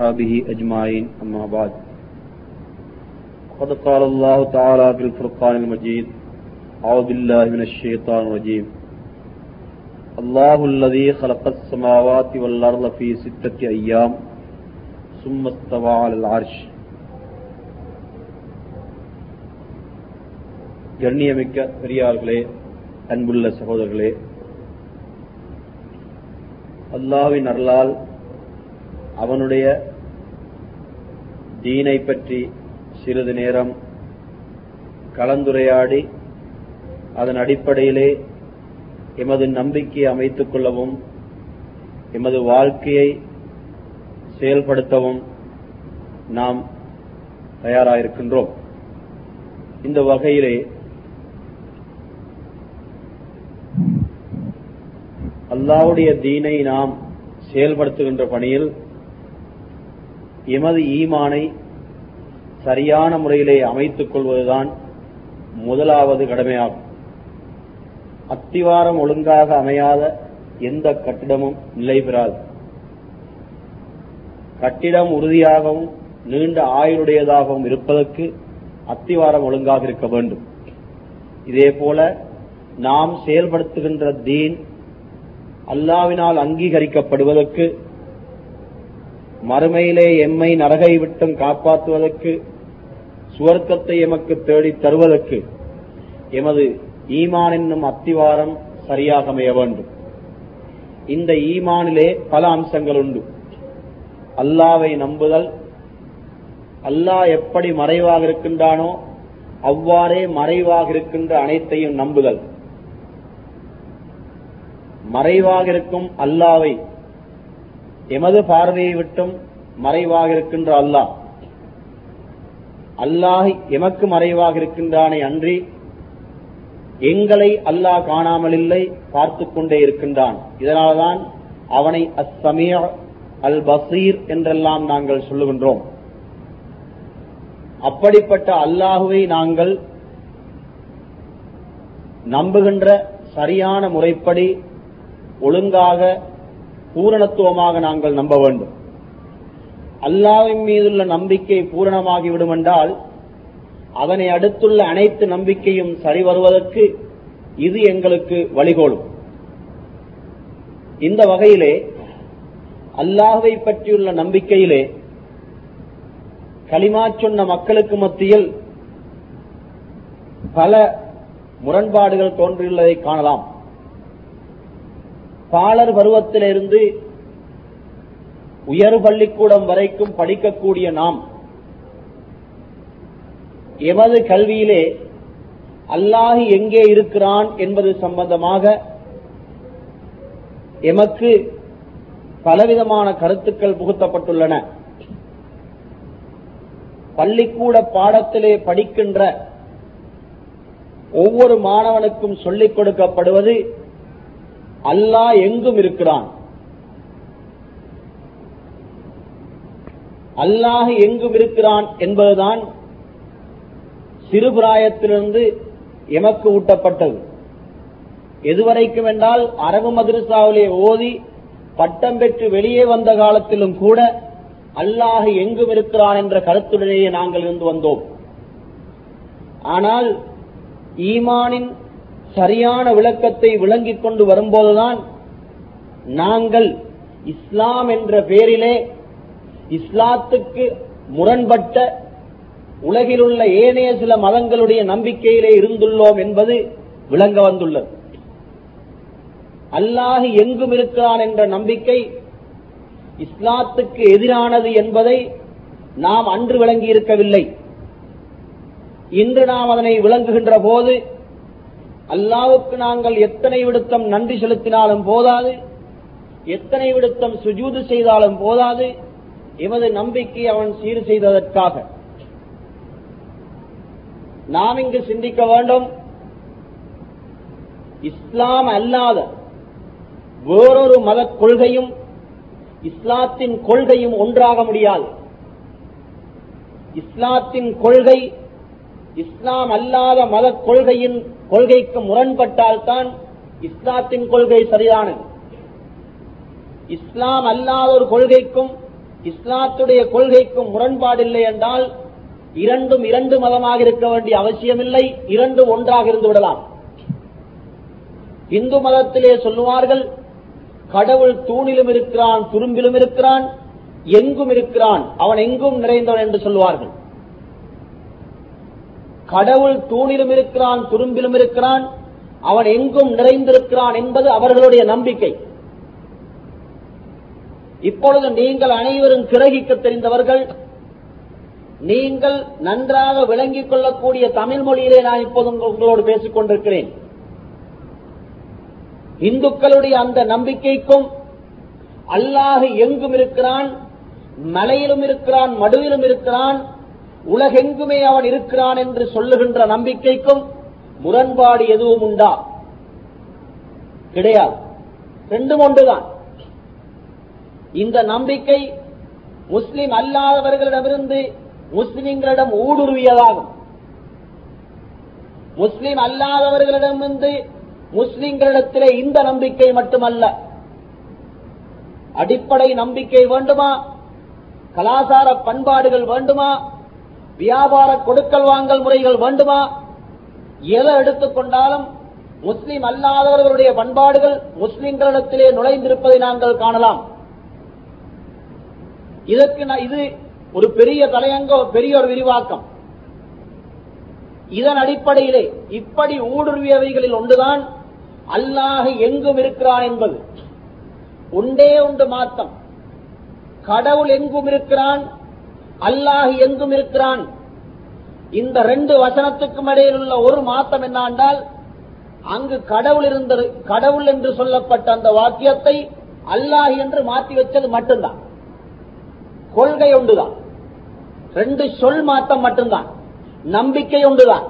وأصحابه أجمعين أما بعد قد قال الله تعالى في الفرقان المجيد أعوذ بالله من الشيطان الرجيم الله الذي خلق السماوات والأرض في ستة أيام ثم استوى على العرش கண்ணியமிக்க பெரியார்களே அன்புள்ள சகோதரர்களே அல்லாவின் அருளால் அவனுடைய தீனை பற்றி சிறிது நேரம் கலந்துரையாடி அதன் அடிப்படையிலே எமது நம்பிக்கையை அமைத்துக் கொள்ளவும் எமது வாழ்க்கையை செயல்படுத்தவும் நாம் தயாராயிருக்கின்றோம். இந்த வகையிலே அல்லாவுடைய தீனை நாம் செயல்படுத்துகின்ற பணியில் எமது ஈமானை சரியான முறையிலே அமைத்துக் கொள்வதுதான் முதலாவது கடமையாகும். அத்திவாரம் ஒழுங்காக அமையாத எந்த கட்டிடமும் நிலை பெறாது. கட்டிடம் உறுதியாகவும் நீண்ட ஆயுளுடையதாகவும் இருப்பதற்கு அத்திவாரம் ஒழுங்காக இருக்க வேண்டும். இதே போல நாம் செயல்படுத்துகின்ற தீன் அல்லாவினால் அங்கீகரிக்கப்படுவதற்கு மறுமையிலே எம்மை நரகை விட்டும் காப்பாற்றுவதற்கு சுவர்க்கத்தை எமக்கு தேடித் தருவதற்கு எமது ஈமான் என்னும் அத்திவாரம் சரியாக அமைய வேண்டும். இந்த ஈமானிலே பல அம்சங்கள் உண்டு. அல்லாவை நம்புதல் அல்லாஹ் எப்படி மறைவாக இருக்கின்றானோ அவ்வாறே மறைவாக இருக்கின்ற அனைத்தையும் நம்புதல். மறைவாக இருக்கும் அல்லாவை எமது பார்வையை விட்டும் மறைவாக இருக்கின்ற அல்லாஹ். அல்லாஹ் எமக்கு மறைவாக இருக்கின்றானே அன்றி எங்களை அல்லாஹ் காணாமல் இல்லை பார்த்து கொண்டே இருக்கின்றான். இதனால்தான் அவனை அஸ்ஸமிய அல் பசீர் என்றெல்லாம் நாங்கள் சொல்லுகின்றோம். அப்படிப்பட்ட அல்லாஹுவை நாங்கள் நம்புகின்ற சரியான முறைப்படி ஒழுங்காக பூரணத்துவமாக நாங்கள் நம்ப வேண்டும். அல்லாவின் மீதுள்ள நம்பிக்கை பூரணமாகிவிடும் என்றால் அதனை அடுத்துள்ள அனைத்து நம்பிக்கையும் சரி வருவதற்கு இது எங்களுக்கு வழிகோலும். இந்த வகையிலே அல்லாஹை பற்றியுள்ள நம்பிக்கையிலே களிமா சொன்ன மக்களுக்கு மத்தியில் பல முரண்பாடுகள் தோன்றியுள்ளதை காணலாம். பாலர் பருவத்திலிருந்து உயர் பள்ளிக்கூடம் வரைக்கும் படிக்கக்கூடிய நாம் எமது கல்வியிலே அல்லாஹி எங்கே இருக்கிறான் என்பது சம்பந்தமாக எமக்கு பலவிதமான கருத்துக்கள் புகுத்தப்பட்டுள்ளன. பள்ளிக்கூட பாடத்திலே படிக்கின்ற ஒவ்வொரு மாணவனுக்கும் சொல்லிக் கொடுக்கப்படுவது அல்லாஹ் எங்கும் இருக்கிறான். அல்லாஹ் எங்கும் இருக்கிறான் என்பதுதான் சிறுபிராயத்திலிருந்து எமக்கு ஊட்டப்பட்டது. எதுவரைக்கும் என்றால் அரபு மதுரசாவிலே ஓதி பட்டம் பெற்று வெளியே வந்த காலத்திலும் கூட அல்லாஹ் எங்கும் இருக்கிறான் என்ற கருத்துடனேயே நாங்கள் இருந்து வந்தோம். ஆனால் ஈமானின் சரியான விளக்கத்தை விளங்கிக் கொண்டு வரும்போதுதான் நாங்கள் இஸ்லாம் என்ற பெயரிலே இஸ்லாத்துக்கு முரண்பட்ட உலகில் உள்ள ஏனைய சில மதங்களுடைய நம்பிக்கையிலே இருந்துள்ளோம் என்பது விளங்க வந்துள்ளது. அல்லாஹ் எங்கும் இருக்கிறான் என்ற நம்பிக்கை இஸ்லாத்துக்கு எதிரானது என்பதை நாம் அன்று விளங்கி இருக்கவில்லை இன்று நாம் அதனை விளங்குகின்ற போது அல்லாவுக்கு நாங்கள் எத்தனை விடுத்தம் நன்றி செலுத்தினாலும் போதாது. எத்தனை விடுத்தம் சுஜூது செய்தாலும் போதாது. எமது நம்பிக்கை அவன் சீர் செய்ததற்காக. நாம் இங்கு சிந்திக்க வேண்டும். இஸ்லாம் அல்லாத வேறொரு மத கொள்கையும் இஸ்லாத்தின் கொள்கையும் ஒன்றாக முடியாது. இஸ்லாத்தின் கொள்கை இஸ்லாம் அல்லாத மத கொள்கையின் கொள்கைக்கு முரண்பட்டால்தான் இஸ்லாத்தின் கொள்கை சரியானது. இஸ்லாம் அல்லாத ஒரு கொள்கைக்கும் இஸ்லாத்துடைய கொள்கைக்கும் முரண்பாடில்லை என்றால் இரண்டும் இரண்டு மதமாக இருக்க வேண்டிய அவசியமில்லை இரண்டும் ஒன்றாக இருந்து விடலாம். இந்து மதத்திலே சொல்லுவார்கள் கடவுள் தூணிலும் இருக்கிறான் துரும்பிலும் இருக்கிறான் எங்கும் இருக்கிறான் அவன் எங்கும் நிறைந்தவன் என்று சொல்லுவார்கள். கடவுள் தூணிலும் இருக்கிறான் துரும்பிலும் இருக்கிறான் அவன் எங்கும் நிறைந்திருக்கிறான் என்பது அவர்களுடைய நம்பிக்கை. இப்பொழுது நீங்கள் அனைவரும் கிரகிக்க தெரிந்தவர்கள் நீங்கள் நன்றாக விளங்கிக் கொள்ளக்கூடிய தமிழ் மொழியிலே நான் இப்போது உங்களோடு பேசிக் கொண்டிருக்கிறேன். இந்துக்களுடைய அந்த நம்பிக்கைக்கும் அல்லாஹ் எங்கும் இருக்கிறான் மலையிலும் இருக்கிறான் மடுவிலும் இருக்கிறான் உலகெங்குமே அவன் இருக்கிறான் என்று சொல்லுகின்ற நம்பிக்கைக்கும் முரண்பாடு எதுவும் உண்டா? கிடையாது. ரெண்டும் ஒன்றுதான். இந்த நம்பிக்கை முஸ்லிம் அல்லாதவர்களிடமிருந்து முஸ்லிம்களிடம் ஊடுருவியதாகும். முஸ்லிம் அல்லாதவர்களிடமிருந்து முஸ்லிம்களிடத்திலே இந்த நம்பிக்கை மட்டுமல்ல. அடிப்படை நம்பிக்கை வேண்டுமா? கலாச்சார பண்பாடுகள் வேண்டுமா? வியாபார கொடுக்கல் வாங்கல் முறைகள் வேண்டுமா? எதை எடுத்துக்கொண்டாலும் முஸ்லிம் அல்லாதவர்களுடைய பண்பாடுகள் முஸ்லிம்களிடத்திலே நுழைந்திருப்பதை நாங்கள் காணலாம். இதற்கு நான் இது ஒரு பெரிய தலையங்க பெரிய ஒரு விரிவாக்கம். இதன் அடிப்படையிலே இப்படி ஊடுருவியவைகளில் ஒன்றுதான் அல்லாஹ் எங்கும் இருக்கிறான் என்பது. உண்டே உண்டு மாத்தம். கடவுள் எங்கும் இருக்கிறான்? அல்லாஹ் எங்கும் இருக்கிறான். இந்த ரெண்டு வசனத்துக்கும் இடையில் உள்ள ஒரு மாத்தம் என்னாண்டால் அங்கு கடவுள் இருந்தது கடவுள் என்று சொல்லப்பட்ட அந்த வாக்கியத்தை அல்லாஹ் என்று மாற்றி வச்சது மட்டும்தான். கொள்கை ஒன்றுதான். ரெண்டு சொல் மாற்றம் மட்டும்தான். நம்பிக்கை ஒன்றுதான்.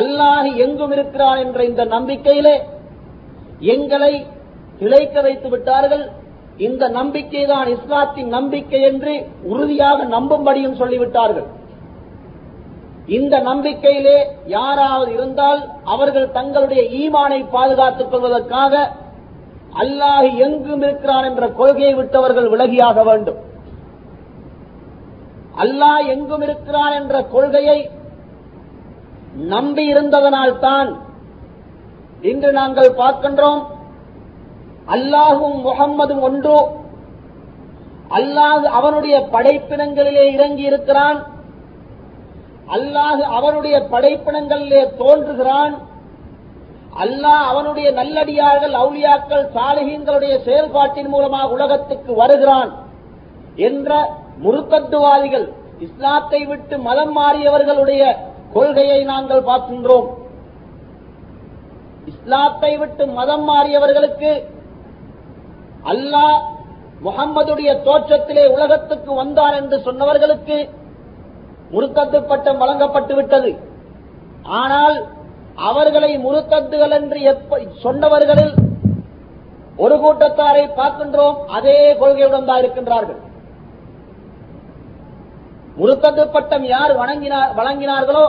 அல்லாஹ் எங்கும் இருக்கிறான் என்ற இந்த நம்பிக்கையிலே எங்களை இழைக்க வைத்து விட்டார்கள். இந்த நம்பிக்கை தான் இஸ்லாத்தின் நம்பிக்கை என்று உறுதியாக நம்பும்படியும் சொல்லிவிட்டார்கள். இந்த நம்பிக்கையிலே யாராவது இருந்தால் அவர்கள் தங்களுடைய ஈமானை பாதுகாத்துக் கொள்வதற்காக அல்லாஹ் எங்கும் இருக்கிறான் என்ற கொள்கையை விட்டவர்கள் விலகியாக வேண்டும். அல்லாஹ் எங்கும் இருக்கிறான் என்ற கொள்கையை நம்பி இருந்ததனால்தான் இன்று நாங்கள் பார்க்கின்றோம். அல்லாஹும் முகம்மதும் ஒன்றோ அல்லாஹ் அவனுடைய படைப்பினங்களிலே இறங்கி இருக்கிறான். அல்லாஹ் அவனுடைய படைப்பினங்களிலே தோன்றுகிறான். அல்லாஹ் அவனுடைய நல்லடியார்கள் அவுளியாக்கள் சாலிகங்களுடைய செயல்பாட்டின் மூலமாக உலகத்துக்கு வருகிறான் என்ற முருக்கட்டுவாதிகள் இஸ்லாத்தை விட்டு மதம் மாறியவர்களுடைய கொள்கையை நாங்கள் பார்க்கின்றோம். இஸ்லாத்தை விட்டு மதம் மாறியவர்களுக்கு அல்லாஹ் முகம்மதுடைய தோற்றத்திலே உலகத்துக்கு வந்தார் என்று சொன்னவர்களுக்கு முருத்தத்து பட்டம் வழங்கப்பட்டு விட்டது. ஆனால் அவர்களை முருத்தத்துகள் என்று எப்ப சொன்னவர்களில் ஒரு கூட்டத்தாரை பார்க்கின்றோம் அதே கொள்கையுடன் தான் இருக்கின்றார்கள். முருத்தத்து பட்டம் யார் வழங்கினார்களோ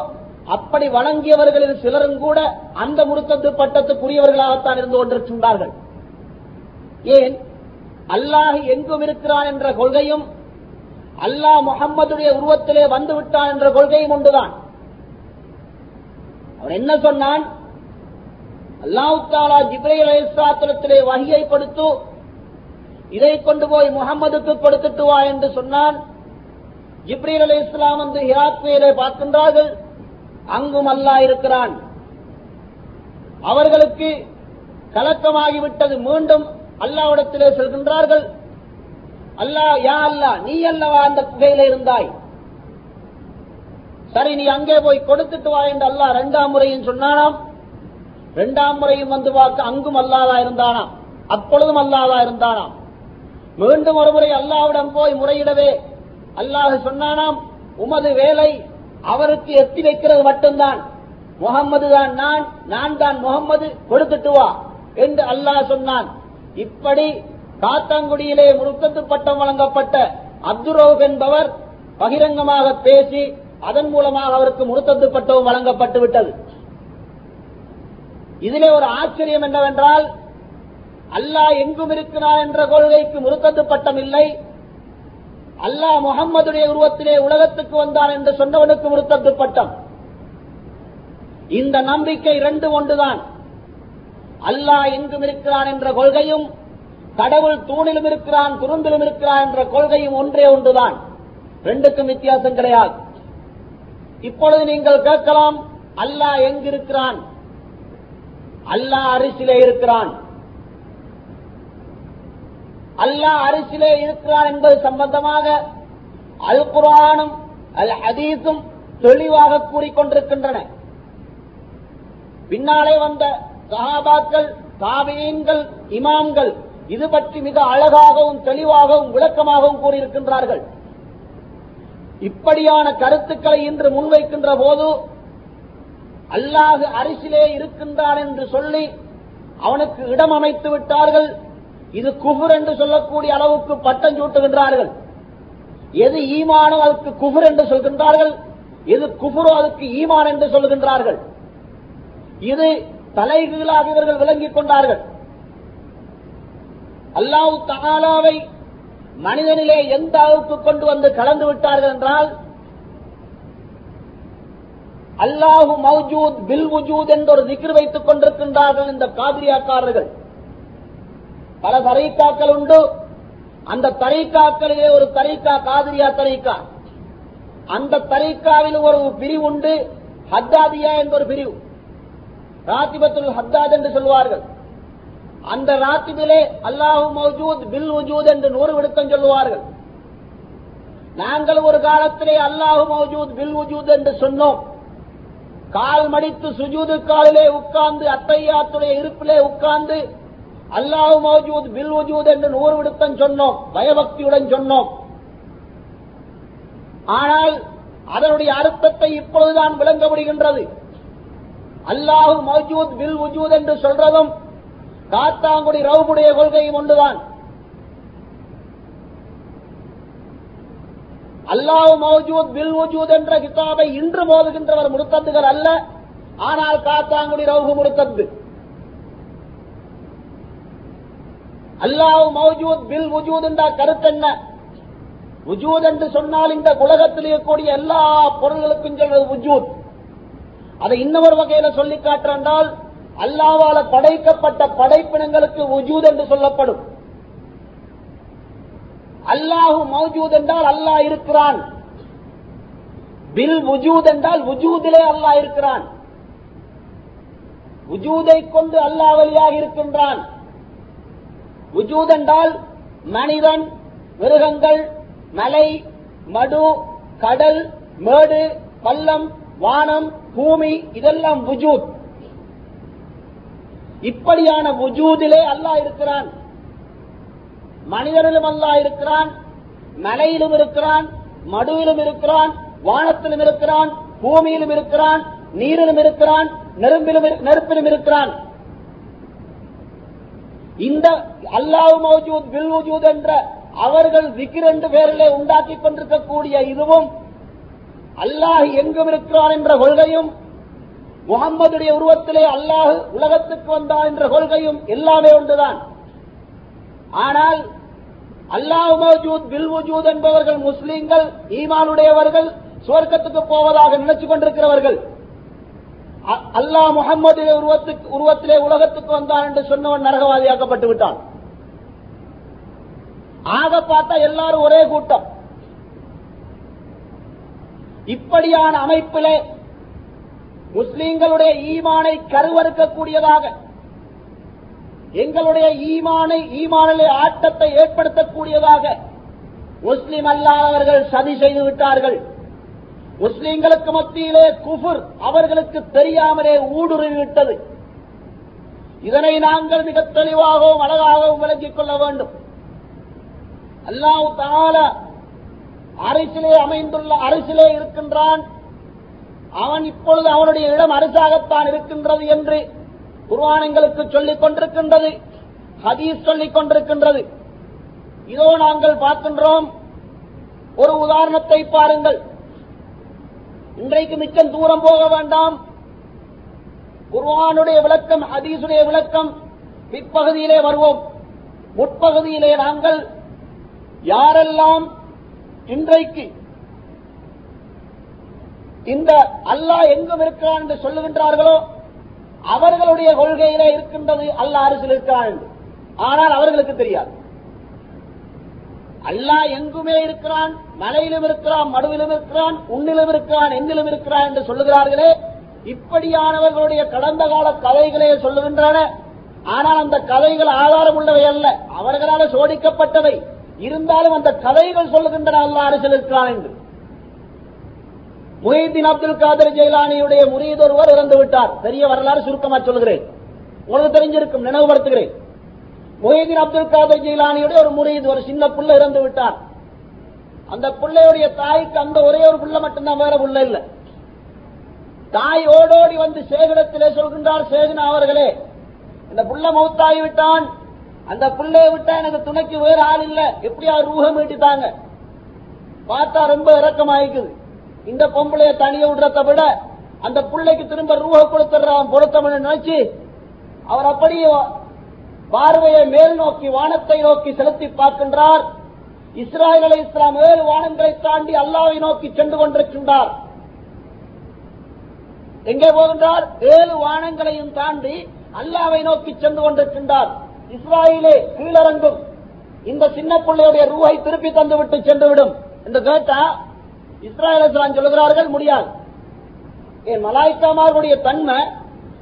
அப்படி வழங்கியவர்களில் சிலரும் கூட அந்த முருத்தத்து பட்டத்துக்குரியவர்களாகத்தான் இருந்து கொண்டிருக்கின்றார்கள். ஏன்? அல்லாஹ் எங்கும் இருக்கிறான் என்ற கொள்கையும் அல்லாஹ் முகம்மதுடைய உருவத்திலே வந்து விட்டான் என்ற கொள்கையும் ஒன்றுதான் அவன் என்ன சொன்னான்? அல்லாஹாலா தாலா ஜிப்ரைல் வகையை கொடுத்து இதை கொண்டு போய் முகம்மதுக்கு கொடுத்துட்டு வா என்று சொன்னான். ஜிப்ரீல் அலி இஸ்லாம் வந்து ஹிராத்மையிலே பார்க்கின்றார்கள். அங்கும் அல்லாஹ் இருக்கிறான். அவர்களுக்கு கலக்கமாகிவிட்டது. மீண்டும் அல்லாவிடத்திலே செல்கின்றார்கள். அல்லா யா அல்லா நீ அல்லவா அந்த குகையில இருந்தாய்? சரி நீ அங்கே போய் கொடுத்துட்டு வா என்று அல்லாஹ் ரெண்டாம் முறையும் சொன்னானாம். ரெண்டாம் முறையும் வந்து பார்க்க அங்கும் அல்லாதா இருந்தானாம். அப்பொழுதும் அல்லாதா இருந்தானாம். மீண்டும் ஒரு முறை அல்லாவிடம் போய் முறையிடவே அல்லாஹ் சொன்னானாம் உமது வேலை அவருக்கு எத்தி வைக்கிறது மட்டும்தான். முகம்மது தான் நான் நான் தான் முகம்மது கொடுத்துட்டு வா என்று அல்லாஹ் சொன்னான். இப்படி காத்தாங்குடியிலே முழுக்கத்து பட்டம் வழங்கப்பட்ட அப்துரோப் என்பவர் பகிரங்கமாக பேசி அதன் மூலமாக அவருக்கு முருத்தத்து பட்டம் வழங்கப்பட்டு விட்டது. இதிலே ஒரு ஆச்சரியம் என்னவென்றால் அல்லாஹ் எங்கும் இருக்கிறார் என்ற கொள்கைக்கு முருத்தத்து பட்டம் இல்லை. அல்லாஹ் முகம்மதுடைய உருவத்திலே உலகத்துக்கு வந்தான் என்று சொன்னவனுக்கு முருத்தத்து பட்டம். இந்த நம்பிக்கை இரண்டு ஒன்றுதான். அல்லாஹ் எங்கும் இருக்கிறான் என்ற கொள்கையும் கடவுள் தூணிலும் இருக்கிறான் குறும்பிலும் இருக்கிறான் என்ற கொள்கையும் ஒன்றே ஒன்றுதான். ரெண்டுக்கும் வித்தியாசம் கிடையாது. இப்பொழுது நீங்கள் கேட்கலாம் அல்லாஹ் எங்கிருக்கிறான்? அல்லாஹ் அரிசிலே இருக்கிறான். அல்லாஹ் அரிசிலே இருக்கிறான் என்பது சம்பந்தமாக அல் குரானும் அல் ஹதீஸும் தெளிவாக கூறிக்கொண்டிருக்கின்றன. பின்னாலே வந்த சஹாபாக்கள் தாபியீன்கள் இமாம்கள் இது பற்றி மிக அழகாகவும் தெளிவாகவும் விளக்கமாகவும் கூறியிருக்கின்றார்கள். இப்படியான கருத்துக்களை இன்று முன்வைக்கின்ற போது அல்லாஹ் அரிசிலே இருக்கின்றான் என்று சொல்லி அவனுக்கு இடம் அமைத்து விட்டார்கள். இது குஃபுர் என்று சொல்லக்கூடிய அளவுக்கு பட்டம் சூட்டுகின்றார்கள். எது ஈமானோ அதுக்கு குஃபுர் என்று சொல்கின்றார்கள். எது குஃபுரோ அதுக்கு ஈமான் என்று சொல்கின்றார்கள். இது தலைகீழாக இவர்கள் விளங்கிக் கொண்டார்கள். அல்லாஹ் தகாலாவை மனிதனிலே எந்த அளவுக்கு கொண்டு வந்து கலந்து விட்டார்கள் என்றால் அல்லாஹு மௌஜூத் பில் உஜூத் என்ற ஒரு திக்ரு வைத்துக் கொண்டிருக்கின்றார்கள் இந்த காதிரியாக்காரர்கள். பல தரைக்காக்கள் உண்டு. அந்த தரைக்காக்களிலே ஒரு தரைக்கா காதிரியா தரைக்கா. அந்த தரைக்காவில் ஒரு பிரிவு உண்டு. ஹத்தாதியா என்ற ஒரு பிரிவு. ராத்திபத்துல் ஹத்தாத் என்று சொல்வார்கள் அந்த ராத்திபிலே அல்லாஹு மௌஜூத் பில் உஜூத் என்று நூறு விடுத்தம் சொல்லுவார்கள். நாங்கள் ஒரு காலத்திலே அல்லாஹு மௌஜூத் பில் உஜூத் என்று சொன்னோம். கால் மடித்து சுஜூது காலிலே உட்கார்ந்து அத்தையாத்துடைய இருப்பிலே உட்கார்ந்து அல்லாஹு மௌஜூத் பில் உஜூத் என்று நூறு விடுத்தம் சொன்னோம். பயபக்தியுடன் சொன்னோம். ஆனால் அதனுடைய அர்த்தத்தை இப்பொழுதுதான் விளங்க முடிகின்றது. அல்லாஹு மௌஜூத் பில் உஜூத் என்று சொல்றதும் காத்தாங்குடி ரவுபுடைய கொள்கையும் ஒன்றுதான். அல்லாஹ் மௌஜூத் பில் உஜூத் என்ற கிதாபை இன்று மோதுகின்றவர் முடுத்தத்துகள் அல்ல ஆனால் காத்தாங்குடி ரவுகு முடுத்தத்து அல்லாஹ் மௌஜூத் பில் உஜூத் என்ற கருத்தென்ன உஜூத் என்று சொன்னால் இந்த உலகத்தில் இருக்கக்கூடிய எல்லா பொருள்களுக்கும் சொல்றது உஜூத் அதை இன்னொரு வகையில சொல்லி காட்டுறால் அல்லாவால படைக்கப்பட்ட படைப்பினங்களுக்கு உஜூத் என்று சொல்லப்படும். அல்லாஹு மௌஜூத் என்றால் அல்லாஹ் இருக்கிறான். பில் உஜூத் என்றால் உஜூதிலே அல்லாஹ் இருக்கிறான். உஜூதை கொண்டு அல்லாஹ் வழியாக இருக்கின்றான். உஜூத் என்றால் மனிதன் மிருகங்கள் மலை மடு கடல் மேடு பள்ளம் வானம் பூமி இதெல்லாம் வுஜூத். இப்படியான வுஜூதிலே அல்லா இருக்கிறான். மனிதனிலும் அல்லாஹ் இருக்கிறான். மலையிலும் இருக்கிறான். மடுவிலும் இருக்கிறான். வானத்திலும் இருக்கிறான். பூமியிலும் இருக்கிறான். நீரிலும் இருக்கிறான். நெருப்பிலும் நெருப்பிலும் இருக்கிறான். இந்த அல்லாஹ் மௌஜூத் பில் மௌஜூத் என்ற அவர்கள் விக்கிர் என்ற பெயரிலே உண்டாக்கி கொண்டிருக்கக்கூடிய இதுவும் அல்லாஹ் எங்கும் இருக்கிறான் என்ற கொள்கையும் முகம்மதுடைய உருவத்திலே அல்லாஹ் உலகத்துக்கு வந்தான் என்ற கொள்கையும் எல்லாமே ஒன்றுதான். ஆனால் அல்லாஹ் மௌஜூத் பில் வஜூத் என்பவர்கள் முஸ்லீம்கள் ஈமானுடையவர்கள் சுவர்க்கத்துக்கு போவதாக நினைச்சு கொண்டிருக்கிறவர்கள். அ- அல்லாஹ் முகமது உருவத்துக்கு உருவத்திலே உலகத்துக்கு வந்தான் என்று சொன்னவன் நரகவாதியாக்கப்பட்டு விட்டான் ஆக பார்த்தா எல்லாரும் ஒரே கூட்டம். இப்படியான அமைப்பிலே முஸ்லீம்களுடைய ஈமானை கருவறுக்கக்கூடியதாக எங்களுடைய ஈமானை ஈமானிலே ஆட்டத்தை ஏற்படுத்தக்கூடியதாக முஸ்லிம் அல்லாதவர்கள் சதி செய்து விட்டார்கள். முஸ்லீம்களுக்கு மத்தியிலே குஃபுர் அவர்களுக்கு தெரியாமலே ஊடுருவி விட்டது இதனை நாங்கள் மிக தெளிவாகவும் அழகாகவும் விளங்கிக் கொள்ள வேண்டும். அல்லாஹ் தாலா அரசிலே அமைந்துள்ள அரசிலே இருக்கின்றான். அவன் இப்பொழுது அவனுடைய இடம் அரசாகத்தான் இருக்கின்றது என்று குருவானங்களுக்கு சொல்லிக் கொண்டிருக்கின்றது ஹதீஸ் சொல்லிக் கொண்டிருக்கின்றது. இதோ நாங்கள் பார்க்கின்றோம். ஒரு உதாரணத்தை பாருங்கள். இன்றைக்கு மிச்சம் தூரம் போக வேண்டாம். குர்வானுடைய விளக்கம் ஹதீசுடைய விளக்கம் பிற்பகுதியிலே வருவோம். முற்பகுதியிலே நாங்கள் யாரெல்லாம் இன்றைக்கு இந்த அல்லாஹ் எங்கும் இருக்கிறான் என்று சொல்லுகின்றார்களோ அவர்களுடைய கொள்கையிலே இருக்கின்றது அல்லாஹ் அரசில் இருக்கிறான் என்று. ஆனால் அவர்களுக்கு தெரியாது. அல்லாஹ் எங்குமே இருக்கிறான் மலையிலும் இருக்கிறான் மடுவிலும் இருக்கிறான் உன்னிலும் இருக்கிறான் எங்கிலும் இருக்கிறான் என்று சொல்லுகிறார்களே. இப்படியானவர்களுடைய கடந்த கால கதைகளே சொல்லுகின்றன. ஆனால் அந்த கதைகள் ஆதாரம் உள்ளவை அல்ல. அவர்களால் சோடிக்கப்பட்டவை இருந்தாலும் அந்த கதைகள் சொல்லுகின்றன அல்லாஹ் அரசில் என்று. முஹிதீன் அப்துல் காதர் ஜெயிலானியுடைய முரீத் ஒருவர் இறந்து விட்டார். பெரிய வரலாறு சுருக்கமா சொல்லுகிறேன். உங்களுக்கு தெரிஞ்சிருக்கும் நினைவுபடுத்துகிறேன். முஹிதீன் அப்துல் காதர் ஜெயிலானியுடைய ஒரு முரீத் ஒரு சின்ன புள்ள இறந்து விட்டார். அந்த பிள்ளையுடைய தாய்க்கு அந்த ஒரே ஒரு புள்ள மட்டும்தான் வேற புள்ள இல்ல. தாய் ஓடோடி வந்து சேகரத்திலே சொல்கின்றார் சேகன அவர்களே இந்த புள்ள மௌத்தாகி விட்டான் அந்த பிள்ளைய விட்டா எனக்கு துணைக்கு வேற ஆள் இல்ல. எப்படியா ஊகம் மீட்டித்தாங்க? பார்த்தா ரொம்ப இறக்கமாயிக்குது இந்த பொம்பளைய தனிய விடுறத விட அந்த பிள்ளைக்கு திரும்ப ரூஹ கொடுத்துறான் பொருத்தம்னு நினைச்சு அவர் அப்படியே பார்வையை மேல் நோக்கி வானத்தை நோக்கி செலுத்தி பார்க்கின்றார். இஸ்ராயல் அலை இஸ்லாம் ஏழு வானங்களை தாண்டி அல்லாவை நோக்கி சென்று கொண்டிருக்கின்றார். எங்கே போகின்றார்? ஏழு வானங்களையும் தாண்டி அல்லாவை நோக்கி சென்று கொண்டிருக்கின்றார். இஸ்ராயிலே கீழறங்கும். இந்த சின்ன பிள்ளையுடைய ரூஹை திருப்பி தந்துவிட்டு சென்றுவிடும். என்று கேட்டா இஸ்ராயல் சொல்லுகிறார்கள் முடியாது. என் மலாய்க்காமார்களுடைய தன்மை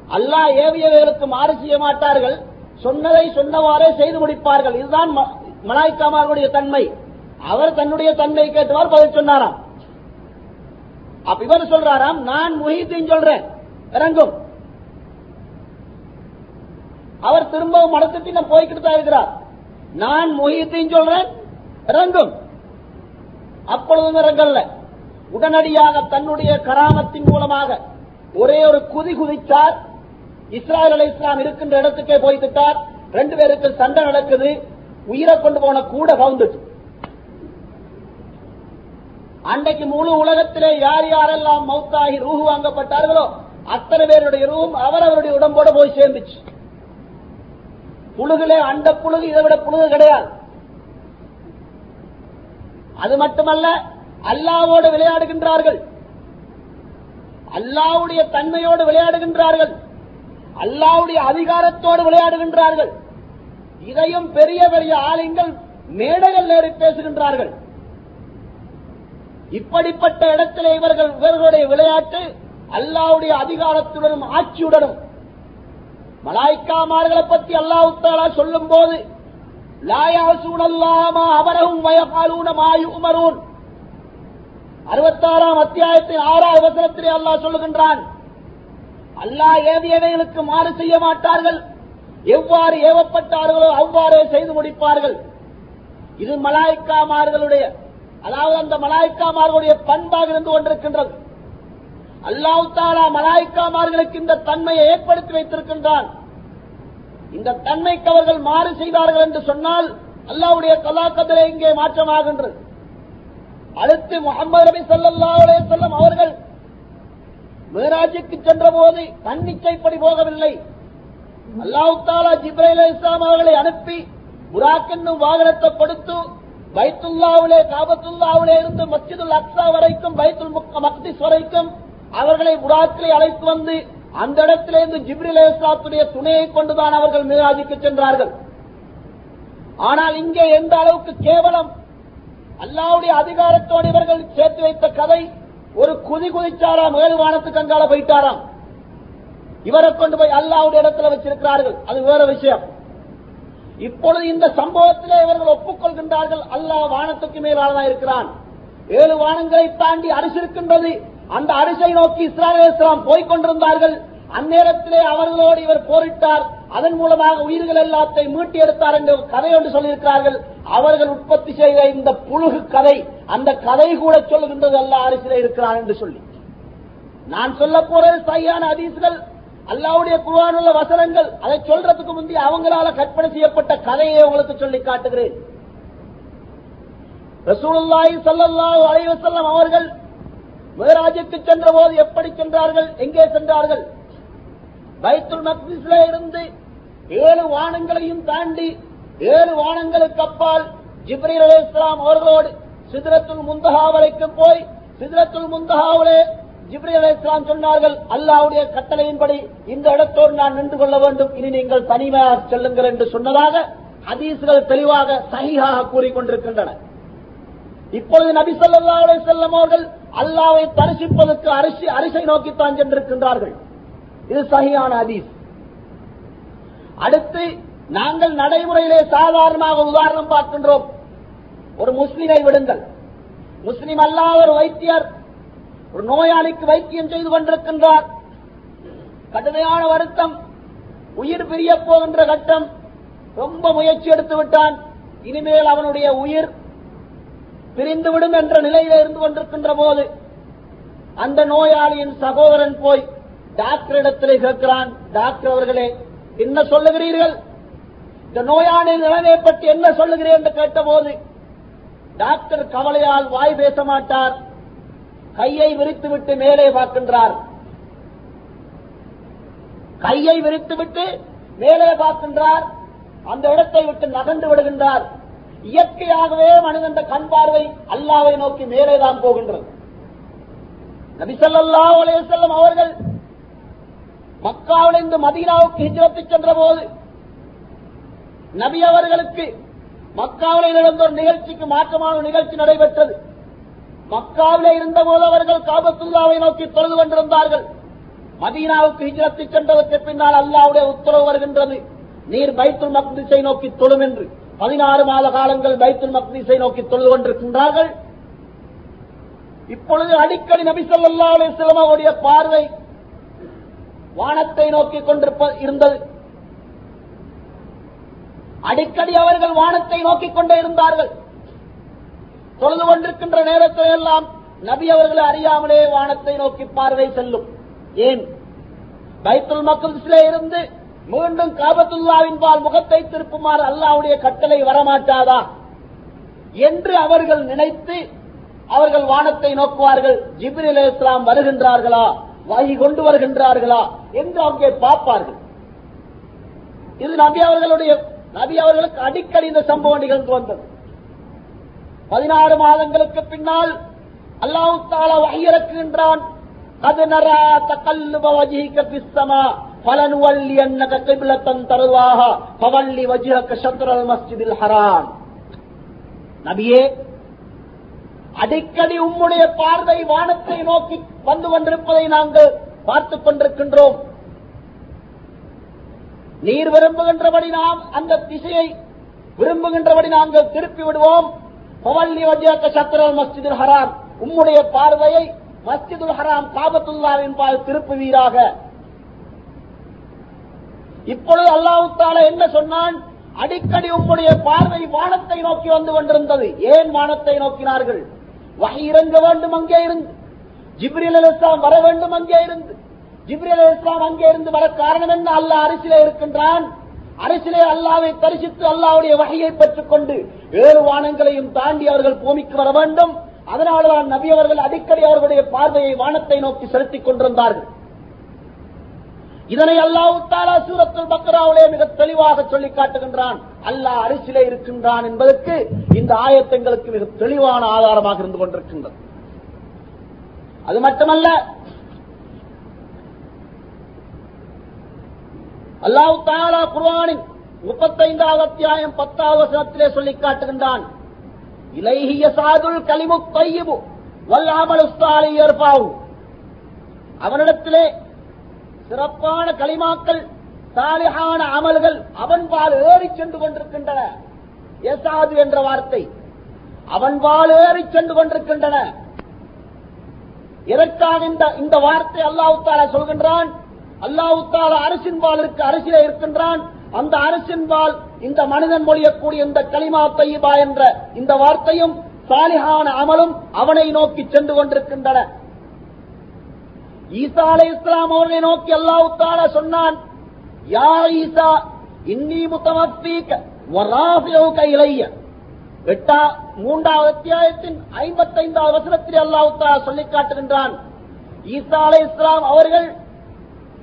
அல்லாஹ் ஏவியவர்களுக்கு மாறு செய்ய மாட்டார்கள். சொன்னதை சொன்னவாறே செய்து முடிப்பார்கள். இதுதான் ம- மலாய்க்காமார்களுடைய தன்மை. அவர் தன்னுடைய தன்மை கேட்டவர் பதில் சொன்னாராம். அப்ப இவர் சொல்றாராம் நான் முஹீத்தீன் சொல்றேன். இறங்கும். அவர் திரும்பவும் மடத்துட்டு நான் போய்கிட்டு தான் இருக்கிறார். நான் மொஹித்தையும் சொல்றேன் இறங்கும். அப்பொழுதும் இறங்கல்ல. உடனடியாக தன்னுடைய கராமத்தின் மூலமாக ஒரே ஒரு குதி குதித்தார். இஸ்ராயல் அலை இஸ்லாம் இருக்கின்ற இடத்துக்கே போய்விட்டார் ரெண்டு பேருக்கு சண்டை நடக்குது. உயிரை கொண்டு போன கூட கவுந்துச்சு அன்றைக்கு முழு உலகத்திலே யார் யாரெல்லாம் மௌத்தாகி ரூஹு வாங்கப்பட்டார்களோ அத்தனை பேருடைய ரூம் அவரவருடைய உடம்போட போய் சேர்ந்துச்சு. புழுகிலே அண்ட புழுகு இதை விட புழுகு கிடையாது. அது மட்டுமல்ல அல்லாவோடு விளையாடுகின்றார்கள். அல்லாவுடைய தன்மையோடு விளையாடுகின்றார்கள். அல்லாவுடைய அதிகாரத்தோடு விளையாடுகின்றார்கள். இதையும் பெரிய பெரிய ஆலயங்கள் மேடைகள் ஏறி பேசுகின்றார்கள். இப்படிப்பட்ட இடத்திலே இவர்கள் இவர்களுடைய விளையாட்டு அல்லாவுடைய அதிகாரத்துடனும் ஆட்சியுடனும் மலாய்க்காமார்களை பற்றி அல்லாஹ் தாலா சொல்லும் போது லாயாசூனல்லாமா அவரவும் வயபாலூன மாயு உமரூன் அறுபத்தாறாம் அத்தியாயத்தின் ஆறாவது வசனத்திலே அல்லாஹ் சொல்லுகின்றான் அல்லாஹ் ஏவியவைகளுக்கு மாறு செய்ய மாட்டார்கள் எவ்வாறு ஏவப்பட்டார்களோ அவ்வாறே செய்து முடிப்பார்கள். இது மலாய்க்காமார்களுடைய அதாவது அந்த மலாய்க்காமார்களுடைய பண்பாக இருந்து கொண்டிருக்கின்றது. அல்லாஹ் தாலா மலாய்க்காமார்களுக்கு இந்த தன்மையை ஏற்படுத்தி வைத்திருக்கின்றான். இந்த தன்மைக்கு அவர்கள் மாறு செய்தார்கள் என்று சொன்னால் அல்லாவுடைய கலாக்கத்திலே இங்கே மாற்றமாகின்றது. அடுத்து முகமது நபி ஸல்லல்லாஹு செல்லம் அவர்கள் மேராஜுக்கு சென்ற போது தன்னிச்சைப்படி போகவில்லை. அல்லாஹ் தாலா ஜிப்ரைல் இஸ்லாம் அவர்களை அனுப்பி புராக் என்னும் வாகனத்தை கொடுத்து பைத்துல்லாவிலே காபத்துல்லாவிலே இருந்து மஸ்ஜிதுல் அக்ஸா வரைக்கும் பைத்துல் மக்திஸ் வரைக்கும் அவர்களை புராக்கிலே அழைத்து வந்து அந்த இடத்திலிருந்து ஜிப்ரில் இஸ்லாத்துடைய துணையை கொண்டுதான் அவர்கள் மேராஜுக்கு சென்றார்கள். ஆனால் இங்கே எந்த அளவுக்கு கேவலம்? அல்லாவுடைய அதிகாரத்தோடு இவர்கள் சேர்த்து வைத்த கதை ஒரு குதி குதிச்சாராம் ஏழு வானத்துக்கு அங்கால போயிட்டாராம். இவரை கொண்டு போய் அல்லாவுடைய இடத்துல வச்சிருக்கிறார்கள். அது வேற விஷயம். இப்பொழுது இந்த சம்பவத்திலே இவர்கள் ஒப்புக்கொள்கின்றார்கள் அல்லாஹ் வானத்துக்கு மேலாளதான் இருக்கிறான் ஏழு வானங்களை தாண்டி அரிசி இருக்கின்றது அந்த அரிசை நோக்கி இஸ்ராயல் இஸ்லாம் போய்க் கொண்டிருந்தார்கள் அந்நேரத்திலே அவர்களோடு இவர் போரிட்டார். அதன் மூலமாக உயிர்கள் எல்லாத்தையும் மீட்டி எடுத்தார் என்று கதை ஒன்று சொல்லியிருக்கிறார்கள். அவர்கள் உற்பத்தி செய்த இந்த புழுகு கதை அந்த கதை கூட சொல்லுகின்றது அல்ல அரிசிலே இருக்கிறான் என்று சொல்லி. நான் சொல்ல போறது சரியான அதிசுகள் அல்லாவுடைய குருவானுள்ள வசனங்கள். அதை சொல்றதுக்கு முந்தைய அவங்களால கற்பனை செய்யப்பட்ட கதையை உங்களுக்கு சொல்லி காட்டுகிறேன். ரசூலுல்லாஹி ஸல்லல்லாஹு அலைஹி வஸல்லம் அவர்கள் மேராஜுக்கு சென்ற போது எப்படி சென்றார்கள்? எங்கே சென்றார்கள்? பைத்துல் மக்திஸ்ல இருந்து ஏழு வானங்களையும் தாண்டி ஏழு வானங்களுக்கு அப்பால் ஜிப்ரீல் அலைஹிஸ்ஸலாம் அவர்களோடு சிதறத்துல் முந்தகா வரைக்கும் போய் சிதறத்துல் முந்தகாவிலே ஜிப்ரி இஸ்லாம் சொன்னார்கள் அல்லாவுடைய கட்டளையின்படி இந்த இடத்தோடு நான் நின்று கொள்ள வேண்டும். இனி நீங்கள் தனிமையாக செல்லுங்கள் என்று சொன்னதாக ஹதீஸ்கள் தெளிவாக சஹீஹாக கூறிக்கொண்டிருக்கின்றன. இப்பொழுது நபி சொல்லா அலே செல்லம் அவர்கள் அல்லாவை தரிசிப்பதற்கு அரிசி அரிசை நோக்கித்தான் சென்றிருக்கின்றார்கள். இது சகியான அதீஸ் அடுத்து நாங்கள் நடைமுறையிலே சாதாரணமாக உதாரணம் பார்க்கின்றோம். ஒரு முஸ்லிமை விடுங்கள். முஸ்லிம் அல்லாத ஒரு வைத்தியர் ஒரு நோயாளிக்கு வைத்தியம் செய்து கொண்டிருக்கின்றார். கடுமையான வருத்தம் உயிர் பிரிய போகின்ற கட்டம். ரொம்ப முயற்சி எடுத்து விட்டான். இனிமேல் அவனுடைய உயிர் பிரிந்துவிடும் என்ற நிலையில இருந்து கொண்டிருக்கின்ற போது அந்த நோயாளியின் சகோதரன் போய் டாக்டர் இடத்திலே கேட்கிறான் டாக்டர் அவர்களே என்ன சொல்லுகிறீர்கள்? இந்த நோயாளியின் நிலைமையை பற்றி என்ன சொல்லுகிறேன்? என்று கேட்டபோது டாக்டர் கவலையால் வாய் பேச மாட்டார் கையை விரித்துவிட்டு மேலே பார்க்கின்றார். கையை விரித்துவிட்டு மேலே பார்க்கின்றார் அந்த இடத்தை விட்டு நகர்ந்து விடுகின்றார். இயற்கையாகவே மனிதன் கண் பார்வை அல்லாவை நோக்கி மேலேதான் போகின்றது. நபிசல்லா செல்லும் அவர்கள் மக்காவிலிருந்து மதீனாவுக்கு ஹிஜரத்து சென்ற போது நபி அவர்களுக்கு மக்காவிலே நடந்த ஒரு நிகழ்ச்சிக்கு மாற்றமான நிகழ்ச்சி நடைபெற்றது. மக்காவிலே இருந்தபோது அவர்கள் காபத்துல்லாவை நோக்கி தொழுது கொண்டிருந்தார்கள். மதீனாவுக்கு ஹிஜரத்து சென்றதற்கு பின்னால் அல்லாவுடைய உத்தரவு வருகின்றது. நீர் பைத்துல் மக்திசை நோக்கி தொழும் என்று. பதினாறு மாத காலங்கள் பைத்துல் மக்திஸை நோக்கி தொழுது கொண்டிருக்கின்றார்கள். இப்பொழுது அடிக்கடி நபி சொல்லா அலிஸ்லாம் அவருடைய பார்வை வானத்தை நோக்கி கொண்டிருப்ப இருந்தது. அடிக்கடி அவர்கள் வானத்தை நோக்கிக் கொண்டே இருந்தார்கள். தொழுது கொண்டிருக்கின்ற நேரத்தில் எல்லாம் நபி அவர்களை அறியாமலே வானத்தை நோக்கி பார்வை செல்லும். ஏன்? பைத்துல் மக்கள் இருந்து மீண்டும் காபத்துல்லாவின் பால் முகத்தை திருப்புமாறு அல்லாவுடைய கட்டளை வரமாட்டாதா? என்று அவர்கள் நினைத்து அவர்கள் வானத்தை நோக்குவார்கள். ஜிப்ரில் இஸ்லாம் வருகின்றார்களா? வகி கொண்டு வருகின்றார்களா? என்று அங்கே பார்ப்பார்கள். இது நபி அவர்களுடைய நபி அவர்களுக்கு அடிக்கடி இந்த சம்பவம் நிகழ்ந்து வந்தது. பதினாறு மாதங்களுக்கு பின்னால் அல்லாஹு தாலா வகையிறக்குகின்றான் அது நரா தகல்லுப வஜிக பிஸ்தமா فلنولينك قبلة ترضاها فولي وجهك شطر المسجد الحرام நபியே அடிக்கடி உம்முடைய பார்வை வானத்தை நோக்கி வந்து கொண்டிருப்பதை நாங்கள் பார்த்துக் கொண்டிருக்கின்றோம் நீர் விரும்புகின்றபடி நாம் அந்த திசையை விரும்புகின்றபடி நாங்கள் திருப்பி விடுவோம் பவல்லி வஜ்ஜாக்க சத்ரல் மஸ்ஜிதுல் ஹராம் உம்முடைய பார்வையை மஸ்ஜிதுல் ஹராம் காபத்துல்லாவின் பால் திருப்புவீராக இப்பொழுது அல்லாவுத்தால என்ன சொன்னான்? அடிக்கடி உம்முடைய பார்வை வானத்தை நோக்கி வந்து கொண்டிருந்தது. ஏன் வானத்தை நோக்கினார்கள்? வகை இறங்க வேண்டும் அங்கே இருந்து. ஜிப்ரில் அலிஸ்லாம் வர வேண்டும் அங்கே இருந்து. ஜிப்ரில் அலிஸ்லாம் அங்கே இருந்து வர காரணம் என்ன? அல்லாஹ் அரிசிலே இருக்கின்றான். அரசிலே அல்லாவை தரிசித்து அல்லாவுடைய வகையை பெற்றுக் கொண்டு வேறு வானங்களையும் தாண்டி அவர்கள் பூமிக்கு வர வேண்டும். அதனால்தான் நபி அவர்கள் அடிக்கடி அவர்களுடைய பார்வையை வானத்தை நோக்கி செலுத்திக் கொண்டிருந்தார்கள். இதனை அல்லாஹு தாலா சூரத்துல் பக்ராவிலே மிக தெளிவாக சொல்லி காட்டுகின்றான். அல்லாஹ் அரிசிலே இருக்கின்றான் என்பதற்கு இந்த ஆயத்தங்களுக்கு மிக தெளிவான ஆதாரமாக இருந்து கொண்டிருக்கின்றது. அது மட்டுமல்ல அல்லாஹு தாலா குர்வானின் முப்பத்தைந்தாவது அத்தியாயம் பத்தாவது வசனத்திலே சொல்லி காட்டுகின்றான். இலைஹிய சாதுல் கலிமு தையிபு வல்லாமல் உஸ்தாலி அவனிடத்திலே சிறப்பான களிமாக்கள் சாலிகான அமல்கள் அவன் பால் ஏறி சென்று கொண்டிருக்கின்றன. எசாது என்ற வார்த்தை அவன் பால் ஏறி சென்று கொண்டிருக்கின்றன. எதற்காக இந்த இந்த வார்த்தை அல்லாஹு தாலா சொல்கின்றான். அல்லாஹு தாலா அரசின் பால் இருக்கு அரசியல இருக்கின்றான். அந்த அரசின் பால் இந்த மனிதன் மொழியக்கூடிய இந்த களிமா தையபா என்ற இந்த வார்த்தையும் சாலிஹான அமலும் அவனை நோக்கி சென்று கொண்டிருக்கின்றன. ஈசா அலை இஸ்லாம் அவர்களை நோக்கி அல்லாஹு தாலா சொன்னான் யா ஈசா இன்னி முத்தமத்தீக்க வராஃபியவுக இளைய எட்டா மூன்றாவது அத்தியாயத்தின் ஐம்பத்தைந்தாவது வசனத்தில் அல்லாஹு தாலா சொல்லிக் காட்டுகின்றான் ஈசா அலை இஸ்லாம் அவர்கள்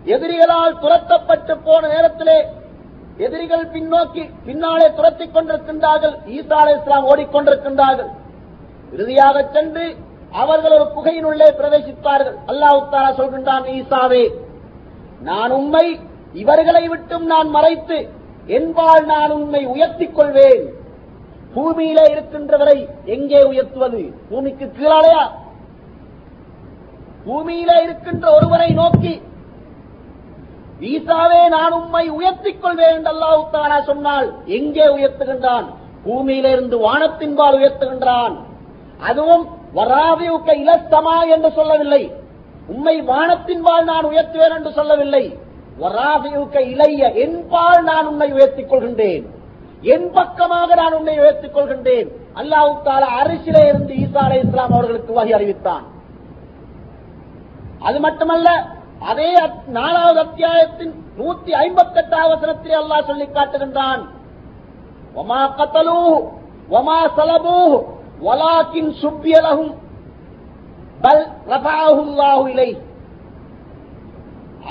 எதிரிகளால் துரத்தப்பட்டு போன நேரத்திலே எதிரிகள் பின்னோக்கி பின்னாலே துரத்திக் கொண்டிருக்கின்றார்கள் ஈசா அலை இஸ்லாம் ஓடிக்கொண்டிருக்கின்றார்கள் இறுதியாக சென்று அவர்கள் ஒரு குகையினுள்ளே பிரவேசித்தார்கள் அல்லாஹ் சொல்கின்றான் ஈசாவே நான் உண்மை இவர்களை விட்டும் நான் மறைத்து என்பால் நான் உண்மை உயர்த்திக் கொள்வேன். பூமியிலே இருக்கின்றவரை எங்கே உயர்த்துவது? பூமிக்கு கீழாலையா? பூமியிலே இருக்கின்ற ஒருவரை நோக்கி ஈசாவே நான் உண்மை உயர்த்திக் கொள்வேன் என்று அல்லாஹ் தாலா சொன்னால் எங்கே உயர்த்துகின்றான்? பூமியிலிருந்து வானத்தின்பால் உயர்த்துகின்றான். அதுவும் வராதியுக்க இலத்தமா என்று சொல்லவில்லை. உண்மை வானத்தின் வாழ் நான் உயர்த்துவேன் என்று சொல்லவில்லை. வராதியுக்க இளைய என்பால் நான் உன்னை உயர்த்திக் கொள்கின்றேன். என் பக்கமாக நான் உன்னை உயர்த்திக் கொள்கின்றேன். அல்லாஹு தால அரசிலே இருந்து ஈசா அலை இஸ்லாம் அவர்களுக்கு வகை அறிவித்தான். அது மட்டுமல்ல அதே நாலாவது அத்தியாயத்தின் நூத்தி ஐம்பத்தி எட்டாவது வசனத்திலே அல்லாஹ் சொல்லி காட்டுகின்றான். ஒமா கத்தலூ ஒமா சலபூ வலாக்கின் சுப்பியலகும் பல் ரஃபாஹுல்லாஹு இலை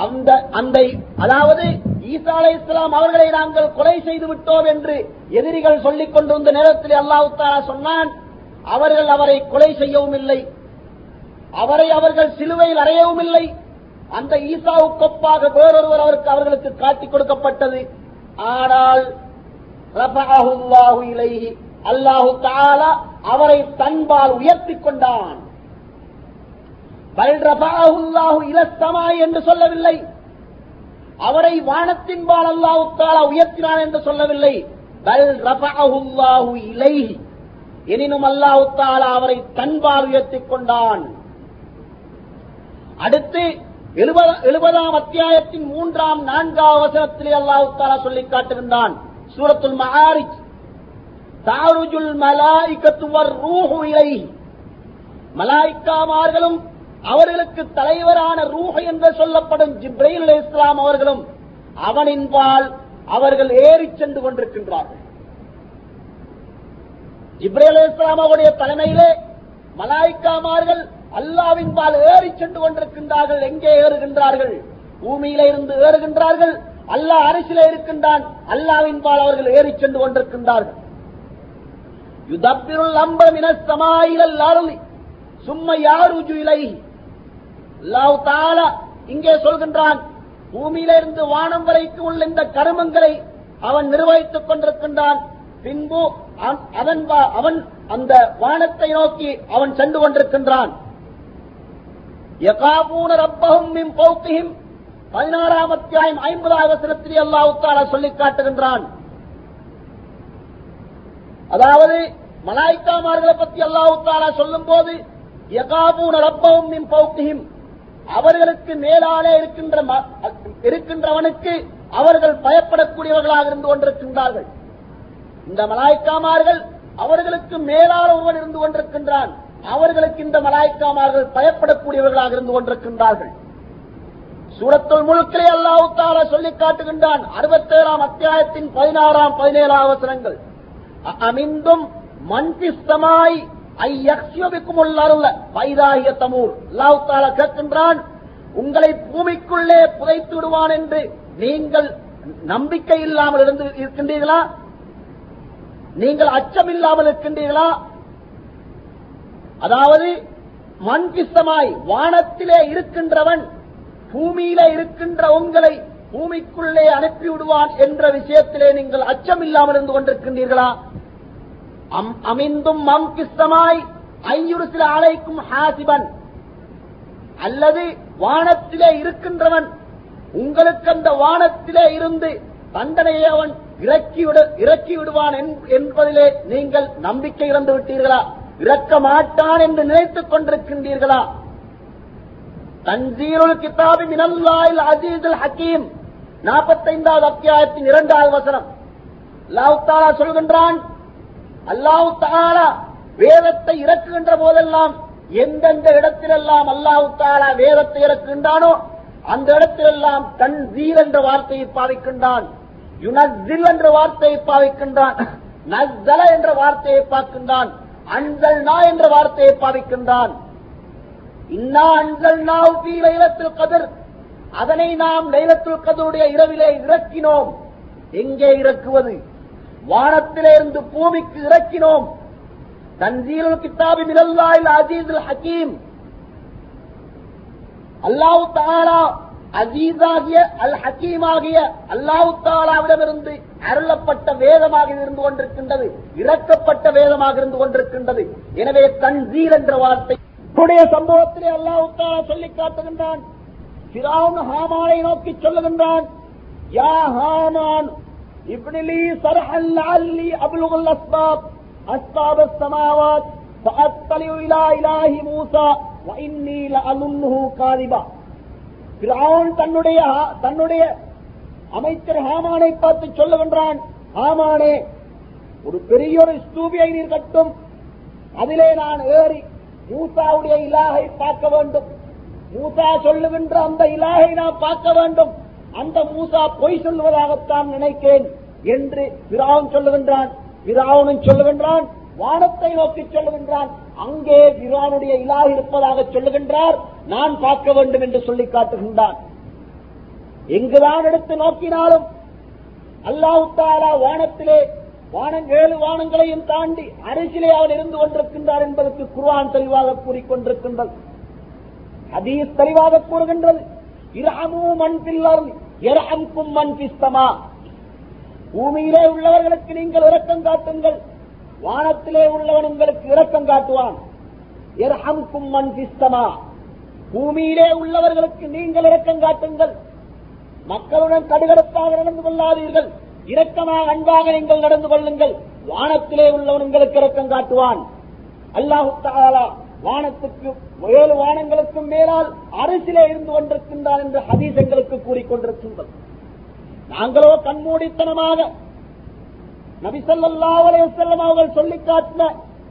அந்த அந்த அதாவது ஈசா அலை இஸ்லாம் அவர்களை நாங்கள் கொலை செய்து விட்டோம் என்று எதிரிகள் சொல்லிக் கொண்டிருந்த நேரத்தில் அல்லாஹு தாலா சொன்னான் அவர்கள் அவரை கொலை செய்யவும் இல்லை. அவரை அவர்கள் சிலுவையில் அறையவும் இல்லை. அந்த ஈசாவுக்கொப்பாக வேறொருவர் அவருக்கு அவர்களுக்கு காட்டிக் கொடுக்கப்பட்டது. ஆனால் அல்லாஹு தாலா அவரை தன்பால் உயர்த்திக் கொண்டான். என்று சொல்லவில்லை. அவரை வானத்தின்பால் அல்லாஹு தஆலா உயர்த்தினான் என்று சொல்லவில்லை. பல் எனினும் அல்லாஹு தாலா அவரை தன்பால் உயர்த்திக் கொண்டான். அடுத்து எழுபது- எழுபதாம் அத்தியாயத்தின் மூன்றாம் நான்காம் அவசரத்திலே அல்லாஹ் தாலா சொல்லி காட்டிருந்தான். சூரத்துல் மஆரிஜ் தாருஜுல் மலாய்க்கத்துவர் ரூஹு இலை மலாய்க்காமார்களும் அவர்களுக்கு தலைவரான ரூஹ் என்று சொல்லப்படும் ஜிப்ரைல் இஸ்லாம் அவர்களும் அவனின்பால் அவர்கள் ஏறிச் சென்று கொண்டிருக்கின்றார்கள். ஜிப்ரேல் இஸ்லாம் அவருடைய தலைமையிலே மலாய்க்காமார்கள் அல்லாவின் பால் ஏறிச் சென்று கொண்டிருக்கின்றார்கள். எங்கே ஏறுகின்றார்கள்? பூமியில இருந்து ஏறுகின்றார்கள். அல்லாஹ் அரசிலே இருக்கின்றான். அல்லாவின் பால் அவர்கள் ஏறி சென்று கொண்டிருக்கின்றார்கள். யுதப்பிருள் அம்பம் இன அருளி. சும்மா யாருஜு இலை அல்லாஹ் தால இங்கே சொல்கின்றான் பூமியிலிருந்து வானம் வரைக்கும் உள்ள இந்த கருமங்களை அவன் நிர்வகித்துக் கொண்டிருக்கின்றான். பின்பு அவன்- அவன் அந்த வானத்தை நோக்கி அவன் சென்று கொண்டிருக்கின்றான். யகாபூன ரப்பஹும் மின் பௌத்திஹிம் பதினாறாம் அத்தியாயம் ஐம்பதாவது சிறத்திரி அல்லாஹ் தாலா சொல்லிக் காட்டுகின்றான். அதாவது மலாய்க்காமார்களை பத்தி அல்லாஹு தாலா சொல்லும் போது யகாபூன அவர்களுக்கு மேலாலே இருக்கின்ற ம- இருக்கின்றவனுக்கு அவர்கள் பயப்படக்கூடியவர்களாக இருந்து கொண்டிருக்கின்றார்கள். இந்த மலாய்க்காமார்கள் அவர்களுக்கு மேலான ஒருவன் இருந்து கொண்டிருக்கின்றான். அவர்களுக்கு இந்த மலாய்க்காமார்கள் பயப்படக்கூடியவர்களாக இருந்து கொண்டிருக்கின்றார்கள். சூரத்துள் முழுக்கிலே அல்லாஹ் தாலா சொல்லிக் காட்டுகின்றான். அறுபத்தேழாம் அத்தியாயத்தின் பதினாறாம் பதினேழாம் அவசரங்கள் அமிந்தும் மன்பிஸ்தமாய் ஐயக்ஷியபிக்கும் உள்ளருள பைதாகிய தமூர். அல்லாஹ் கேட்கின்றான் உங்களை பூமிக்குள்ளே புதைத்து விடுவான் என்று நீங்கள் நம்பிக்கை இல்லாமல் இருந்து இருக்கின்றீர்களா? நீங்கள் அச்சம் இல்லாமல் இருக்கின்றீர்களா? அதாவது மண்கிஸ்தமாய் வானத்திலே இருக்கின்றவன் பூமியிலே இருக்கின்ற உங்களை பூமிக்குள்ளே அனுப்பி விடுவான் என்ற விஷயத்திலே நீங்கள் அச்சம் இல்லாமல் இருந்து கொண்டிருக்கின்றீர்களா? அமிந்தும் மம் பிஸ்தமாய் ஐயுறு சில ஆலைக்கும் ஹாசிபன். அல்லது வானத்திலே இருக்கின்றவன் உங்களுக்கு அந்த வானத்திலே இருந்து தண்டனையை அவன் இறக்கி விடு இறக்கி விடுவான் என்- என்பதிலே நீங்கள் நம்பிக்கை இழந்து விட்டீர்களா? இறக்க மாட்டான் என்று நினைத்துக் கொண்டிருக்கின்றீர்களா? தஞ்சீருள் கிதாபி மினல்லாயில் அசீஸுல் ஹக்கீம். நாற்பத்தைந்தாவது அத்தியாயத்தின் இரண்டாவது வசனம். லாவுத்தாலா சொல்கின்றான் அல்லாஹ் தாலா வேதத்தை இறக்குகின்ற போதெல்லாம் எந்தெந்த இடத்திலெல்லாம் அல்லாஹ் தாலா வேதத்தை இறக்குகின்றானோ அந்த இடத்திலெல்லாம் தன் ஜீர் என்ற வார்த்தையை பாவிக்கின்றான் யுனஸ்தில் என்ற வார்த்தையை பாவிக்கின்றான் நஸ்தல என்ற வார்த்தையை பார்க்கின்றான் அன்சல்னா என்ற வார்த்தையை பாவிக்கின்றான். இன்னா அன்சல்னாஹு ஃபீ லைலத்தில் கதிர். அதனை நாம் லைலத்துல் கதருடைய இரவிலே இறக்கினோம். எங்கே இறக்குவது? வானத்திலே இருந்து பூமிக்கு இறக்கினோம். தன்சீலுல் கிதாபி மினல்லாஹில் அஜீஸ் ஹக்கீம் அல்லாஹ் தாலா அஜீஸாகிய அல் ஹக்கீமாகிய அல்லாஹு தாலாவிடமிருந்து அருளப்பட்ட வேதமாக இருந்து கொண்டிருக்கின்றது இறக்கப்பட்ட வேதமாக இருந்து கொண்டிருக்கின்றது. எனவே தன்சீல் என்ற வார்த்தை உடைய சம்பவத்திலே அல்லாஹு தாலா சொல்லி காட்டுகின்றான். ஃபிரௌன் ஹாமானை நோக்கி சொல்லுகின்றான். யா ஹாமான் இப்னிலி சர்ஹல் லஅல்லி அப்லுகுல் அஸ்பாப் அஸ்பாப் السماوات فأطلع إلى إله موسى وإني لأظنه كاذبا ஃபிரௌன் தன்னுடைய தன்னுடைய அமைச்சர் ஹாமானை பார்த்து சொல்லுகின்றான் ஹாமானே ஒரு பெரிய ஒரு ஸ்தூபியை நீர் கட்டும் அதிலே நான் ஏறி மூசாவுடைய இலாகை பார்க்க வேண்டும் மூசா சொல்லுகின்ற அந்த இலாகை நான் பார்க்க வேண்டும் அந்த மூசா பொய் சொல்லுவதாகத்தான் நினைக்கிறேன் என்று பிராவன் சொல்லுகின்றான். பிராவனும் சொல்லுகின்றான். வானத்தை நோக்கி சொல்லுகின்றான். அங்கே பிரானுடைய இலாக இருப்பதாக சொல்லுகின்றார். நான் பார்க்க வேண்டும் என்று சொல்லி காட்டுகின்றான். எங்குதான் எடுத்து நோக்கினாலும் அல்லாஹு வானத்திலே வானம் ஏழு வானங்களையும் தாண்டி அரிசிலே அவர் இருந்து கொண்டிருக்கின்றார் என்பதற்கு குர்ஆன் தெளிவாக கூறிக்கொண்டிருக்கின்றது அதீஸ் தெளிவாக கூறுகின்றது. இராமும் மண் பில்லர் இரஹம்கும் மண் பிஸ்தமா பூமியிலே உள்ளவர்களுக்கு நீங்கள் இரக்கம் காட்டுங்கள். வானத்திலே உள்ளவன் உங்களுக்கு இரக்கம் காட்டுவான். மண் கிஸ்தமா பூமியிலே உள்ளவர்களுக்கு நீங்கள் இரக்கம் காட்டுங்கள். மக்களுடன் கடுகடுப்பாக நடந்து கொள்ளாதீர்கள். இரக்கமாக அன்பாக நீங்கள் நடந்து கொள்ளுங்கள். வானத்திலே உள்ளவன் உங்களுக்கு இரக்கம் காட்டுவான். அல்லாஹு வானத்துக்கு ஏழு வானங்களுக்கும் மேலால் அரசிலே இருந்து கொண்டிருக்கின்றான் என்று ஹதீஸ் எங்களுக்கு கூறிக்கொண்டிருக்கின்றது. நாங்களோ கண்மூடித்தனமாக நபிசல்லாஹு அலைஹி செல்லம் அவர்கள் சொல்லிக் காட்டின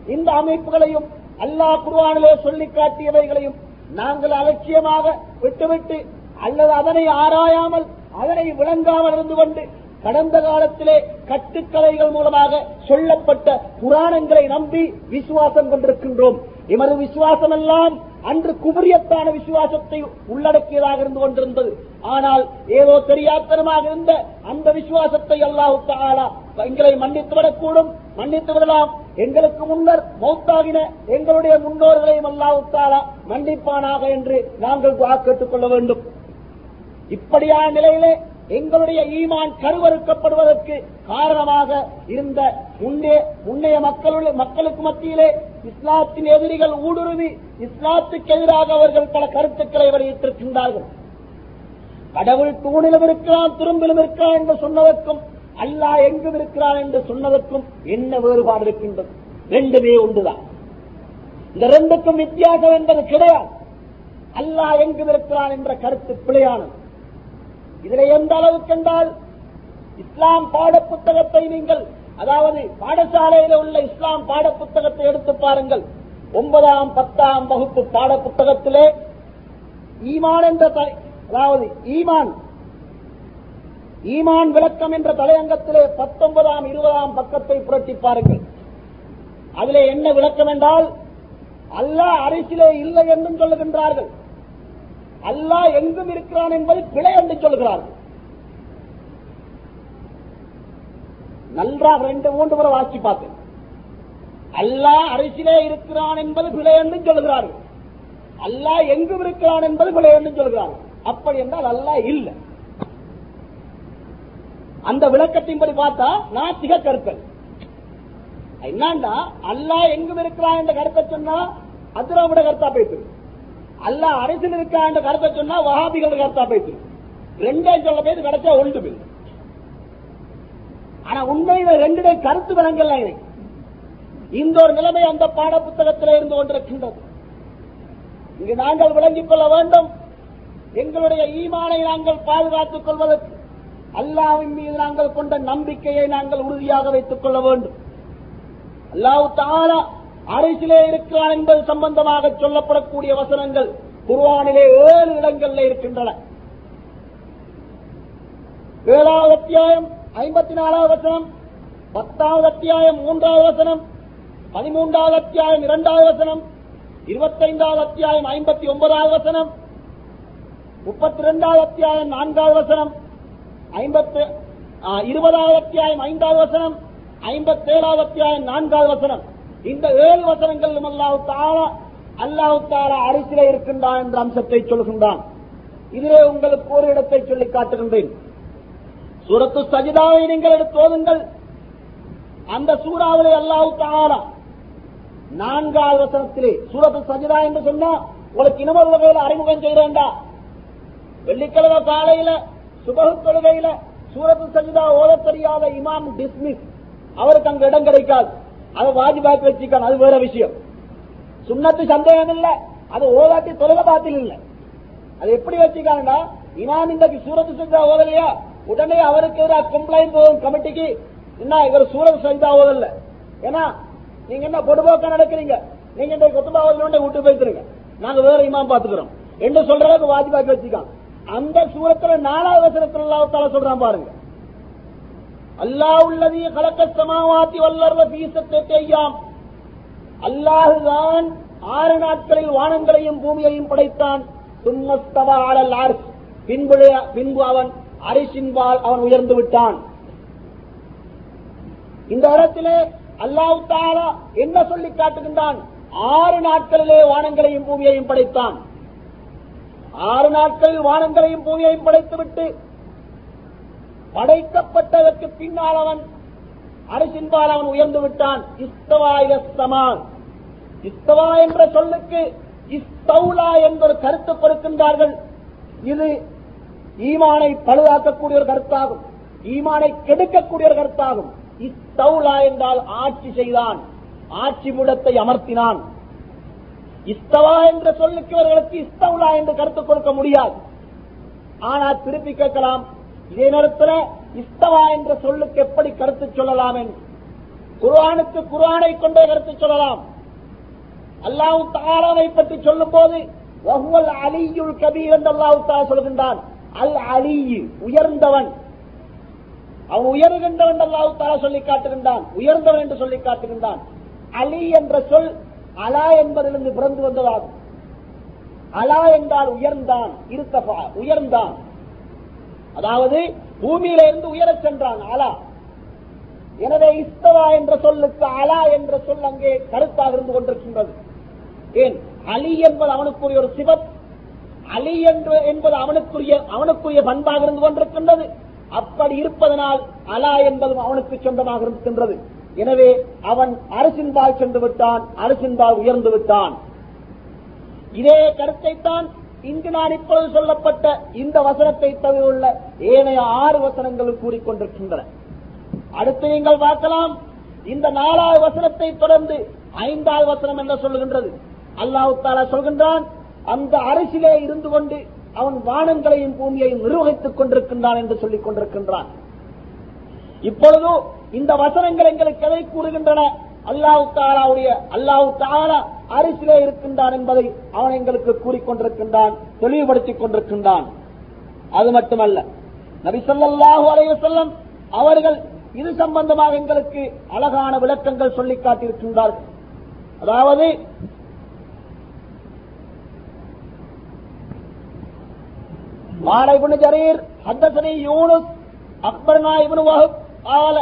இந்த அமைப்புகளையும் அல்லாஹ் குருவானிலே சொல்லிக் காட்டியவைகளையும் நாங்கள் அலட்சியமாக விட்டுவிட்டு அல்லது அதனை ஆராயாமல் அதனை விளங்காமல் இருந்து கொண்டு கடந்த காலத்திலே கட்டுக்கதைகள் மூலமாக சொல்லப்பட்ட புராணங்களை நம்பி விசுவாசம் கொண்டிருக்கின்றோம். எமது விசுவாசம் எல்லாம் அன்று குபரியத்தான விசுவாசத்தை உள்ளடக்கியதாக இருந்து கொண்டிருந்தது. ஆனால் ஏதோ தெரியாத்தனமாக இருந்த அந்த விசுவாசத்தை அல்லாஹு தாலா எங்களை மன்னித்து விடக்கூடும் மன்னித்து விடலாம். எங்களுக்கு முன்னர் மௌத்தாகின எங்களுடைய முன்னோர்களையும் அல்லாஹு தாலா மன்னிப்பானாக என்று நாங்கள் துஆ கேட்டுக் கொள்ள வேண்டும். இப்படியான நிலையிலே எங்களுடைய ஈமான் கருவறுக்கப்படுவதற்கு காரணமாக இருந்த முன்னே முன்னைய மக்களுடைய மக்களுக்கு மத்தியிலே இஸ்லாத்தின் எதிரிகள் ஊடுருவி இஸ்லாத்துக்கு எதிராக அவர்கள் பல கருத்துக்களை வெளியிட்டிருக்கின்றார்கள். கடவுள் தூணிலும் இருக்கிறான் திரும்பிலும் இருக்கிறான் என்று சொன்னதற்கும் அல்லாஹ் எங்கும் இருக்கிறான் என்று சொன்னதற்கும் என்ன வேறுபாடு இருக்கின்றது? ரெண்டுமே ஒன்றுதான். இந்த ரெண்டுக்கும் வித்தியாசம் என்பது கிடையாது. அல்லாஹ் எங்கும் இருக்கிறான் என்ற கருத்து பிழையானது. இதுல எந்த அளவுக்கு என்றால் இஸ்லாம் பாட புத்தகத்தை நீங்கள் அதாவது பாடசாலையில உள்ள இஸ்லாம் பாட புத்தகத்தை எடுத்து பாருங்கள். ஒன்பதாம் பத்தாம் வகுப்பு பாட புத்தகத்திலே ஈமான் என்ற தலை அதாவது ஈமான் ஈமான் விளக்கம் என்ற தலையங்கத்திலே பத்தொன்பதாம் இருபதாம் பக்கத்தை புரட்டி பாருங்கள். அதிலே என்ன விளக்கம் என்றால் அல்லாஹ் அரசிலே இல்லை என்றும் சொல்லுகின்றார்கள். அல்லாஹ் எங்கும் இருக்கிறான் என்பது பிழை என்று சொல்கிறார்கள். நன்றாக ரெண்டு மூன்று முறை வாசி பார்த்தேன் அல்லா அரிசிலே இருக்கிறான் என்பது பிழை என்று சொல்கிறார்கள் அல்லாஹ் எங்கும் இருக்கிறான் என்பது பிழை என்று சொல்கிறார்கள் அப்படி என்றால் அல்லா இல்லை. அந்த விளக்கத்தின்படி பார்த்தா நாத்திக கருத்தல் என்னண்டா அல்லாஹ் எங்கும் இருக்கிறான் என்ற கருத்தை சொன்னா அதிராவிட கருத்தா பேசுது அல்லாஹ் அரசில் இருக்கிறான் என்ற கருத்தை சொன்னா வகாபிகள் கருத்தா பேசுது ரெண்டே சொல்ல போய் கிடைச்சா ஒன்று பில் ஆனா உண்மையில ரெண்டு கருத்து விளங்கல எனக்கு இந்த ஒரு நிலைமை அந்த பாட புத்தகத்தில் இருந்து கொண்டிருக்கின்றது. இங்கு நாங்கள் விளங்கிக் கொள்ள வேண்டும். எங்களுடைய ஈமானை நாங்கள் பாதுகாத்துக் கொள்வதற்கு அல்லாவின் மீது நாங்கள் கொண்ட நம்பிக்கையை நாங்கள் உறுதியாக வைத்துக் கொள்ள வேண்டும். அல்லாவு தானா அரசிலே இருக்கிறான் என்பது சம்பந்தமாக சொல்லப்படக்கூடிய வசனங்கள் குர்வானிலே ஏழு இடங்களில் இருக்கின்றன. ஏழாவது அத்தியாயம் ஐம்பத்தி நாலாவது வசனம் பத்தாவது அத்தியாயம் மூன்றாவது வசனம் பதிமூன்றாவது அத்தியாயம் இரண்டாவது வசனம் இருபத்தைந்தாவது அத்தியாயம் ஐம்பத்தி ஒன்பதாவது வசனம் முப்பத்தி இரண்டாவது அத்தியாயம் நான்காவது வசனம் ஐம்பத்து இருபதாவது அத்தியாயம் ஐந்தாவது வசனம் ஐம்பத்தேழாவது அத்தியாயம் நான்காவது வசனம். இந்த ஏழு வசனங்களிலும் அல்லாஹு தாரா அல்லாஹு தாலா அரிசிலே இருக்கின்றான் என்ற அம்சத்தை சொல்கின்றான் இதிலே உங்களுக்கு ஒரு இடத்தை சொல்லி காட்டுகின்றேன். சூரத்து சஜிதாவை நீங்கள் எடுத்தோதுங்கள் அந்த சூறாவிலே அல்லாஹு தாரா நான்காவது வசனத்திலே சூரத்து சஜிதா என்று சொன்னா உங்களுக்கு இன்னொரு வகையில் அறிமுகம் செய்யறேன்டா வெள்ளிக்கிழமை காலையில சுபகு தொழுகையில சூரத்து சஜிதா ஓத தெரியாத இமாம் டிஸ்மிஸ் அவருக்கு அங்க இடம் கிடைக்காது. அதை வாஜிபாக்கி வச்சுக்கான் அது வேற விஷயம். சுண்ணத்து சந்தேகம் இல்ல அது ஓதாட்டி தொழுக பாத்தில் இல்ல. அது எப்படி வச்சுக்காங்கடா இமாம் இன்றைக்கு சூரத்து சஜிதா ஓதலையா? உடனே அவருக்கு எதிராக கம்ப்ளைண்ட் போகும் கமிட்டிக்கு என்ன இவர் சூழல் சஜிதா ஏன்னா நீங்க என்ன பொடுபோக்க நடக்கிறீங்க? நீங்க இந்த கொத்துபா விட்டு போய்த்துருங்க நாங்க வேற இமாம் பாத்துக்கிறோம் என்று சொல்ற அளவுக்கு வாஜிபாக்கி வச்சுக்கான் அந்த சூரத்துல நாலாவது வசனத்தில் அல்லாஹ் சொல்றான் பாருங்க. அல்லாஹ் உள்ளதி கலக்க சமாவாத்தி வல்லர்வ பீசத்தையாம் அல்லாஹுதான் ஆறு நாட்களில் வானங்களையும் பூமியையும் படைத்தான். சும்மஸ்தவா ஆளல் பின்பு பின்பு அவன் அரிசின்பால் அவன் உயர்ந்து விட்டான். இந்த இடத்திலே அல்லாஹ் தாலா என்ன சொல்லி காட்டுகின்றான்? ஆறு நாட்களிலே வானங்களையும் பூமியையும் படைத்தான். ஆறு நாட்களில் வானங்களையும் பூமியையும் படைத்துவிட்டு படைக்கப்பட்டதற்கு பின்னால் அவன் அரசின்பால் அவன் உயர்ந்து விட்டான். இஸ்தவா இஸ்தவா என்ற சொல்லுக்கு இஸ்தௌலா என்ற கருத்து கொடுக்கின்றார்கள். இது ஈமானை பழுதாக்கக்கூடிய ஒரு கருத்தாகும். ஈமானை கெடுக்கக்கூடிய ஒரு கருத்தாகும். இஸ்தௌலா என்றால் ஆட்சி செய்தான். ஆட்சி முடத்தை அமர்த்தினான். இஸ்தவா என்ற சொல்லுக்கு இவர்களுக்கு இஸ்தவுலா என்று கருத்து கொடுக்க முடியாது. ஆனால் திருப்பி கேட்கலாம். இதே நேரத்தில் இஸ்தவா என்ற சொல்லுக்கு எப்படி கருத்து சொல்லலாம் என்று. குர்ஆனுக்கு குரானை கொண்டே கருத்து சொல்லலாம். அல்லாஹு தாராவை பற்றி சொல்லும் போது வஹுவல் அலியுல் கபீர் என்று அல்லாஹு தாரா சொல்கின்றான். அல் அலி உயர்ந்தவன். அவன் உயர்கின்றவன் அல்லாஹு தாலா சொல்லி காட்டுகின்றான் உயர்ந்தவன் என்று சொல்லி காட்டுகின்றான் அலி என்ற சொல் அலா என்பதிலிருந்து பிறந்து வந்ததாகும். அலா என்றால் உயர்ந்தான் இருத்தபா உயர்ந்தான். அதாவது பூமியில இருந்து உயரச் சென்றான் அலா. எனவே இஸ்தவா என்ற சொல்லுக்கு அலா என்ற சொல் அங்கே கருத்தாக இருந்து கொண்டிருக்கின்றது. ஏன்? அலி என்பது அவனுக்குரிய ஒரு சிவத் அலி என்று என்பது அவனுக்குரிய அவனுக்குரிய பண்பாக இருந்து கொண்டிருக்கின்றது. அப்படி இருப்பதனால் அலா என்பதும் அவனுக்கு சொந்தமாக இருக்கின்றது. எனவே அவன் அரசின்பால் சென்று விட்டான் அரசின்பால் உயர்ந்து விட்டான். இதே கருத்தைத்தான் இங்கு நான் இப்பொழுது சொல்லப்பட்ட இந்த வசனத்தை தவிர உள்ள ஏனைய ஆறு வசனங்களும் கூறிக்கொண்டிருக்கின்றன அடுத்து நீங்கள் பார்க்கலாம். இந்த நாலாவது வசனத்தை தொடர்ந்து ஐந்தாவது வசனம் என்ன சொல்லுகின்றது? அல்லாஹு தாலா சொல்கின்றான் அந்த அரசிலே இருந்து கொண்டு அவன் வானங்களையும் பூமியையும் நிர்வகித்துக் கொண்டிருக்கின்றான் என்று சொல்லிக் கொண்டிருக்கின்றான். இப்பொழுது இந்த வசனங்கள் எங்களுக்கு எதை கூறுகின்றன? அல்லாஹு தாலாவுடைய அல்லாஹு தாலா அரிசிலே இருக்கின்றான் என்பதை அவன் எங்களுக்கு கூறிக்கொண்டிருக்கின்றான் தெளிவுபடுத்திக் கொண்டிருக்கின்றான். அது மட்டுமல்ல நபிசல்லாஹு அலைவசல்லம் அவர்கள் இது சம்பந்தமாக எங்களுக்கு அழகான விளக்கங்கள் சொல்லி காட்டியிருக்கின்றார்கள். அதாவது قال ابن جرير حدثني يونس اخبرنا ابن وهب قال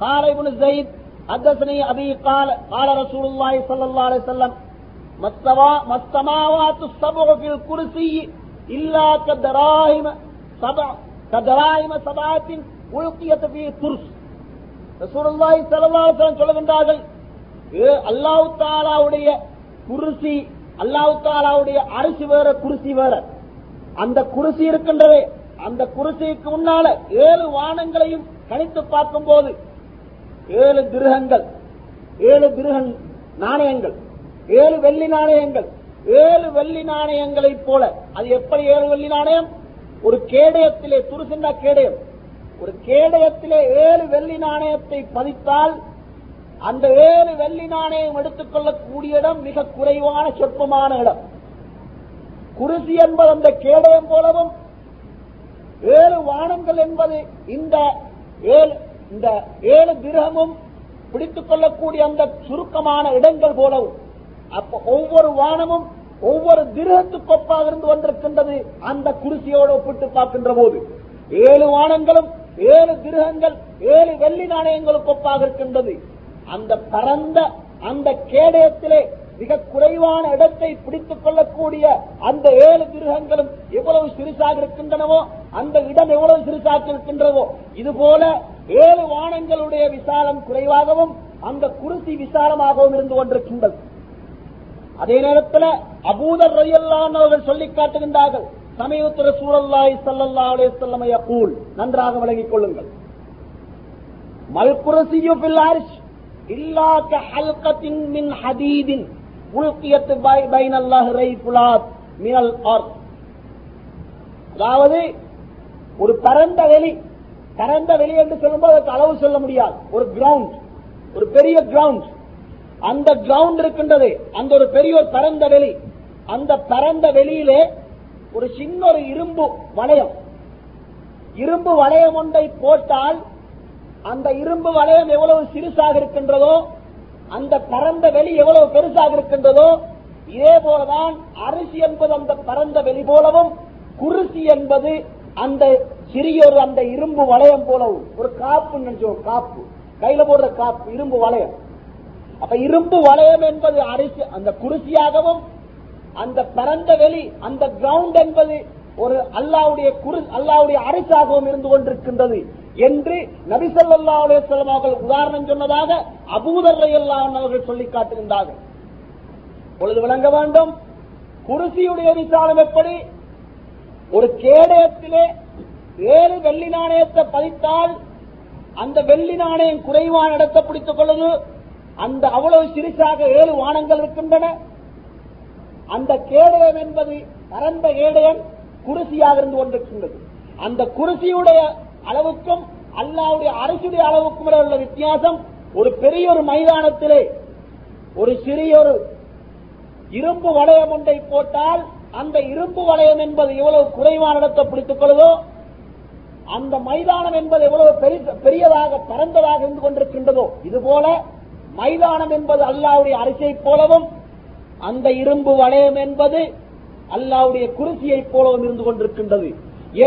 قال ابن زيد حدثني ابي قال قال رسول الله صلى الله عليه وسلم ما السوا- ما السماوات السبع في الكرسي الا كدراهم سبع كدراهم سبعه القيت في ترس ரசூலுல்லாஹி ஸல்லல்லாஹு அலைஹி வஸல்லம் சொல்லுகின்றார்கள் ஏ அல்லாஹ் தஆலாவுடைய குர்சி அல்லாஹ் தஆலாவுடைய அரிசி வேற குர்சி வேற அந்த குருசி இருக்கின்றதே அந்த குருசிக்கு முன்னால ஏழு வானங்களையும் கணித்து பார்க்கும் போது ஏழு திருகங்கள் ஏழு திருகன் நாணயங்கள் ஏழு வெள்ளி நாணயங்கள் ஏழு வெள்ளி நாணயங்களைப் போல. அது எப்படி ஏழு வெள்ளி நாணயம்? ஒரு கேடயத்திலே துருசின்னா கேடயம். ஒரு கேடயத்திலே ஏழு வெள்ளி நாணயத்தை பதித்தால் அந்த ஏழு வெள்ளி நாணயம் எடுத்துக்கொள்ளக்கூடிய இடம் மிக குறைவான சொற்பமான இடம். குருசி என்பது அந்த கேடயம் போலவும் ஏழு வானங்கள் என்பது இந்த ஏழு இந்த ஏழு கிரகமும் பிடித்துக் கொள்ளக்கூடிய அந்த சுருக்கமான இடங்கள் போலவும். அப்ப ஒவ்வொரு வானமும் ஒவ்வொரு கிரகத்துக்கொப்பாக இருந்து வந்திருக்கின்றது அந்த குருசியோடு ஒப்பிட்டு பார்க்கின்ற போது. ஏழு வானங்களும் ஏழு கிரகங்கள் ஏழு வெள்ளி நாணயங்களுக்கு ஒப்பாக இருக்கின்றது. அந்த பரந்த அந்த கேடயத்திலே மிக குறைவான இடத்தை பிடித்துக் கொள்ளக்கூடிய அந்த ஏழு கிரகங்களும் எவ்வளவு சிறுசாக இருக்கின்றனவோ அந்த இடம் எவ்வளவு சிறுசாக இருக்கின்றதோ இதுபோல ஏழு வானங்களுடைய விசாலம் குறைவாகவும் அந்த குருசி விசாலமாகவும் இருந்து கொண்டிருக்கின்றது. அதே நேரத்தில் அபூதர் ரலியல்லாஹு அவர்கள் சொல்லி காட்டுகின்றார்கள் சமயத்து சூழல்லாய் ஸல்லல்லாஹு அலைஹி வஸல்லம் நன்றாக விளங்கிக் கொள்ளுங்கள். மல்குரசியு பில்லாரிஷ் இல்லாக்க ஹல்கத்தின் மின் ஹதீதின் உல்கியத் பை மினல் அதாவது ஒரு பரந்த வெளி பரந்த வெளி என்று சொல்லும்போது அதுக்கு அளவு சொல்ல முடியாது. ஒரு கிரவுண்ட் ஒரு பெரிய கிரவுண்ட் அந்த கிரவுண்ட் இருக்கின்றது அந்த ஒரு பெரிய ஒரு பரந்த வெளி. அந்த பரந்த வெளியிலே ஒரு சின்ன ஒரு இரும்பு வளையம். இரும்பு வளையம் ஒன்றை போட்டால் அந்த இரும்பு வளையம் எவ்வளவு சிறுசாக இருக்கின்றதோ அந்த பரந்த வெளி எவ்வளவு பெருசாக இருக்கின்றதோ இதே போலதான் அரிசி என்பது அந்த பரந்த வெளி போலவும் குருசி என்பது அந்த சிறிய ஒரு அந்த இரும்பு வளையம் போலவும். ஒரு காப்பு நினைச்சோம் காப்பு. கையில போடுற காப்பு இரும்பு வளையம். அப்ப இரும்பு வளையம் என்பது அரிசி அந்த குருசியாகவும் அந்த பரந்த வெளி அந்த கிரவுண்ட் என்பது ஒரு அல்லாவுடைய குரு அல்லாவுடைய அரசாகவும் இருந்து கொண்டிருக்கின்றது என்று நபிசல்லா அலுவலம் அவர்கள் உதாரணம் சொன்னதாக அபூதர்ரை எல்லாம் அவர்கள் சொல்லி காட்டிருந்தார்கள் பொழுது விளங்க வேண்டும் குருசியுடைய விசாரம் எப்படி? ஒரு கேடயத்திலே ஏழு வெள்ளி நாணயத்தை பதித்தால் அந்த வெள்ளி நாணயம் குறைவான இடத்தை பிடித்துக் கொள்வது அந்த அவ்வளவு சிறிசாக ஏழு வானங்கள் இருக்கின்றன. அந்த கேடயம் என்பது பரந்த கேடயம். குருசியாக இருந்து கொண்டிருக்கின்றது. அந்த குருசியுடைய அளவுக்கும் அல்லாவுடைய அரசுடைய அளவுக்கும் உள்ள வித்தியாசம் ஒரு பெரிய ஒரு மைதானத்திலே ஒரு சிறிய ஒரு இரும்பு வளையம் ஒன்றை போட்டால் அந்த இரும்பு வளையம் என்பது எவ்வளவு குறைவான இடத்தை பிடித்துக் கொள்ளுதோ அந்த மைதானம் என்பது எவ்வளவு பெரியதாக பரந்ததாக இருந்து கொண்டிருக்கின்றதோ இதுபோல மைதானம் என்பது அல்லாவுடைய அரிசியைப் போலவும் அந்த இரும்பு வளையம் என்பது அல்லாவுடைய குருசியைப் போலவும் இருந்து கொண்டிருக்கின்றது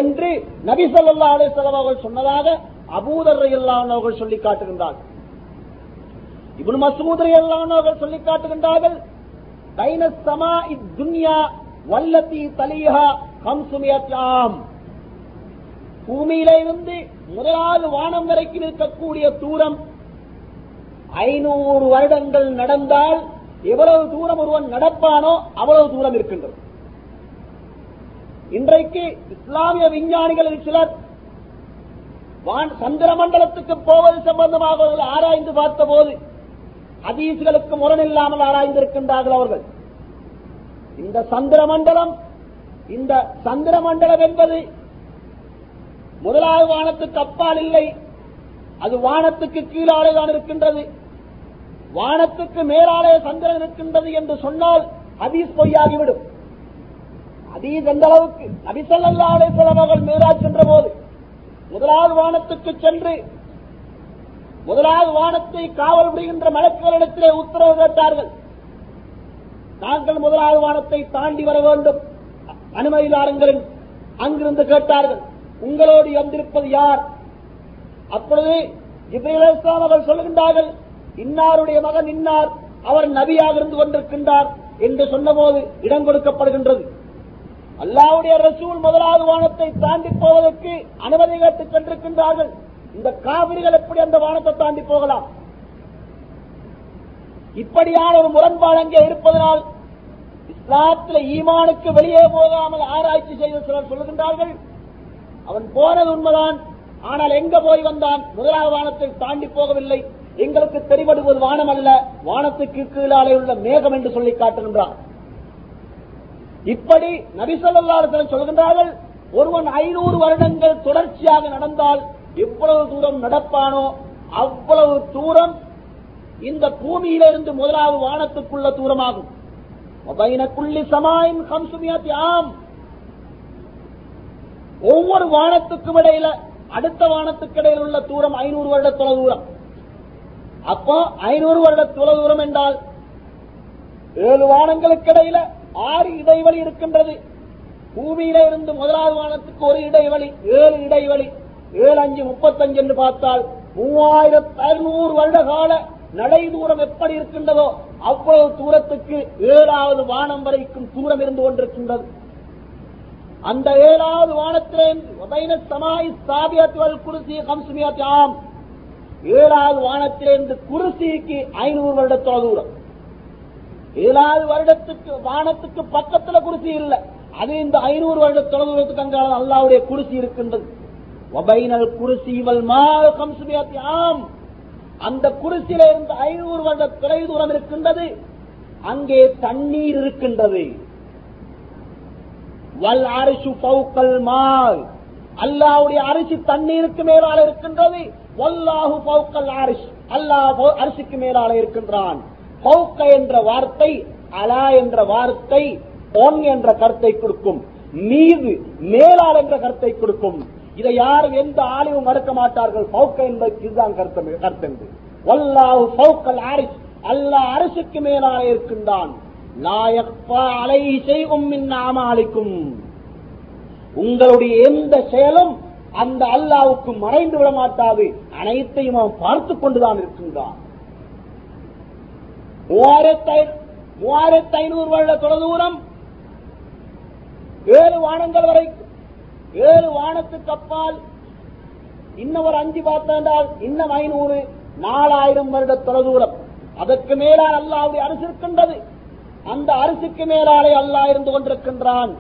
என்று நபி சொல்லா அலைஹி அவர்கள் சொன்னதாக அபூதர் ரலியல்லாஹு அவர்கள் சொல்லி காட்டுகின்றார்கள். இவன் மஸ்ஊத் ரலியல்லாஹு அவர்கள் சொல்லி காட்டுகின்றார்கள் பைன சமா இத்துன்யா வல்லதி தலிஹா 500 பூமியில இருந்து முதலாவது வானம் வரைக்கும் இருக்கக்கூடிய தூரம் ஐநூறு வருடங்கள் நடந்தால் எவ்வளவு தூரம் ஒருவன் நடப்பானோ அவ்வளவு தூரம் இருக்கின்றது. இன்றைக்கு இஸ்லாமிய விஞ்ஞானிகளில் சிலர் வான்- சந்திர மண்டலத்துக்கு போவது சம்பந்தமாக அவர்கள் ஆராய்ந்து பார்த்தபோது ஹதீஸ்களுக்கு முரணில்லாமல் ஆராய்ந்திருக்கின்றார்கள் அவர்கள். இந்த சந்திர மண்டலம் இந்த சந்திர மண்டலம் என்பது முதலாவது வானத்துக்கு அப்பால் இல்லை. அது வானத்துக்கு கீழாலே தான் இருக்கின்றது. வானத்துக்கு மேலாலே சந்திரன் இருக்கின்றது என்று சொன்னால் ஹதீஸ் பொய்யாகிவிடும். ஹதீஸ் எந்த அளவுக்கு நபிசல்லா அலிஸ்லாம் அவர்கள் மேராஜ் சென்ற போது முதலாவது வானத்துக்கு சென்று முதலாவது வானத்தை காவல் விடுகின்ற மலக்குகளிடத்திலே உத்தரவு கேட்டார்கள். நாங்கள் முதலாவது வானத்தை தாண்டி வர வேண்டும். அனுமதிதாரங்கள் அங்கிருந்து கேட்டார்கள் உங்களோடு வந்திருப்பது யார்? அப்பொழுது இப்ரேலாம் அலைஹிஸ்ஸலாம் அவர்கள் சொல்லுகின்றார்கள் இன்னாருடைய மகன் இன்னார் அவர் நபியாக இருந்து கொண்டிருக்கின்றார் என்று சொன்னபோது இடம் கொடுக்கப்படுகின்றது. அல்லாவுடைய ரசூல் முதலாவது வானத்தை தாண்டி போவதற்கு அனுமதி கேட்டுக் கொண்டிருக்கின்றார்கள் இந்த காவிரிகள் எப்படி அந்த வானத்தை தாண்டி போகலாம்? இப்படியான ஒரு முரண்பாடு அங்கே இருப்பதனால் இஸ்லாத்தில் ஈமானுக்கு வெளியே போகாமல் ஆராய்ச்சி செய்த சிலர் சொல்லுகின்றார்கள். அவன் போனது உண்மைதான். ஆனால் எங்க போய் வந்தான்? முதலாவது வானத்தை தாண்டி போகவில்லை. எங்களுக்கு தெரிவடுவது வானம் அல்ல. வானத்துக்கு கீழாலே உள்ள மேகம் என்று சொல்லி காட்டுகின்றான். இப்படி நபிசல்லாறு சொல்கின்றார்கள் ஒருவன் ஐநூறு வருடங்கள் தொடர்ச்சியாக நடந்தால் எவ்வளவு தூரம் நடப்பானோ அவ்வளவு தூரம் இந்த பூமியிலிருந்து முதலாவது வானத்துக்குள்ள தூரமாகும். ஒவ்வொரு வானத்துக்கும் இடையில அடுத்த வானத்துக்கு இடையில் உள்ள தூரம் ஐநூறு வருட தொலை தூரம். அப்போ ஐநூறு வருட தொலை தூரம் என்றால் ஏழு வானங்களுக்கு இடையில ஆறு இடைவெளி இருக்கின்றது. பூமியில இருந்து முதலாவது வானத்துக்கு ஒரு இடைவெளி ஏழு இடைவெளி ஏழு அஞ்சு முப்பத்தஞ்சு என்று பார்த்தால் மூவாயிரத்தி அறுநூறு வருட கால நடை தூரம் எப்படி இருக்கின்றதோ அவ்வளவு தூரத்துக்கு ஏழாவது வானம் வரைக்கும் தூரம் இருந்து கொண்டிருக்கின்றது. அந்த ஏழாவது வானத்திலே சமாய் சாபியத்துவல் குருசி கம்சுமியாம் ஏழாவது வானத்திலிருந்து குருசிக்கு ஐநூறு வருடத்தோ தூரம். ஏழாவது வருடத்துக்கு வானத்துக்கு பக்கத்துல குருசி இல்ல. அது இந்த ஐநூறு வருட தொலைதூரத்துக்கு அங்கால அல்லாவுடைய குருசி இருக்கின்றது. ஒபைனல் குருசி வல் ஆம். அந்த குருசியில இருந்து ஐநூறு வருட தொலை தூரம் இருக்கின்றது. அங்கே தண்ணீர் இருக்கின்றது. வல் அரிசு பவுக்கல் மால். அல்லாவுடைய அரிசி தண்ணீருக்கு மேலால இருக்கின்றது. வல்லாஹு பவுக்கல் அரிசி அல்லாஹ் அரிசிக்கு மேலால இருக்கின்றான். பௌக்க என்ற வார்த்தை அலா என்ற வார்த்தை ஒன் என்ற கருத்தை கொடுக்கும். மீது மேலாள் என்ற கருத்தை கொடுக்கும். இதை யாரும் எந்த ஆலிவும் மறுக்க மாட்டார்கள். பௌக்க என்பதற்கு இதுதான் கருத்தம் கருத்தென்று. வல்லாஹு பௌக்கல் அரிசி அல்லாஹ் அரசுக்கு மேலாக இருக்கின்றான். அலை செய்கும் ஆமாளிக்கும் உங்களுடைய எந்த செயலும் அந்த அல்லாவுக்கு மறைந்து விட மாட்டாது. அனைத்தையும் அவன் பார்த்துக் கொண்டுதான் இருக்கின்றான். மூவாயிரத்தி மூவாயிரத்தி ஐநூறு வருட தொலைதூரம். ஏழு வானங்கள் வரை ஏழு வானத்துக்கு அப்பால் இன்னும் ஒரு அஞ்சு பார்த்தால் இன்னும் ஐநூறு நாலாயிரம் வருட தொலைதூரம். அதற்கு மேலால் அல்லாவுடைய அரசு இருக்கின்றது அந்த அரசுக்கு மேலாலே அல்லாஹ் இருந்து கொண்டிருக்கின்றான்.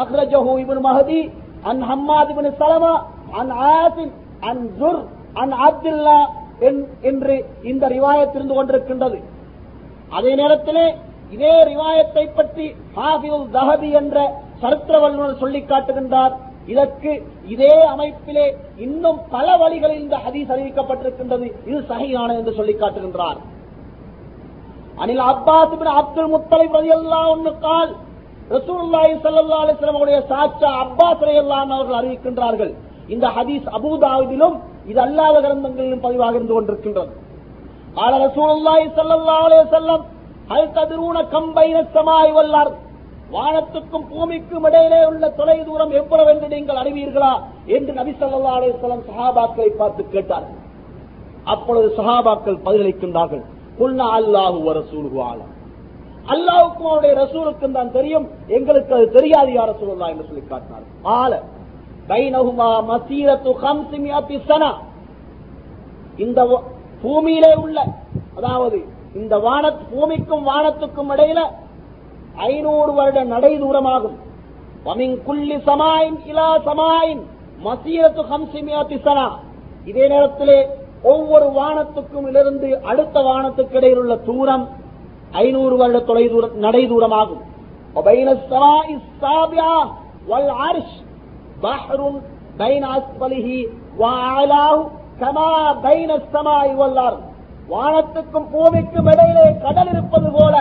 அஹ்ரஜஹு இபின் மஹதி அன் ஹம்மாத் இபின் சலமா அன் ஆசின் அன் ஜுர் அன் அப்துல்லா என்று இந்த ரிவாயத் இருந்து கொண்டிருக்கின்றது. அதே நேரத்திலே இதே ரிவாயத்தை பற்றி ஹாஃபில் தஹபி என்ற சரித்திர வல்லுநர் சொல்லி காட்டுகின்றார். இதற்கு இதே அமைப்பிலே இன்னும் பல வழிகளில் இந்த ஹதீஸ் அறிவிக்கப்பட்டிருக்கின்றது. இது சகையான என்று சொல்லி காட்டுகின்றார். அனில் அப்பாஸ் இப்னு அப்துல் முத்தலை பதியல்லா அன்ஹு கால் ரசூலுல்லாஹி ஸல்லல்லாஹு சாச்சா அப்பாஸ் ரலியல்லாஹு அவர்கள் அறிவிக்கின்றார்கள். இந்த ஹதீஸ் அபுதாவிலும் இது அல்லாத கிரந்தங்களிலும் பதிவாக இருந்து கொண்டிருக்கின்றது. قال رسول الله صلى الله عليه وسلم هل تدرون كم بين السماء والارض வானத்துக்கும் பூமிக்கும் இடையிலே உள்ள தொலை தூரம் எவ்வளவு என்று நீங்கள் அறிவீர்களா என்று நபி ஸல்லல்லாஹு அலைஹி வஸல்லம் சஹாபாக்களை பார்த்து கேட்டார்கள் அப்பொழுது சஹாபாக்கள் பதிலளிக்கின்றார்கள் குல்னா அல்லாஹு வ ரசூலுஹு ஆலம் அல்லாவுக்கும் அவருடைய ரசூலுக்கும் தான் தெரியும் எங்களுக்கு அது தெரியாது யார் ரசூலுல்லாஹ் என்று சொல்லி காட்டினார் ஆல பைனஹுமா மசீரத்து ஹம்சிமியத்தி சனா இந்த பூமியிலே உள்ள அதாவது இந்த வான பூமிக்கும் வானத்துக்கும் இடையில ஐநூறு வருட நடை தூரமாகும் குள்ளி சமாயின் இலா சமாயின் மசீரத்து ஹம்சிமியா திசனா இதே நேரத்திலே ஒவ்வொரு வானத்துக்கும் இருந்து அடுத்த வானத்துக்கு இடையில் உள்ள தூரம் ஐநூறு வருட தொலை தூர நடை தூரமாகும் பைன கமா பைன சமாய் வல்லார் வானத்துக்கும் பூமிக்கும் இடையிலே கடல் இருப்பது போல.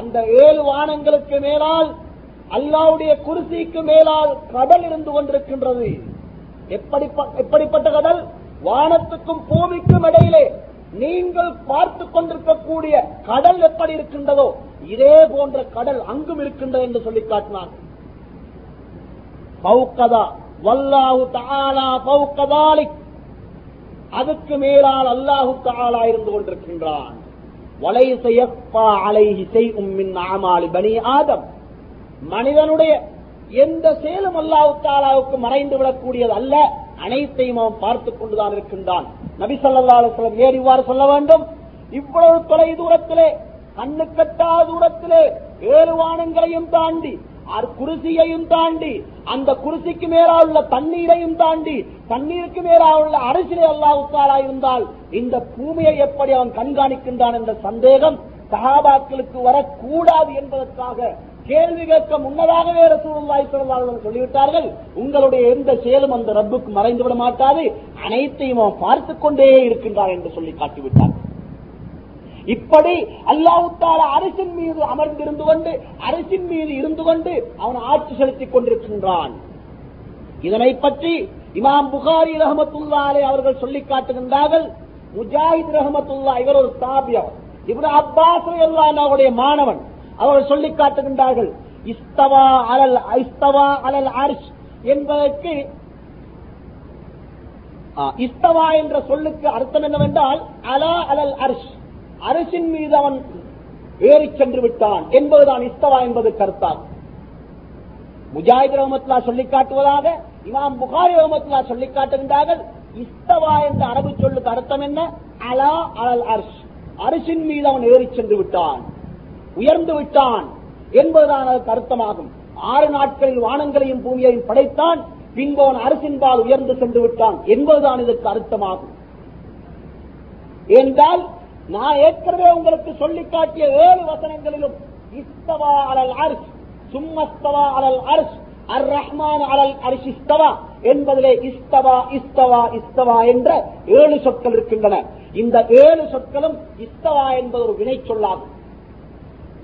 அந்த ஏழு வானங்களுக்கு மேலால் அல்லாவுடைய குருசிக்கு மேலால் கடல் இருந்து கொண்டிருக்கின்றது. எப்படிப்பட்ட கடல்? வானத்துக்கும் பூமிக்கும் இடையிலே நீங்கள் பார்த்து கொண்டிருக்கக்கூடிய கடல் எப்படி இருக்கின்றதோ இதே போன்ற கடல் அங்கும் இருக்கின்றது என்று சொல்லி காட்டினார் பௌக்கதா வல்லாவு தாலா பௌக்கதாலிக் அதுக்கு மேலால் அல்லாஹு தாலா இருந்து கொண்டிருக்கின்றான். வலை செய்யப்பா அலை இசை உம்மின் அமாலி பனி ஆதம். மனிதனுடைய எந்த செயலும் அல்லாஹு தாலாவுக்கு மறைந்து விடக்கூடியது அல்ல. அனைத்தையும் அவன் பார்த்துக் கொண்டுதான் இருக்கின்றான். நபி சொல்லா அலுவலம் ஏன் இவ்வாறு சொல்ல வேண்டும்? இவ்வளவு தொலை தூரத்திலே கண்ணு கட்டா தூரத்திலே ஏழு வானங்களையும் தாண்டி குருசியையும் தாண்டி அந்த குருசிக்கு மேலா உள்ள தண்ணீரையும் தாண்டி தண்ணீருக்கு மேலா உள்ள அரசியலை அல்லாவுத்தாரா இருந்தால் இந்த பூமியை எப்படி அவன் கண்காணிக்கின்றான் என்ற சந்தேகம் சகாபாக்களுக்கு வரக்கூடாது என்பதற்காக கேள்வி கேட்க முன்னதாகவே ரசூலுல்லாஹி ஸல்லல்லாஹு சொல்லிவிட்டார்கள். உங்களுடைய எந்த செயலும் அந்த ரப்புக்கு மறைந்து விட மாட்டாது. அனைத்தையும் அவன் பார்த்துக் கொண்டே இருக்கின்றான் என்று சொல்லி காட்டிவிட்டார் இப்படி அல்லாவுத்தால அரசின் மீது அமர்ந்திருந்து கொண்டு அரசின் மீது இருந்து கொண்டு அவன் ஆட்சி செலுத்திக் கொண்டிருக்கின்றான். இதனை பற்றி இமாம் புகாரி ரஹமத்துல்லாலே அவர்கள் சொல்லி காட்டுகின்றார்கள். முஜாஹித் ரஹமத்துல்லா இவர் ஒரு சாபியர் இவர் அப்பாஸ் அவருடைய மாணவன். அவர்கள் சொல்லி காட்டுகின்றார்கள் இஸ்தவா அலல் இஸ்தவா அலல் அரிஷ் என்பதற்கு இஸ்தவா என்ற சொல்லுக்கு அர்த்தம் என்னவென்றால் அலா அலல் அர்ஷ் அரசின் மீது அவன் ஏறி சென்று விட்டான் என்பதுதான் இஸ்தவா என்பது கருத்தாகும் முஜாஹித் ரஹமத்லா சொல்லிக் காட்டுவதாக இமாம் புகாரி ரஹமத்லா சொல்லிக் காட்டுகின்றார்கள். இஸ்தவா என்ற அரபு சொல்லுக்கு அர்த்தம் என்ன? அலா அலல் அர்ஷ். அரிசின் மீது அவன் ஏறி சென்று விட்டான். உயர்ந்து விட்டான் என்பதுதான் அதற்கு அர்த்தமாகும். ஆறு நாட்களில் வானங்களையும் பூமியையும் படைத்தான் பின்பு அவன் அரசின்பால் உயர்ந்து சென்று விட்டான் என்பதுதான் இதற்கு அர்த்தமாகும். என்றால் நான் ஏற்கனவே உங்களுக்கு சொல்லிக் காட்டிய ஏழு வசனங்களிலும் இஸ்தவா அலல் அர்ஷ் சும்மஸ்தவா அலல் அர்ஷ் அர் ரஹ்மான் அலல் அரிஷ் இஸ்தவா என்பதிலே இஸ்தவா இஸ்தவா இஸ்தவா என்ற ஏழு சொற்கள் இருக்கின்றன. இந்த ஏழு சொற்களும் இஸ்தவா என்பது ஒரு வினை சொல்லாகும்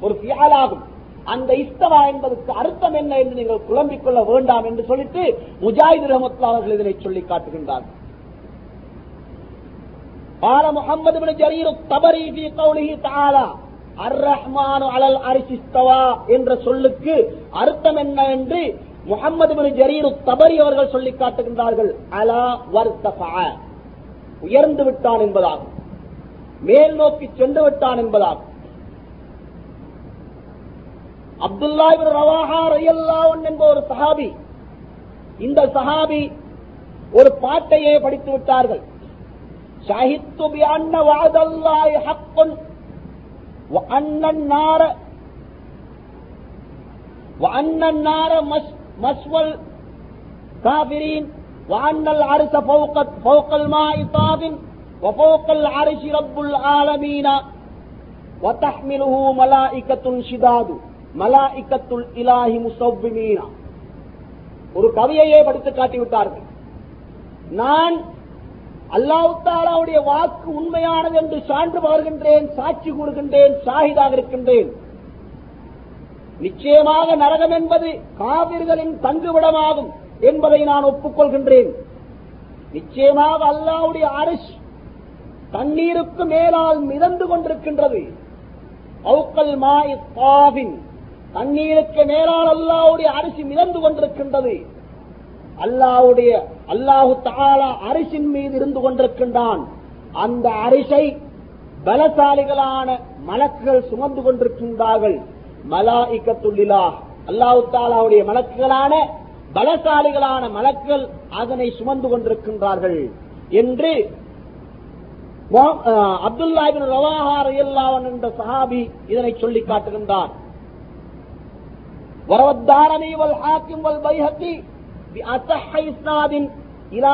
ஒரு பியாலாகும் அந்த இஸ்தவா என்பதற்கு அர்த்தம் என்ன என்று நீங்கள் குழம்பிக் கொள்ள வேண்டாம் என்று சொல்லிட்டு முஜாஹித் ரஹமத்துல்லா அவர்கள் இதனை சொல்லி காட்டுகின்றார்கள். قال محمد بن جرير الطبري في قوله تعالى الرحمن على العرش استوى என்ற சொல்லுக்கு அர்த்தம் என்ன என்று முகமது பின் ஜரீர் தபரி அவர்கள் சொல்லி காட்டுகின்றார்கள் அலா வர்த்தபா உயர்ந்து விட்டான் என்பதாகும் மேல் நோக்கி சென்று விட்டான் என்பதாகும் அப்துல்லா இப்னு ரவாஹா ரலியல்லாஹு அன்ஹு என்ப ஒரு சஹாபி இந்த சஹாபி ஒரு பாட்டையே படித்து விட்டார்கள் شهدت بأن وعد الله حق وأن النار وأن النار مس- مسوى الكافرين وأن العرش فوق فوق الماء طاف وفوق العرش رب العالمين وتحمله ملائكة شداد ملائكة الإله مصومين ஒரு கவியையே படித்து காட்டிவிட்டார்கள் நான் அல்லாவுத்தாலாவுடைய வாக்கு உண்மையானது என்று சான்று பகர்கின்றேன் சாட்சி கூறுகின்றேன் சாகிதாக இருக்கின்றேன். நிச்சயமாக நரகம் என்பது காவிர்களின் தங்குவிடமாகும் என்பதை நான் ஒப்புக்கொள்கின்றேன். நிச்சயமாக அல்லாஹ்வுடைய அரிஷ் தண்ணீருக்கு மேலால் மிதந்து கொண்டிருக்கின்றது. அவுக்கல் மாய் தாவின் தண்ணீருக்கு மேலால் அல்லாஹ்வுடைய அரிசி மிதந்து கொண்டிருக்கின்றது. அல்லாவுடைய அல்லாஹு தாலா அரிசின் மீது இருந்து கொண்டிருக்கின்றான். அந்த அரிசை பலசாலிகளான மலக்குகள் சுமந்து கொண்டிருக்கின்றார்கள். மலா இக்கத்துள்ளிலா அல்லாஹு தாலாவுடைய மலக்குகளான பலசாலிகளான மலக்கள் அதனை சுமந்து கொண்டிருக்கின்றார்கள். என்று அப்துல்லாஹிபின் ரவாஹார் எல்லாவன் என்ற சஹாபி இதனை சொல்லி காட்டுகின்றார். வரவத்தாரணி வல் ஹாக்கிம் வல் பைஹத்தி بأصح إسناد إلى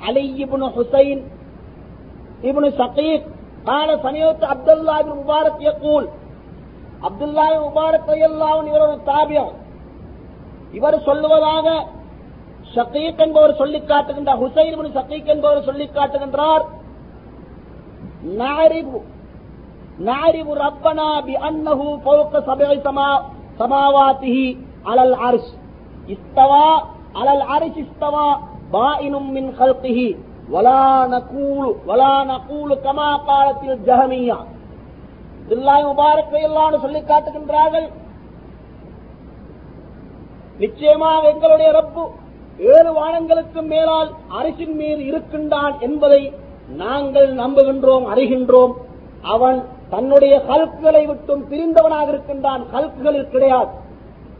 علي بن حسين ابن شقيق قال سمعت عبد الله بن مبارك يقول عبد الله بن مبارك رضي الله عنه இவர் ஒரு தாபியா இவர் சொல்லுவதாக ஷகீக் என்பவர் சொல்லிக் காட்டுகின்றார் ஹுசைன் இப்னு ஷகீக் என்பவர் சொல்லிக் காட்டுகின்றார் நாரிபு نعرف ربنا بأنه فوق سبع سما سماواته على العرش استوى அலல் அரிசிஸ்தவா பாயினும் மின் கல்கிஹி வலா நகூலு வலா நகூலு கமா காலத்தில் ஜஹமியா தில்லாய் முபாரக் எல்லாம் சொல்லி காட்டுகின்றார்கள். நிச்சயமாக எங்களுடைய ரப்பு ஏழு வானங்களுக்கு மேலால் அரிசின் மீது இருக்கின்றான் என்பதை நாங்கள் நம்புகின்றோம் அறிகின்றோம். அவன் தன்னுடைய ஹல்குகளை விட்டும் பிரிந்தவனாக இருக்கின்றான் ஹல்குகள் கிடையாது.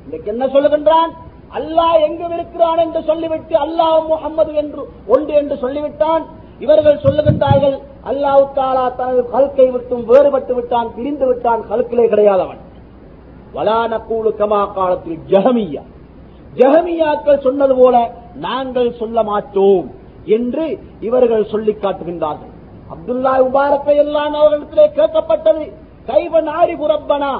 இன்னைக்கு என்ன சொல்லுகின்றான்? அல்லாஹ் எங்கும் இருக்கிறான் என்று சொல்லிவிட்டு அல்லாஹ் முகமது என்று ஒன்று என்று சொல்லிவிட்டான். இவர்கள் சொல்லுகின்றார்கள் அல்லாஹ் தாலா தனது கல்கை விட்டும் வேறுபட்டு விட்டான் பிரிந்து விட்டான் கல்கிலே கிடையாதவன். வலான கூழு கமா காலத்தில் ஜஹமியா. ஜஹமியாக்கள் சொன்னது போல நாங்கள் சொல்ல மாட்டோம் என்று இவர்கள் சொல்லிக் காட்டுகின்றார்கள். அப்துல்லா உபாரத்தை எல்லாம் அவர்களிடத்திலே கேட்கப்பட்டது கைவன் ஆரி புறப்பனா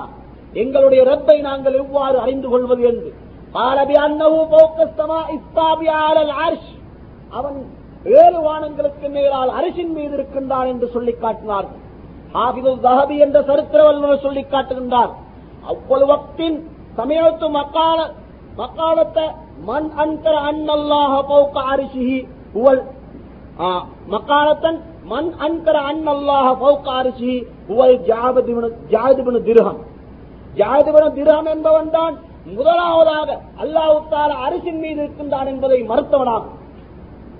எங்களுடைய ரப்பை நாங்கள் எவ்வாறு அறிந்து கொள்வது? என்று. قال بأنه فوق السماء الطابع على العرش. அவன் ஏழு வானங்களுக்கு மேலால் அரிசின் மீது இருக்கின்றான் என்று சொல்லிக் காட்டினார்கள் ஹாபிதுல் தஹபி என்ற சரித்திர வல்லுநர் சொல்லிக் காட்டுகின்றார். அவ்வளவு வக்தின் சமயத்து மக்கால மக்காலத்தை மண் அன்கர அன்னல்லாஹ பௌக்க அரிசிஹி ஹுவல் மக்காலத்தன் மண் அன்கர அன்னல்லாஹ பௌக்க அரிசிஹி ஹுவல் ஜாபதிபுன ஜாதிபுன திருகம் ஜாதிபுன திருகம் என்பவன் தான் முதலாவதாக அல்லாஹ் அரசின் அரிசின் மீது இருக்கின்றான் என்பதை மறுத்தவனாகும்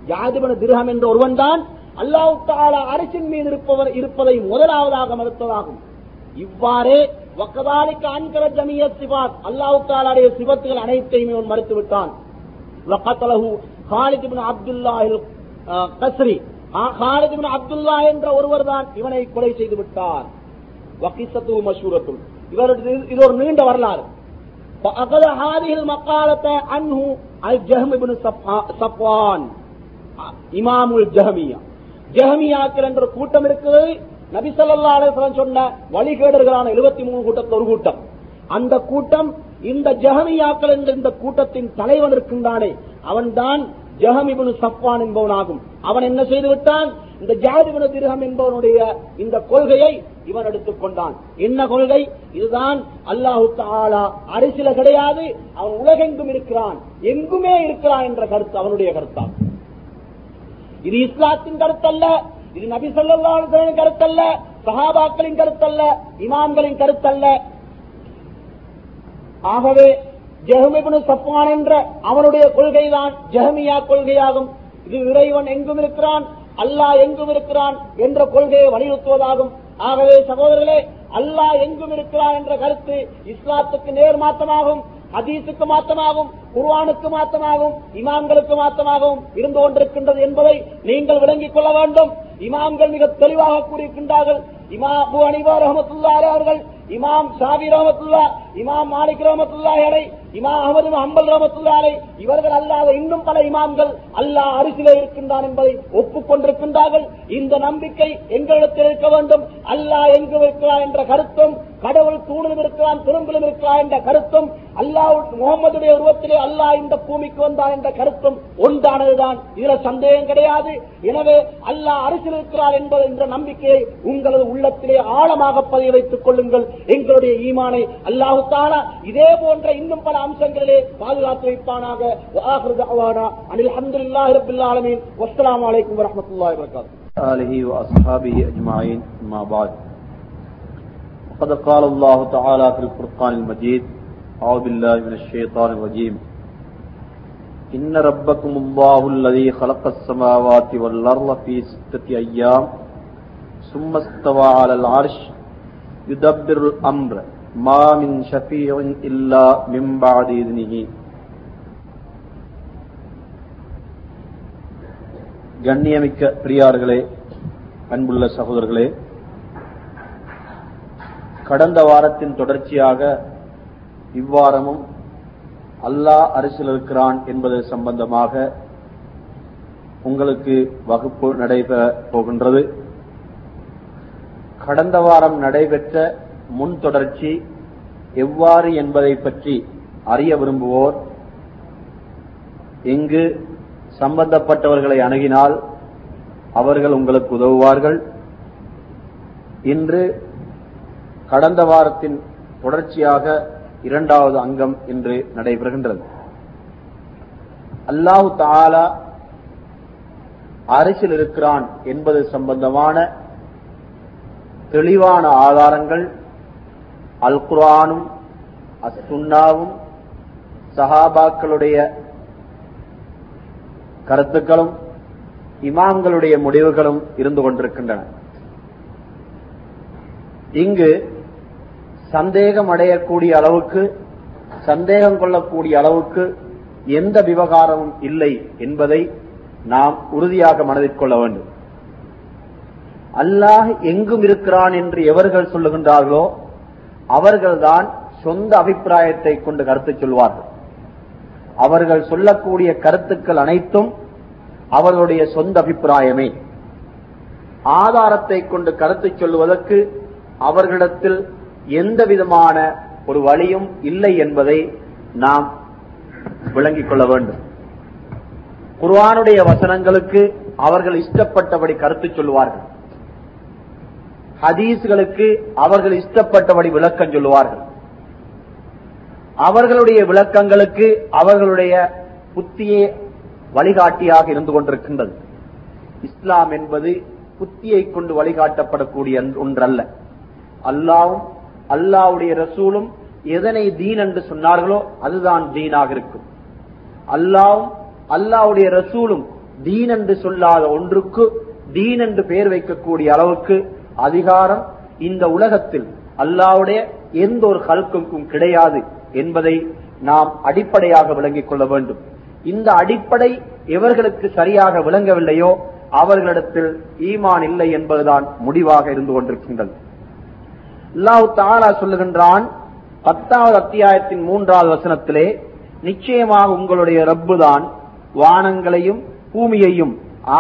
யாதிபன திருகம் என்ற ஒருவன் தான் அல்லாஹு அரசின் மீது இருப்பவர் இருப்பதை முதலாவதாக மறுத்ததாகும். இவ்வாறே வக்கதாலிக்கு அன்கர ஜமிய சிபாத் அல்லாஹு தாலாடைய சிபத்துகள் அனைத்தையும் இவன் மறுத்து விட்டான் வக்கத்தலஹு ஹாலித் அப்துல்லாஹில் கஸ்ரி. ஆ- ஹாலித் இப்னு அப்துல்லா என்ற ஒருவர் தான் இவனை கொலை செய்து விட்டார். வக்கிசத்து மஷூரத்துல். இவருடைய இது ஒரு நீண்ட வரலாறு. فأخذ هذه المقالة عنه الجهم بن صفا- صفوان இமாமுல் ஜஹமியா ஜஹமியாக்கள் என்ற கூட்டம் இருக்குது நபி ஸல்லல்லாஹு அலைஹி வஸல்லம் சொன்ன வழிகேடர்களான 73 கூட்டத்தில் ஒரு கூட்டம் அந்த கூட்டம் இந்த ஜஹமியாக்கள் என்ற இந்த கூட்டத்தின் தலைவன் இருக்கின்றானே அவன்தான் ஜஹமிபுன் சஃப்வான் என்பவனாகும் அவன் என்ன செய்து விட்டான் இந்த ஜாதிபுன திருகம் என்பவனுடைய இந்த கொள்கையை இவன் எடுத்துக் கொண்டான். என்ன கொள்கை? இதுதான் அல்லாஹு தாலா அரசியல கிடையாது அவன் உலகெங்கும் இருக்கிறான் எங்குமே இருக்கிறான் என்ற கருத்து அவனுடைய கருத்தான். இது இஸ்லாத்தின் கருத்தல்ல இது நபி ஸல்லல்லாஹு கருத்தல்ல சஹாபாக்களின் கருத்தல்ல இமாம்களின் கருத்தல்ல. ஆகவே ஜெஹமிபுனு சப்வான் என்ற அவனுடைய கொள்கைதான் ஜெஹமியா கொள்கையாகும். இது இறைவன் எங்கும் இருக்கிறான் அல்லாஹ் எங்கும் இருக்கிறான் என்ற கொள்கையை வலியுறுத்துவதாகும். ஆகவே சகோதரர்களே அல்லாஹ் எங்கும் இருக்கிறான் என்ற கருத்து இஸ்லாத்துக்கு நேர் மாற்றமாகும் ஹதீஸுக்கு மாற்றமாகும் குர்வானுக்கு மாற்றமாகும் இமாம்களுக்கு மாற்றமாகவும் இருந்து கொண்டிருக்கின்றது என்பதை நீங்கள் விளங்கிக் கொள்ள வேண்டும். இமாம்கள் மிக தெளிவாக கூறியிருக்கின்றார்கள். இமா அபு அனிபா ரஹமத்துல்லா அவர்கள் இமாம் ஷாபி ரஹமத்துல்லா இமாம் மாலிக் ரஹமத்துல்லா அலை இமாம் அகமது அம்பல் ரமத்துல்லாரை இவர்கள் அல்லாத இன்னும் பல இமாம்கள் அல்லாஹ் அரிசிலே இருக்கின்றான் என்பதை ஒப்புக்கொண்டிருக்கின்றார்கள். இந்த நம்பிக்கை எங்களிடத்தில் இருக்க வேண்டும். அல்லாஹ் எங்கு இருக்கிறார் என்ற கருத்தும் கடவுள் தூணிலும் இருக்கிறான் திரும்பிலும் இருக்கிறான் என்ற கருத்தும் அல்லாஹ் முகமதுடைய உருவத்திலே அல்லாஹ் இந்த பூமிக்கு வந்தான் என்ற கருத்தும் ஒன்றானதுதான். இதுல சந்தேகம் கிடையாது. எனவே அல்லாஹ் அரசியல் இருக்கிறார் என்பது என்ற நம்பிக்கையை உங்களது உள்ளத்திலே ஆழமாக பதிய வைத்துக் கொள்ளுங்கள். எங்களுடைய ஈமானை அல்லாஹு இதே போன்ற இன்னும் பல அம்சங்களிலே பாதுகாத்து வைப்பானாக وآخر دعوانا أن الحمد لله رب العالمين والسلام عليكم ورحمة الله وبركاته آله وأصحابه أجمعين ما بعد وقد قال الله تعالى في الفرقان المجيد أعوذ بالله من الشيطان الرجيم إن ربكم الله الذي خلق السماوات والأرض في ستة أيام ثم استوى على العرش يدبر الأمر ما من شفيع إلا من بعد إذنه கண்ணியமிக்க பிரியார்களே அன்புள்ள சகோதரர்களே கடந்த வாரத்தின் தொடர்ச்சியாக இவ்வாரமும் அல்லாஹ் அரசியல் இருக்கிறான் என்பது சம்பந்தமாக உங்களுக்கு வகுப்பு நடைபெற போகின்றது கடந்த வாரம் நடைபெற்ற முன் தொடர்ச்சி எவ்வாறு என்பதை பற்றி அறிய விரும்புவோர் இங்கு சம்பந்தப்பட்டவர்களை அணுகினால் அவர்கள் உங்களுக்கு உதவுவார்கள். இன்று கடந்த வாரத்தின் தொடர்ச்சியாக இரண்டாவது அங்கம் இன்று நடைபெறுகின்றது. அல்லாஹு தாலா அரசில் இருக்கிறான் என்பது சம்பந்தமான தெளிவான ஆதாரங்கள் அல் குரானும் அசுன்னாவும் சஹாபாக்களுடைய கருத்துக்களும் இமாம்களுடைய முடிவுகளும் இருந்து கொண்டிருக்கின்றன. இங்கு சந்தேகம் அடையக்கூடிய அளவுக்கு சந்தேகம் கொள்ளக்கூடிய அளவுக்கு எந்த விவகாரமும் இல்லை என்பதை நாம் உறுதியாக மனதில் கொள்ள வேண்டும். அல்லாஹ் எங்கும் இருக்கிறான் என்று எவர்கள் சொல்லுகின்றார்களோ அவர்கள்தான் சொந்த அபிப்பிராயத்தை கொண்டு கருத்து சொல்வார்கள். அவர்கள் சொல்லக்கூடிய கருத்துக்கள் அனைத்தும் அவர்களுடைய சொந்த அபிப்பிராயமே. ஆதாரத்தை கொண்டு கருத்து சொல்வதற்கு அவர்களிடத்தில் எந்த விதமான ஒரு வழியும் இல்லை என்பதை நாம் விளங்கிக் கொள்ள வேண்டும். குர்வானுடைய வசனங்களுக்கு அவர்கள் இஷ்டப்பட்டபடி கருத்து சொல்வார்கள் ஹதீஸ்களுக்கு அவர்கள் இஷ்டப்பட்டபடி விளக்கம் சொல்லுவார்கள். அவர்களுடைய விளக்கங்களுக்கு அவர்களுடைய புத்தியே வழிகாட்டியாக இருந்து கொண்டிருக்கின்றது. இஸ்லாம் என்பது புத்தியை கொண்டு வழிகாட்டப்படக்கூடிய ஒன்றல்ல. அல்லாவும் அல்லாவுடைய ரசூலும் எதனை தீன் என்று சொன்னார்களோ அதுதான் தீனாக இருக்கும். அல்லாவும் அல்லாவுடைய ரசூலும் தீன் என்று சொல்லாத ஒன்றுக்கு தீன் என்று பெயர் வைக்கக்கூடிய அளவுக்கு அதிகாரம் இந்த உலகத்தில் அல்லாவுடைய எந்த ஒரு கல்குக்கும் கிடையாது என்பதை நாம் அடிப்படையாக விளங்கிக் கொள்ள வேண்டும். இந்த அடிப்படை எவர்களுக்கு சரியாக விளங்கவில்லையோ அவர்களிடத்தில் ஈமான் இல்லை என்பதுதான் முடிவாக இருந்து கொண்டிருக்கின்றது. அல்லாஹு தாலா சொல்லுகின்றான் பத்தாவது அத்தியாயத்தின் மூன்றாவது வசனத்திலே நிச்சயமாக உங்களுடைய ரப்பு தான் வானங்களையும் பூமியையும்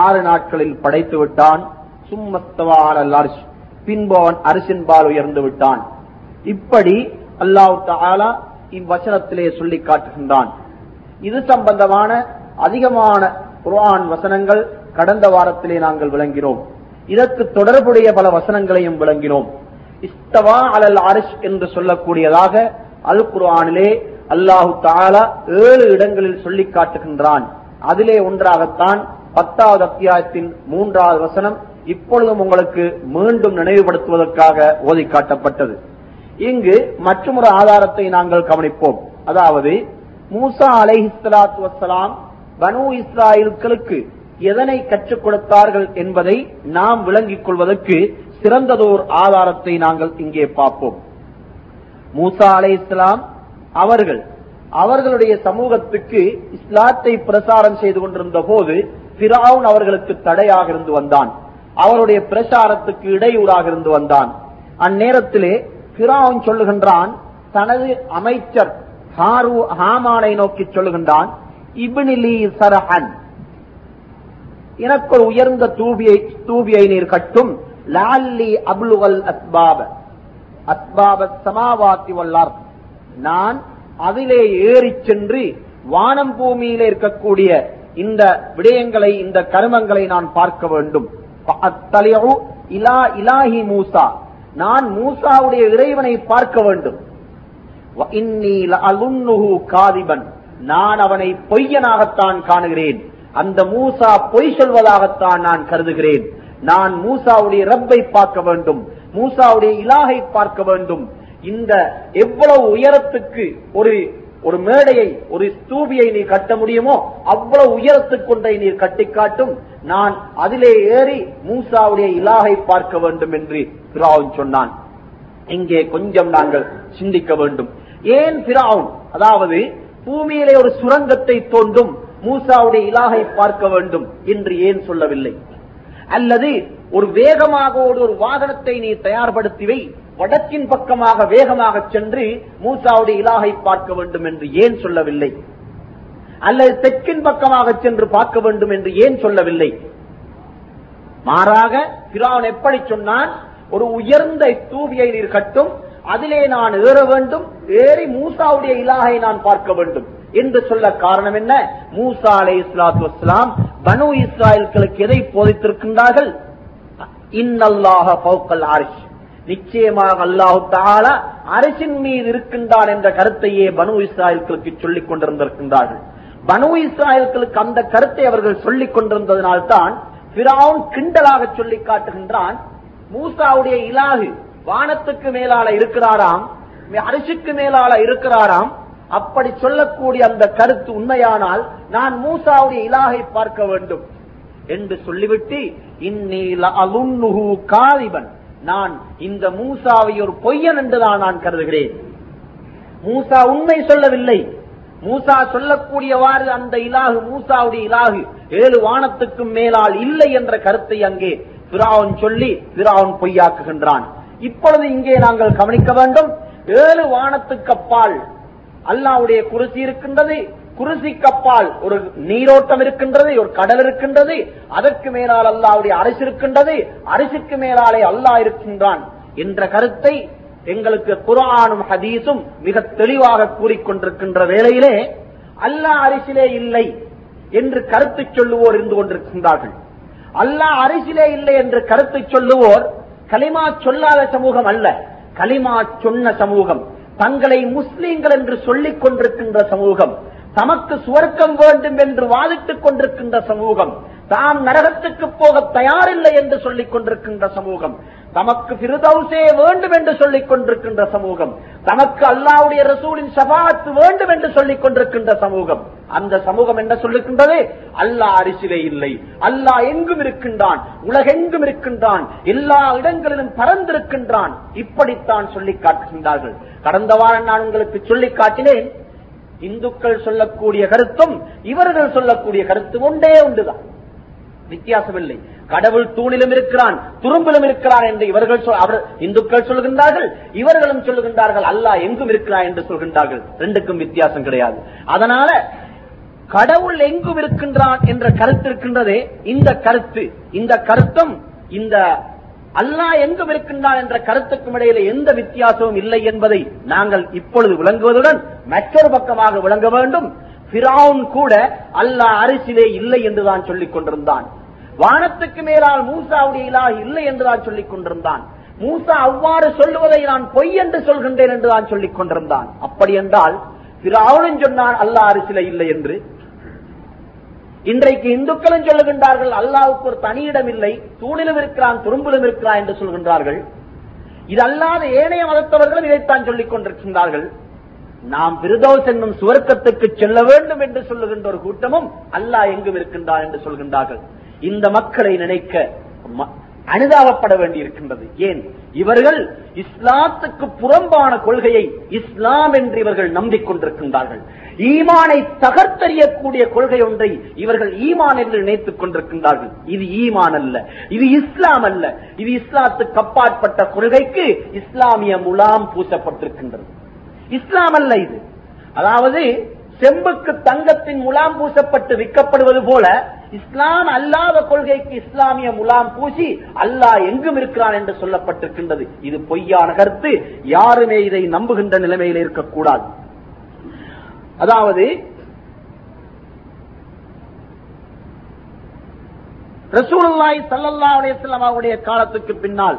ஆறு நாட்களில் படைத்து விட்டான் சும்மஸ்தவான அரிசி பின்பு அவன் அரசின்பால் உயர்ந்து விட்டான். இப்படி அல்லாஹு தாலா இவ்வசனத்திலே சொல்லி காட்டுகின்றான். இது சம்பந்தமான அதிகமான குர்ஆன் வசனங்கள் கடந்த வாரத்திலே நாங்கள் விளங்கினோம். இதற்கு தொடர்புடைய பல வசனங்களையும் விளங்கினோம். இஸ்தவா அலல் அரிஷ் என்று சொல்லக்கூடியதாக அல் குர்ஆனிலே அல்லாஹு தாலா ஏழு இடங்களில் சொல்லி காட்டுகின்றான். அதிலே ஒன்றாகத்தான் பத்தாவது அத்தியாயத்தின் மூன்றாவது வசனம் இப்பொழுதும் உங்களுக்கு மீண்டும் நினைவுபடுத்துவதற்காக ஓதி காட்டப்பட்டது இங்கு மற்றொரு ஆதாரத்தை நாங்கள் கவனிப்போம். அதாவது மூசா அலைஹிஸ்லாத்து வசலாம் பனு இஸ்ராயல்களுக்கு எதனை கற்றுக் கொடுத்தார்கள் என்பதை நாம் விளங்கிக் கொள்வதற்கு சிறந்ததோர் ஆதாரத்தை நாங்கள் இங்கே பார்ப்போம். மூசா அலை இஸ்லாம் அவர்கள் அவர்களுடைய சமூகத்துக்கு இஸ்லாத்தை பிரசாரம் செய்து கொண்டிருந்த போது பிராவுன் அவர்களுக்கு தடையாக இருந்து வந்தான். அவருடைய பிரச்சாரத்துக்கு இடையூறாக இருந்து வந்தான். அந்நேரத்திலே பிராவுன் சொல்லுகின்றான் தனது அமைச்சர் ஹாரு ஹாமானை நோக்கி சொல்லுகின்றான் இபினிலி சரஹன் எனக்கு ஒரு உயர்ந்த தூபியை தூபியை நீர் கட்டும். லால்லி அபுலுவல் அத்பாப அத்பாப சமாவாத்தி வல்லார் நான் அதிலே ஏறி சென்று வானம் பூமியிலே இருக்கக்கூடிய இந்த விடயங்களை இந்த கருமங்களை நான் பார்க்க வேண்டும். இலா இலாஹி மூசா. நான் மூசாவுடைய இறைவனை பார்க்க வேண்டும். இன்னி காதிபன். நான் அவனை பொய்யனாகத்தான் காணுகிறேன். அந்த மூசா பொய் சொல்வதாகத்தான் நான் கருதுகிறேன். நான் மூசாவுடைய ரப்பை பார்க்க வேண்டும். மூசாவுடைய இலாகை பார்க்க வேண்டும். இந்த எவ்வளவு உயரத்துக்கு ஒரு ஒரு மேடையை ஒரு ஸ்தூபியை நீ கட்ட முடியுமோ அவ்வளவு உயரத்துக்கொண்டை நீர் கட்டி காட்டும். நான் அதிலே ஏறி மூசாவுடைய இலாகை பார்க்க வேண்டும் என்று பிராவுன் சொன்னான். இங்கே கொஞ்சம் நாங்கள் சிந்திக்க வேண்டும். ஏன் பிராவுன்? அதாவது பூமியிலே ஒரு சுரங்கத்தை தோண்டும் மூசாவுடைய இலாகை பார்க்க வேண்டும் என்று ஏன் சொல்லவில்லை? அல்லது ஒரு வேகமாக ஒரு ஒரு வாகனத்தை நீ தயார்படுத்தி வை. வடக்கின் பக்கமாக வேகமாக சென்று மூசாவுடைய இலாகை பார்க்க வேண்டும் என்று ஏன் சொல்லவில்லை? அல்லது தெற்கின் பக்கமாக சென்று பார்க்க வேண்டும் என்று ஏன் சொல்லவில்லை? மாறாக பிரான் எப்படி சொன்னான்? ஒரு உயர்ந்த தூவியை நீர் கட்டும் அதிலே நான் ஏற வேண்டும் ஏறி மூசாவுடைய இலாகை நான் பார்க்க வேண்டும். என்று சொல்ல காரணம் என்ன? மூசா அலை இஸ்லாத்து வஸ்லாம் பனு இஸ்ராயல்களுக்கு எதை போதித்திருக்கின்றார்கள்? இன்னல்லாக பௌக்கல் ஆரிஷ். நிச்சயமாக அல்லாஹு தாலா அரசின் மீது இருக்கின்றான் என்ற கருத்தையே பனு இஸ்ராயல்களுக்கு சொல்லிக் கொண்டிருந்திருக்கின்றார்கள். பனு இஸ்ராயல்களுக்கு அந்த கருத்தை அவர்கள் சொல்லிக் கொண்டிருந்ததனால்தான் பிராவுன் கிண்டலாக சொல்லி காட்டுகின்றான் மூசாவுடைய இலாகு வானத்துக்கு மேலால இருக்கிறாராம் அரிசிக்கு மேலால இருக்கிறாராம் அப்படி சொல்லக்கூடிய அந்த கருத்து உண்மையானால் நான் மூசாவுடைய இலாகை பார்க்க வேண்டும் என்று சொல்லிவிட்டு இன்னீல அலுன்னுகு காலிபன் நான் இந்த மூசாவை ஒரு பொய்யன் என்றுதான் நான் கருதுகிறேன். மூசா உண்மை சொல்லவில்லை. மூசா சொல்லக்கூடியவாறு அந்த இலாகு மூசாவுடைய இலாகு ஏழு வானத்துக்கும் மேலால் இல்லை என்ற கருத்தை அங்கே பிராவன் சொல்லி பிராவன் பொய்யாக்குகின்றான். இப்பொழுது இங்கே நாங்கள் கவனிக்க வேண்டும். ஏழு வானத்துக்கு அப்பால் அல்லாவுடைய குருசி இருக்கின்றது. குருசிக்கப்பால் ஒரு நீரோட்டம் இருக்கின்றது ஒரு கடல் இருக்கின்றது அதற்கு மேலால் அல்லாவுடைய அரசு இருக்கின்றது அரசுக்கு மேலாலே அல்லாஹ் இருக்கின்றான் என்ற கருத்தை எங்களுக்கு குரானும் ஹதீஸும் மிக தெளிவாக கூறிக்கொண்டிருக்கின்ற வேளையிலே அல்லாஹ் அரிசிலே இல்லை என்று கருத்து சொல்லுவோர் இருந்து கொண்டிருக்கின்றார்கள். அல்லாஹ் அரிசிலே இல்லை என்று கருத்து சொல்லுவோர் கலிமா சொல்லாத சமூகம் அல்ல கலிமா சொன்ன சமூகம் தங்களை முஸ்லீம்கள் என்று சொல்லிக் கொண்டிருக்கின்ற சமூகம். தமக்கு சுவர்க்கம் வேண்டும் என்று வாதிட்டுக் கொண்டிருக்கின்ற சமூகம் தாம் நரகத்துக்கு போக தயாரில்லை என்று சொல்லிக் கொண்டிருக்கின்ற சமூகம் தமக்கு பிரதௌசே வேண்டும் என்று சொல்லிக் கொண்டிருக்கின்ற சமூகம் தமக்கு அல்லாவுடைய ரசூலின் சபாத்து வேண்டும் என்று சொல்லிக் கொண்டிருக்கின்ற சமூகம். அந்த சமூகம் என்ன சொல்லுகின்றது? அல்லாஹ் அரிசிலே இல்லை. அல்லாஹ் எங்கும் இருக்கின்றான் உலகெங்கும் இருக்கின்றான் எல்லா இடங்களிலும் பறந்திருக்கின்றான் இப்படித்தான் சொல்லிக் காட்டுகின்றார்கள். கடந்த வாரம் நான் உங்களுக்கு சொல்லிக் காட்டினேன் இந்துக்கள் சொல்லக்கூடிய கருத்தும் இவர்கள் சொல்லக்கூடிய கருத்து ஒன்றே ஒன்றுதான். வித்தியாசமில்லை. கடவுள் தூணிலும் இருக்கிறான் துரும்பிலும் இருக்கிறான் என்று இவர்கள் சொல்- அவர் இந்துக்கள் சொல்கின்றார்கள் இவர்களும் சொல்லுகின்றார்கள் அல்லாஹ் எங்கும் இருக்கிறான் என்று சொல்கின்றார்கள். ரெண்டுக்கும் வித்தியாசம் கிடையாது. அதனால கடவுள் எங்கும் இருக்கின்றான் என்ற கருத்து இருக்கின்றதே இந்த கருத்து இந்த கருத்தும் இந்த அல்லாஹ் எங்கும் இருக்கின்றான் என்ற கருத்துக்கும் இடையில எந்த வித்தியாசமும் இல்லை என்பதை நாங்கள் இப்பொழுது விளங்குவதுடன் மற்றொரு பக்கமாக விளங்க வேண்டும். பிராவுன் கூட அல்லாஹ் அரிசிலே இல்லை என்றுதான் சொல்லிக் கொண்டிருந்தான். வானத்துக்கு மேலால் மூசாவுடைய இலா இல்லை என்றுதான் சொல்லிக் கொண்டிருந்தான். மூசா அவ்வாறு சொல்லுவதை நான் பொய் என்று சொல்கின்றேன் என்றுதான் சொல்லிக் கொண்டிருந்தான். அப்படி என்றால் பிராவுனும் சொன்னான் அல்லாஹ் அரிசிலே இல்லை என்று. இன்றைக்கு இந்துக்களும் சொல்லுகின்றார்கள் அல்லாவுக்கு ஒரு தனியிடம் இல்லை தூணிலும் இருக்கிறான் துரும்பிலும் இருக்கிறான் என்று சொல்கின்றார்கள். இது அல்லாத ஏனைய மதத்தவர்களும் இதைத்தான் சொல்லிக் கொண்டிருக்கின்றார்கள். நாம் பிரதோஸ் என்னும் சுவர்க்கத்துக்கு செல்ல வேண்டும் என்று சொல்லுகின்ற ஒரு கூட்டமும் அல்லாஹ் எங்கும் இருக்கின்றார் என்று சொல்கின்றார்கள். இந்த மக்களை நினைக்க ம- அனுதாபப்பட வேண்டியிருக்கின்றது. ஏன்? இவர்கள் இஸ்லாத்துக்கு புறம்பான கொள்கையை இஸ்லாம் என்று இவர்கள் நம்பிக்கொண்டிருக்கின்றார்கள். ஈமானை தகர்த்தறியக்கூடிய கொள்கை ஒன்றை இவர்கள் ஈமான் என்று நினைத்துக் கொண்டிருக்கின்றார்கள். இது ஈமான் அல்ல இது இஸ்லாம் அல்ல. இது இஸ்லாத்துக்கு அப்பாற்பட்ட கொள்கைக்கு இஸ்லாமிய முலாம் பூசப்பட்டிருக்கின்றது. இஸ்லாம் அல்ல இது. அதாவது செம்புக்கு தங்கத்தின் முலாம் பூசப்பட்டு விற்கப்படுவது போல இஸ்லாம் அல்லாத கொள்கைக்கு இஸ்லாமிய முலாம் பூசி அல்லாஹ் எங்கும் இருக்கிறான் என்று சொல்லப்பட்டிருக்கின்றது. இது பொய்யான கருத்து. யாருமே இதை நம்புகின்ற நிலைமையில் இருக்கக்கூடாது. அதாவது ரசூலாய் ஸல்லல்லாஹு அலைஹி காலத்துக்கு பின்னால்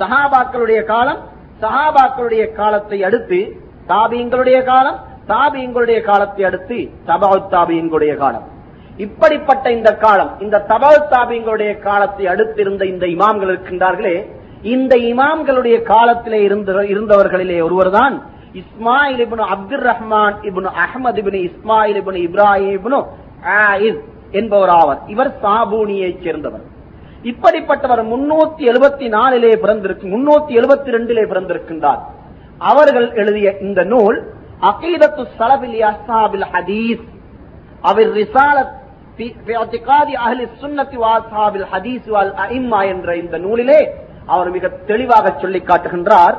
சஹாபாக்களுடைய காலம் சஹாபாக்களுடைய காலத்தை அடுத்து தாபியங்களுடைய காலம் தாபியங்களுடைய காலத்தை அடுத்து தபாத் தாபியங்களுடைய காலம். இப்படிப்பட்ட இந்த காலம் இந்த தபாவு தாபியங்களுடைய காலத்தை அடுத்திருந்த இந்த இமாம்கள் இருக்கின்றார்களே இந்த இமாம்களுடைய காலத்திலே இருந்த இருந்தவர்களிலே ஒருவர்தான் இஸ்மாயில் இபுன் அப்துல் ரஹ்மான் இபுன் அஹ்மது இபின் இஸ்மாயில் இப்னு இப்ராஹிம் இப்னு ஆயிஸ் என்பவர் ஆவர் இவர் சாபூனியை சேர்ந்தவர். இப்படிப்பட்டவர் முன்னூத்தி எழுபத்தி நாலிலே பிறந்திருக்கு முன்னூத்தி எழுபத்தி ரெண்டிலே பிறந்திருக்கின்றார். அவர்கள் எழுதிய இந்த நூல் அகீதத்து சலபில் அஸ்ஹாபில் ஹதீஸ் அவர் ரிசாலத் في في اعتقاد اهل السنه واصحاب الحديث والائمه என்ற இந்த நூலிலே அவர் மிக தெளிவாக சொல்லி காட்டுகின்றார்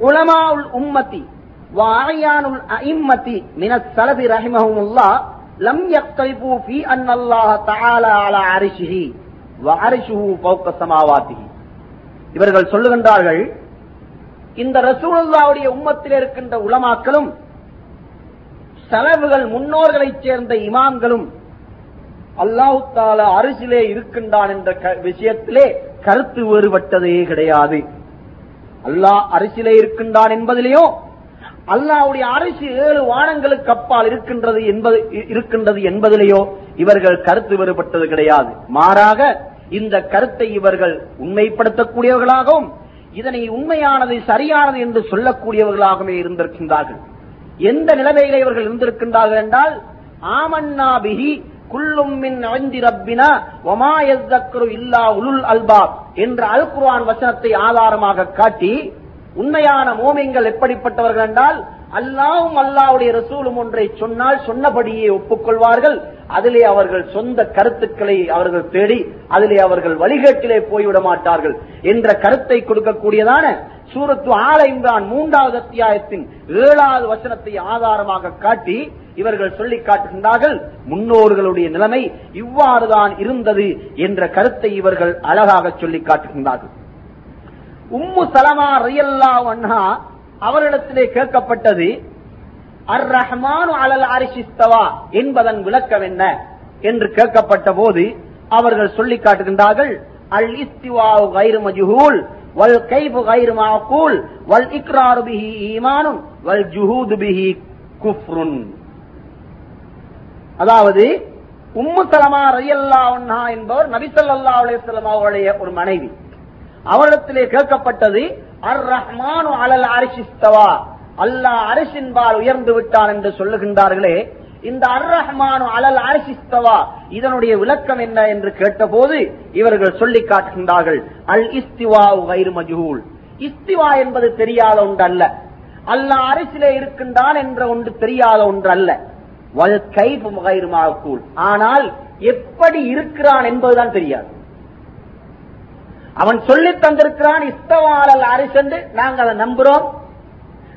உலமாவுல் உம்மதி வாயானுல் அஇம்மதி மின ஸலபி ரஹிமஹுமுல்லாஹ் லம் யக்தலிபு ஃபீ அன் அல்லாஹ் தஆலா அலா அரிஷிஹி வ அரிஷுஹு ஃபௌக ஸமாவாத்திஹி இவர்கள் சொல்லுகின்றார்கள் இந்த ரசூலுல்லாவுடைய உம்மத்தில் இருக்கின்ற உலமாக்களும் செலவுகள் முன்னோர்களைச் சேர்ந்த இமாம்களும் அல்லாஹு தாலா அரிசிலே இருக்கின்றான் என்ற க- விஷயத்திலே கருத்து வேறுபட்டதே கிடையாது. அல்லாஹ் அரிசிலே இருக்கின்றான் என்பதிலேயும் அல்லாஹ்வுடைய அரிசி ஏழு வானங்களுக்கு அப்பால் இருக்கின்றது என்பது இருக்கின்றது என்பதிலேயோ இவர்கள் கருத்து வேறுபட்டது கிடையாது. மாறாக இந்த கருத்தை இவர்கள் உண்மைப்படுத்தக்கூடியவர்களாகவும் இதனை உண்மையானது சரியானது என்று சொல்லக்கூடியவர்களாகவே இருந்திருக்கின்றார்கள். எந்த நிலைமையில இவர்கள் இருந்திருக்கின்றார்கள் என்றால் ஆமன்னா பிஹி குல்லும் மின் அந்தி ரப்பினா ஒமா இல்லா உலுல் அல்பாப் என்ற அல் குர்ஆன் வசனத்தை ஆதாரமாக காட்டி உண்மையான மோமிங்கள் எப்படிப்பட்டவர்கள் என்றால் அல்லாவும் அல்லாவுடைய ரசூலும் ஒன்றை சொன்னால் சொன்னபடியே ஒப்புக்கொள்வார்கள். அதிலே அவர்கள் சொந்த கருத்துக்களை அவர்கள் தேடி அதிலே அவர்கள் வழிகேட்டிலே போய்விட மாட்டார்கள் என்ற கருத்தை கொடுக்கக்கூடியதான சூரத்து ஆல இம்ரான் மூன்றாவது அத்தியாயத்தின் ஏழாவது வசனத்தை ஆதாரமாக காட்டி இவர்கள் சொல்லி காட்டுகின்றார்கள் முன்னோர்களுடைய நிலைமை இவ்வாறுதான் இருந்தது என்ற கருத்தை இவர்கள் அழகாக சொல்லி காட்டுகின்றார்கள். உம்மு சலமா ரியல்லா அண்ணா அவரிடத்திலே கேட்கப்பட்டது அர் ரஹ்மானு அலல் அரிசிஸ்தவா என்பதன் விளக்கம் என்ன என்று கேட்கப்பட்ட போது அவர்கள் சொல்லி காட்டுகின்றார்கள் அல் இஸ்திவா கைரு வல் கைபு கைரு மாக்கூல் வல் இக்ராரு பிஹி ஈமானும் வல் ஜுஹூது பிஹி குஃப்ருன். அதாவது உம்மு சலமா ரயல்லா ஒன்னா என்பவர் நபிசல்லா ஸல்லல்லாஹு அவருடைய ஒரு மனைவி. அவரிடத்திலே கேட்கப்பட்டது அர் ரஹ்மானு அலல் அரிசிஸ்தவா அல்லாஹ் அரிசின்பால் உயர்ந்து விட்டான் என்று சொல்லுகின்றார்களே இந்த அர் ரஹ்மானு அலல் அரசிஸ்தவா இதனுடைய விளக்கம் என்ன என்று கேட்டபோது இவர்கள் சொல்லி காட்டுகின்றார்கள் அல் இஸ்திவா வைரு மஜூல் இஸ்திவா என்பது தெரியாத ஒன்று அல்ல அல்லாஹ் அரசிலே இருக்கின்றான் என்ற ஒன்று தெரியாத ஒன்று அல்ல வல் கைஃபு கைரு மாக்கூல் ஆனால் எப்படி இருக்கிறான் என்பதுதான் தெரியாது. அவன் சொல்லி தந்திருக்கிறான் இஸ்தவாலல் அரிசி என்று நாங்கள் அதை நம்புறோம்.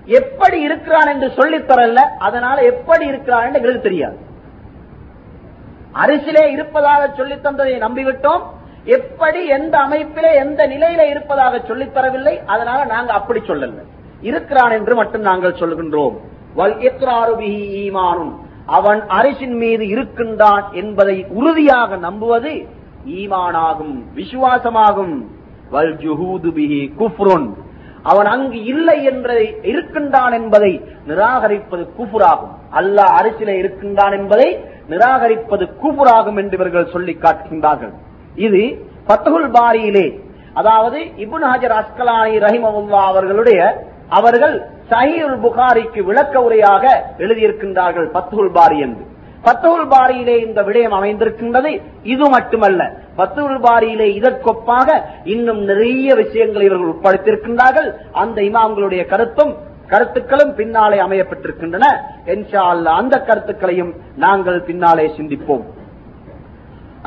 எப்படி இருக்கிறான் என்று சொல்லித் தரல அதனால எப்படி இருக்கிறான் என்று எங்களுக்கு தெரியாது. அரிசிலே இருப்பதாக சொல்லித் தந்ததை நம்பிவிட்டோம். எப்படி எந்த அமைப்பிலே எந்த நிலையில இருப்பதாக சொல்லித் தரவில்லை அதனால நாங்க அப்படி சொல்லல. இருக்கிறான் என்று மட்டும் நாங்கள் சொல்லுகின்றோம் வல் ஈமானும் அவன் அரிசின் மீது இருக்கின்றான் என்பதை உறுதியாக நம்புவது ஈமானாகும் விசுவாசமாகும். வல் ஜுஹூது பிஹி குஃப்ருன். அவன் அங்கு இல்லை என்பதை இருக்கின்றான் என்பதை நிராகரிப்பது குபுராகும் அல்லாஹ் அரசியல இருக்கின்றான் என்பதை நிராகரிப்பது குபுராகும் என்று இவர்கள் சொல்லி காட்டுகின்றார்கள். இது பத்துகுல் பாரியிலே அதாவது இபுன் ஹஜர் அஸ்கலானி ரஹிமவுல்லா அவர்களுடைய அவர்கள் சஹீல் புகாரிக்கு விளக்க உரையாக எழுதியிருக்கின்றார்கள் பத்துகுல் பாரி என்று. பத்துகுல் பாரியிலே இந்த விடயம் அமைந்திருக்கின்றது. இது மட்டுமல்ல பத்துகுல் பாரியிலே இதற்கொப்பாக இன்னும் நிறைய விஷயங்களை இவர்கள் உட்படுத்தியிருக்கின்றார்கள். அந்த இமாம்களுடைய கருத்தும் கருத்துக்களும் பின்னாலே அமையப்பட்டிருக்கின்றன. என்ஷா அல்லா அந்த கருத்துக்களையும் நாங்கள் பின்னாலே சிந்திப்போம்.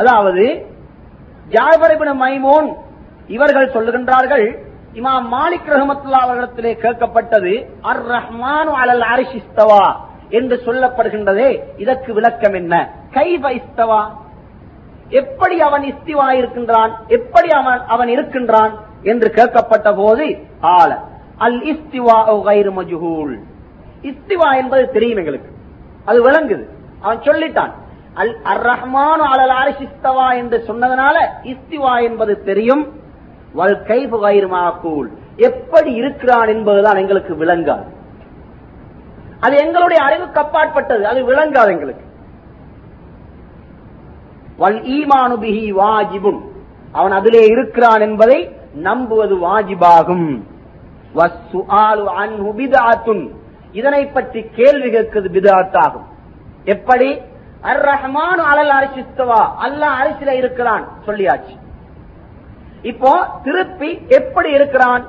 அதாவது ஜாபரிபின் மைமோன் இவர்கள் சொல்லுகின்றார்கள் இமாம் மாலிக் ரஹமத்துல்லா அவர்களிடத்திலே கேட்கப்பட்டது அர் ரஹ்மான் அலல் அரிசிஸ்தவா என்று சொல்லப்படுகின்றதே. இதற்கு விளக்கம் என்ன? கைப இஸ்தவா? எப்படி அவன் இஸ்திவா இருக்கின்றான்? எப்படி அவன் அவன் இருக்கின்றான்? என்று கேட்கப்பட்ட போது ஆல அல் இஸ்திவா கைரு மஜுஹூல். இஸ்திவா என்பது தெரியும் எங்களுக்கு. அது விளங்குது. அவன் சொல்லிட்டான். அல் அர் ரஹ்மான் அலல் அரிசிஸ்தவா என்று சொன்னதனால இஸ்திவா என்பது தெரியும். வல் கைபு கைரு எப்படி இருக்கிறான் என்பதுதான் எங்களுக்கு விளங்காது. அது எங்களுடைய அறிவுக்கு அப்பாற்பட்டது அது விளங்காது எங்களுக்கு. வல் ஈமானு பிஹி வாஜிபும் அவன் அதிலே இருக்கிறான் என்பதை நம்புவது வாஜிபாகும். இதனை பற்றி கேள்வி கேட்கிறது பிதாத்தாகும். எப்படி? அர் ரஹ்மான் அலல் அரிசித்தவா அல்லாஹ் அரிசில இருக்கிறான். சொல்லியாச்சு. இப்போ திருப்பி எப்படி இருக்கிறான்?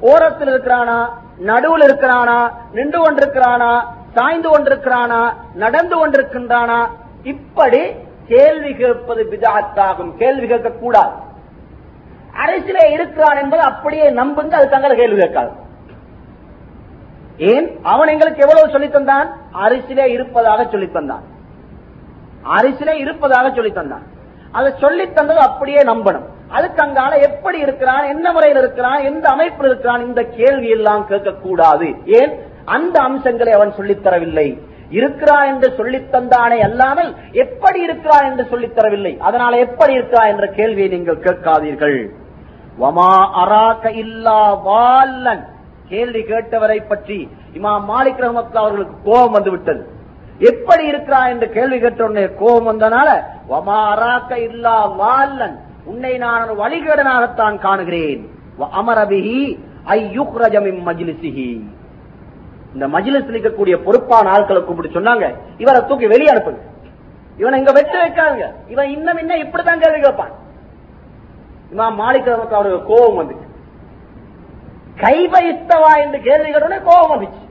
ஓரத்தில் இருக்கிறானா? நடுவில் இருக்கிறானா நின்று கொண்டிருக்கிறானா சாய்ந்து கொண்டிருக்கிறானா நடந்து கொண்டிருக்கின்றானா? இப்படி கேள்வி கேட்பது பிதாத்தாகும் கேள்வி கேட்க கூடாது அரசியலே இருக்கிறான் என்பது அப்படியே நம்புங்க அது தங்களை கேள்வி கேட்காது. ஏன்? அவன் எங்களுக்கு எவ்வளவு சொல்லித் தந்தான்? அரிசிலே இருப்பதாக சொல்லித் தந்தான். அரிசிலே இருப்பதாக சொல்லித் தந்தான். அதை சொல்லித் தந்தது அப்படியே நம்பணும். அதுக்கு அங்கால எப்படி இருக்கிறான் என்ன முறையில் இருக்கிறான் எந்த அமைப்பில் இருக்கிறான் இந்த கேள்வி எல்லாம் கேட்கக்கூடாது. ஏன்? அந்த அம்சங்களை அவன் சொல்லித் தரவில்லை. இருக்கிறான் என்று சொல்லித் தந்தானே அல்லாமல் எப்படி இருக்கிறான் என்று சொல்லித் தரவில்லை. அதனால எப்படி இருக்கிறான் என்ற கேள்வியை நீங்கள் கேட்காதீர்கள். வமா அராக்க இல்லா வால்லன். கேள்வி கேட்டவரை பற்றி இமா மாலிக் ரஹமத்துல்லா அவர்களுக்கு கோபம் வந்து விட்டது எப்படி இருக்கிறான் என்று கேள்வி கேட்ட உடனே கோபம் வந்தனால வமா அராக்க இல்லா வால்லன். உன்னை நான் ஒரு வழிகேடனாகத்தான் காணுகிறேன். அமரபிஹி ஐயுக்ரஜமின் மஜிலிசிஹி. இந்த மஜிலிஸ் இருக்கக்கூடிய பொறுப்பான ஆட்களை கூப்பிட்டு சொன்னாங்க இவரை தூக்கி வெளியே அனுப்புங்க. இவனை இங்க வெட்டு வைக்காதுங்க. இவன் இன்னும் இன்னும் இப்படித்தான் கேள்வி கேட்பான். இவன் மாலிக் அவருக்கு கோபம் வந்து கைப இஸ்தவா என்று கேள்வி கேட்டோடனே கோபம் வந்துச்சு.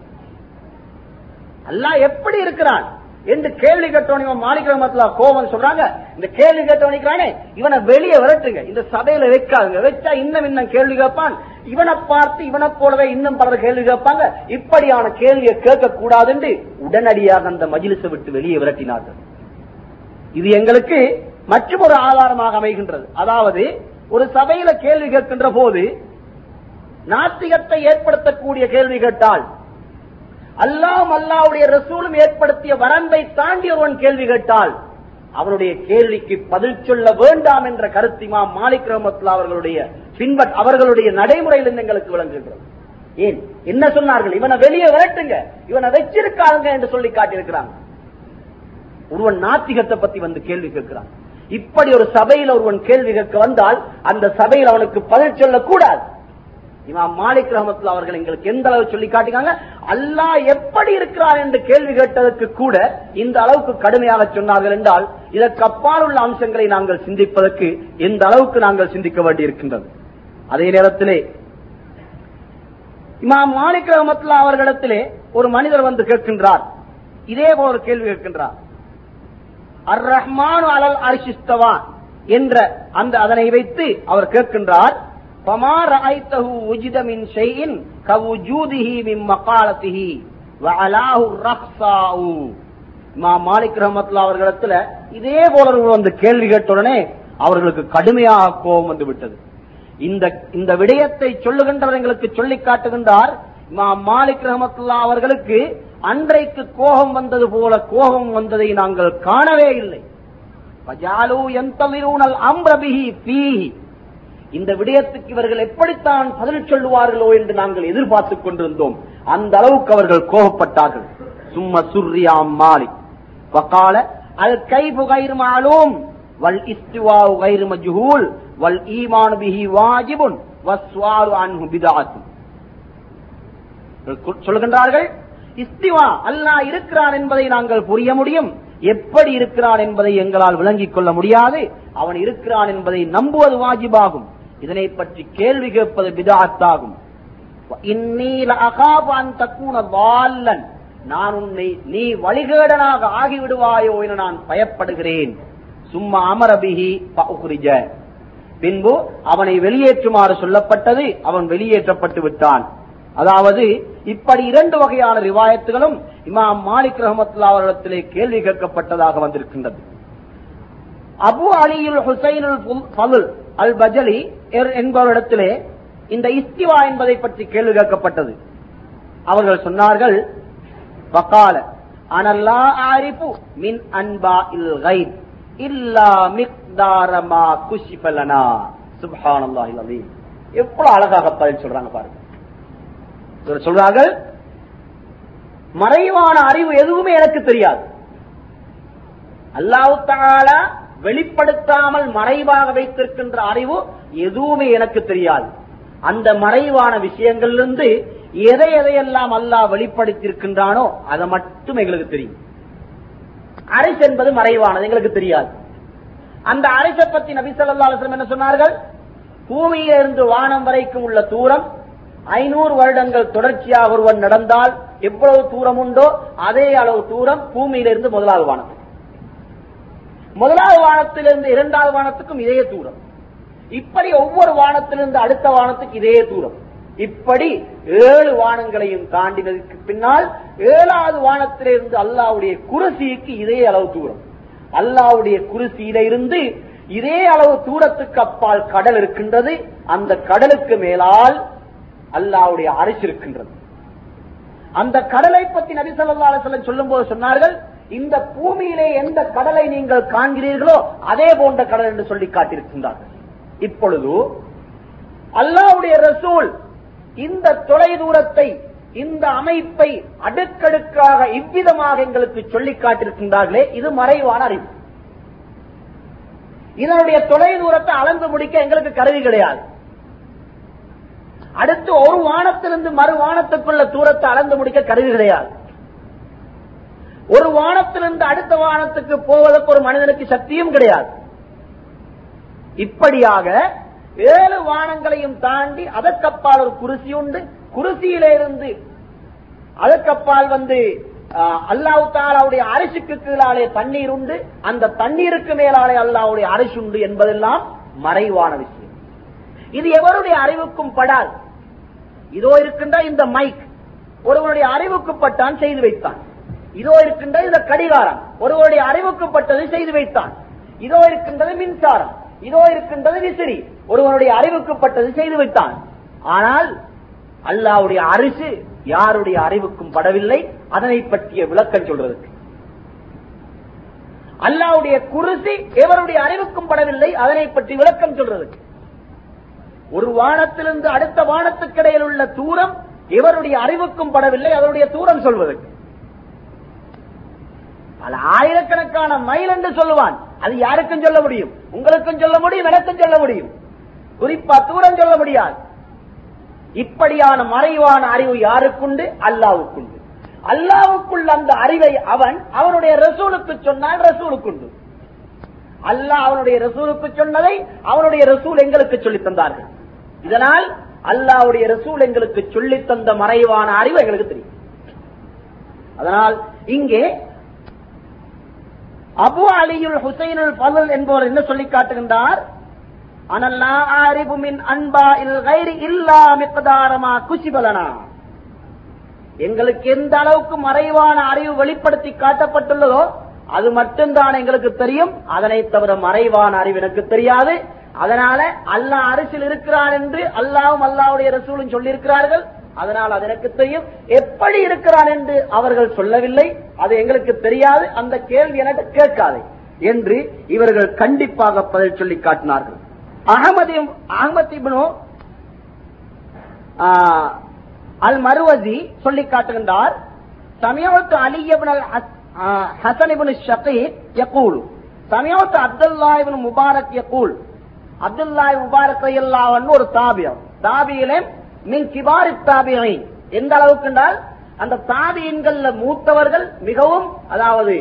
அல்லா எப்படி இருக்கிறான்? என்று கேள்வி கேட்டவன் இவன் மாலிக் கோபம் சொல்றாங்க? இந்த கேள்வி கேட்டவனிக்கிறானே இவனை வெளியே விரட்டுங்க. இந்த சபையில வைக்காதுங்க. வச்சா இன்னும் இன்னும் கேள்வி கேட்பான். இவனை பார்த்து இவனை போலவே இன்னும் பலர் கேள்வி கேட்பாங்க. இப்படியான கேள்வியை கேட்க கூடாது என்று உடனடியாக அந்த மஜிலிசை விட்டு வெளியே விரட்டினார்கள். இது எங்களுக்கு மற்றும் ஒரு ஆதாரமாக அமைகின்றது. அதாவது ஒரு சபையில கேள்வி கேட்கின்ற போது நாத்திகத்தை ஏற்படுத்தக்கூடிய கேள்வி கேட்டால் அல்லாம் அல்லாவுடைய ரசூலும் ஏற்படுத்திய வரம்பை தாண்டி ஒருவன் கேள்வி கேட்டால் அவனுடைய கேள்விக்கு பதில் சொல்ல வேண்டாம் என்ற கருத்திமா மாலிக் ரஹமத்துல்லா அவர்களுடைய பின்பற் அவர்களுடைய நடைமுறையில் எங்களுக்கு விளங்குகிறது. ஏன்? என்ன சொன்னார்கள்? இவனை வெளியே விரட்டுங்க. இவனை வச்சிருக்காங்க என்று சொல்லி காட்டியிருக்கிறாங்க. ஒருவன் நாத்திகத்தை பத்தி வந்து கேள்வி கேட்கிறான். இப்படி ஒரு சபையில் ஒருவன் கேள்வி கேட்க வந்தால் அந்த சபையில் அவனுக்கு பதில் சொல்லக்கூடாது. இமாம் மாலிக் ரஹமத்துல்லா அவர்கள் எங்களுக்கு எந்த அளவு சொல்லி காட்டுக்காங்க? அல்லாஹ் எப்படி இருக்கிறார் என்று கேள்வி கேட்டதற்கு கூட இந்த அளவுக்கு கடுமையாக சொன்னார்கள் என்றால் இதற்கு அப்பால் உள்ள அம்சங்களை நாங்கள் சிந்திப்பதற்கு எந்த அளவுக்கு நாங்கள் சிந்திக்க வேண்டியிருக்கின்றது? அதே நேரத்திலே இமாம் மாலிக் ரஹமத்துல்லா அவர்களிடத்திலே ஒரு மனிதர் வந்து கேட்கின்றார். இதே போல ஒரு கேள்வி கேட்கின்றார். அர் ரஹ்மான் அலல் அரிசிஸ்தவா என்ற அந்த அதனை வைத்து அவர் கேட்கின்றார் فما رأيته وجد من شيء كوجوده من مقالته وعلاه الرخصاء மா மாலிக் ரஹமத்துல்லா அவர்களிடத்துல இதே போல ஒரு வந்து கேள்வி கேட்ட உடனே அவர்களுக்கு கடுமையாக கோபம் வந்து விட்டது இந்த இந்த விடயத்தை சொல்லுகின்றவர் எங்களுக்கு சொல்லி காட்டுகின்றார் மா மாலிக் ரஹமத்துல்லா அவர்களுக்கு அன்றைக்கு கோபம் வந்தது போல கோபம் வந்ததை நாங்கள் காணவே இல்லை பஜாலு எந்தலிரூனல் அம்ரபிஹி ஃபீஹி இந்த விடயத்துக்கு இவர்கள் எப்படித்தான் பதில் சொல்லுவார்களோ என்று நாங்கள் எதிர்பார்த்துக் கொண்டிருந்தோம். அந்த அளவுக்கு அவர்கள் கோபப்பட்டார்கள். சும்மா சுர்ரியாம் மாலிக். வக்கால அல் கை புகைர் மாலும். வல் இஸ்துவா உகைர் மஜ்ஹூல். வல் ஈமான் பிஹி வாஜிபுன். வஸ்வாரு அன்ஹு பிதாத்தும். சொல்கின்றார்கள் இஸ்திவா அல்லாஹ் இருக்கிறான் என்பதை நாங்கள் புரிய முடியும். எப்படி இருக்கிறான் என்பதை எங்களால் விளங்கிக் கொள்ள முடியாது. அவன் இருக்கிறான் என்பதை நம்புவது வாஜிபாகும். இதனை பற்றி கேள்வி கேட்பது விதாத்தாகும் நான் உன்னை நீ வழிகேடனாக ஆகிவிடுவாயோ என நான் பயப்படுகிறேன். சும்மா அமரபிஹி பகுரிஜ பின்பு அவனை வெளியேற்றுமாறு சொல்லப்பட்டது அவன் வெளியேற்றப்பட்டு விட்டான். அதாவது இப்படி இரண்டு வகையான ரிவாயத்துகளும் இமாம் மாலிக் ரஹமத்துல்லா அவர்களிடத்திலே கேள்வி கேட்கப்பட்டதாக வந்திருக்கின்றது. அபு அலியுல் ஹுசைன் அல் பஜலி என்பவரிடத்திலே இந்த இஸ்திவா என்பதை பற்றி கேள்வி கேட்கப்பட்டது. அவர்கள் சொன்னார்கள் வக்கால அனல்லா ஆரிப்பு மின் அன்பா இல் கைப் இல்லா மிக்தாரமா குஷிபலனா சுப்ஹானல்லாஹில் அலீம் எவ்வளவு அழகாக பதில் சொல்றாங்க பாருங்க. இவர் சொல்றார்கள் மறைவான அறிவு எதுவுமே எனக்கு தெரியாது. அல்லாஹு தாலா வெளிப்படுத்தாமல் மறைவாக வைத்திருக்கின்ற அறிவு எதுவுமே எனக்கு தெரியாது. அந்த மறைவான விஷயங்களிலிருந்து எதை எதையெல்லாம் அல்லாஹ் வெளிப்படுத்தியிருக்கின்றானோ அதை மட்டும் எங்களுக்கு தெரியும். அரிசி என்பது மறைவானது எங்களுக்கு தெரியாது. அந்த அரிசை பத்தி நபி சொல்லா அலுவலம் என்ன சொன்னார்கள்? பூமியிலிருந்து வானம் வரைக்கும் உள்ள தூரம் ஐநூறு வருடங்கள் தொடர்ச்சியாக ஒருவன் நடந்தால் எவ்வளவு தூரம் உண்டோ அதே அளவு தூரம் பூமியிலிருந்து முதலாவது வானத்துக்கு முதலாவது வானத்திலிருந்து இரண்டாவது வானத்துக்கும் இதே தூரம். இப்படி ஒவ்வொரு வானத்திலிருந்து அடுத்த வானத்துக்கு இதே தூரம். இப்படி ஏழு வானங்களையும் தாண்டினதுக்கு பின்னால் ஏழாவது வானத்திலிருந்து அல்லாவுடைய குருசிக்கு இதே அளவு தூரம். அல்லாவுடைய குருசியில இருந்து இதே அளவு தூரத்துக்கு அப்பால் கடல் இருக்கின்றது. அந்த கடலுக்கு மேலால் அல்லாவுடைய அரசு இருக்கின்றது. அந்த கடலை பத்தி நபி சொல்லா சொல்லும் போது சொன்னார்கள் இந்த பூமியிலே எந்த கடலை நீங்கள் காண்கிறீர்களோ அதே போன்ற கடல் என்று சொல்லி காட்டியிருக்கின்றார்கள். இப்பொழுது அல்லாவுடைய ரசூல் இந்த தொலை தூரத்தை இந்த அமைப்பை அடுக்கடுக்காக இவ்விதமாக எங்களுக்கு சொல்லி காட்டியிருக்கின்றார்களே இது மறைவான அறிவு. இதனுடைய தொலை தூரத்தை அளந்து முடிக்க எங்களுக்கு கருவி கிடையாது. அடுத்து ஒரு வானத்திலிருந்து மறு வானத்துக்குள்ள தூரத்தை அளந்து முடிக்க கருவி கிடையாது. ஒரு வானத்திலிருந்து அடுத்த வானத்துக்கு போவதற்கு ஒரு மனிதனுக்கு சக்தியும் கிடையாது. இப்படியாக ஏழு வானங்களையும் தாண்டி அதற்கப்பால் ஒரு குருசி உண்டு. குருசியிலிருந்து அதற்கப்பால் வந்து அல்லாஹு தாலாவுடைய அரிசிக்கு கீழாலே தண்ணீர் உண்டு. அந்த தண்ணீருக்கு மேலாலே அல்லாவுடைய அரிசி உண்டு என்பதெல்லாம் மறைவான விஷயம். இது எவருடைய அறிவுக்கும் படாது. இதோ இருக்கின்ற இந்த மைக் ஒருவருடைய அறிவுக்கு பட்டான் செய்து வைத்தான். இதோ இருக்கின்றது இந்த கடிகாரம். ஒருவருடைய அறிவுக்கு பட்டது செய்து வைத்தான். இதோ இருக்கின்றது மின்சாரம். இதோ இருக்கின்றது விசிறி. ஒருவனுடைய அறிவுக்கு பட்டது செய்து வைத்தான். ஆனால் அல்லாவுடைய அரிசு யாருடைய அறிவுக்கும் படவில்லை? அதனை பற்றிய விளக்கம் சொல்றதுக்கு. அல்லாவுடைய குருசி எவருடைய அறிவுக்கும் படவில்லை? அதனை பற்றி விளக்கம் சொல்றதுக்கு. ஒரு வானத்திலிருந்து அடுத்த வானத்துக்கிடையில் உள்ள தூரம் இவருடைய அறிவுக்கும் படவில்லை? அதனுடைய தூரம் சொல்வதற்கு. பல ஆயிரக்கணக்கான மைல் என்று சொல்லுவான். அது யாருக்கும் சொல்ல முடியும். உங்களுக்கும் சொல்ல முடியும் எனக்கும் சொல்ல முடியும். குறிப்பா தூரம் சொல்ல முடியாது. இப்படியான மறைவான அறிவு யாருக்குண்டு? அல்லாவுக்குண்டு. அல்லாவுக்குள்ள அந்த அறிவை அவன் அவனுடைய ரசூலுக்கு சொன்னால் ரசூலுக்குண்டு. அல்லாஹ் அவனுடைய ரசூலுக்கு சொன்னதை அவனுடைய ரசூல் எங்களுக்கு சொல்லித் தந்தார்கள். இதனால் அல்லாவுடைய ரசூல் எங்களுக்கு சொல்லித் தந்த மறைவான அறிவு எங்களுக்கு தெரியும். அதனால் இங்கே அபு அலியுல் ஹுசைனுல் ஃபதல் என்பவர் என்ன சொல்லி காட்டுகின்றார்? அனல்லா ஆரிபு மின் அன்பா இல் கைரி இல்லா மிக்கதாரமா குசிபலனா? எங்களுக்கு எந்த அளவுக்கு மறைவான அறிவு வெளிப்படுத்தி காட்டப்பட்டுள்ளதோ அது மட்டும்தான் எங்களுக்கு தெரியும். அதனை தவிர மறைவான அறிவு எனக்கு தெரியாது. அதனால அல்லாஹ் அரசில் இருக்கிறான் என்று அல்லாவும் அல்லாவுடைய ரசூலும் சொல்லியிருக்கிறார்கள். அதனால் அது எனக்கு தெரியும் எப்படி இருக்கிறான் என்று அவர்கள் சொல்லவில்லை. அது எங்களுக்கு தெரியாது. அந்த கேள்வி எனக்கு கேட்காது என்று இவர்கள் கண்டிப்பாக பதில் சொல்லி காட்டினார்கள். அகமது அகமது அல் மருவசி சொல்லி காட்டுகின்றார் சமயத்து அலியபன் ஹசன் இப்னு ஷகீத் யகூல். சமயத்து அப்துல்லா இப்னு முபாரக் யகூல். அப்துல்லா முபாரக் ரலியல்லாஹு ஒரு தாபியம் தாபியிலே மின் கிபாரி தாபியை எந்த அளவுக்கு என்றால் அந்த தாபியன்கள்ல மூத்தவர்கள் மிகவும் அதாவது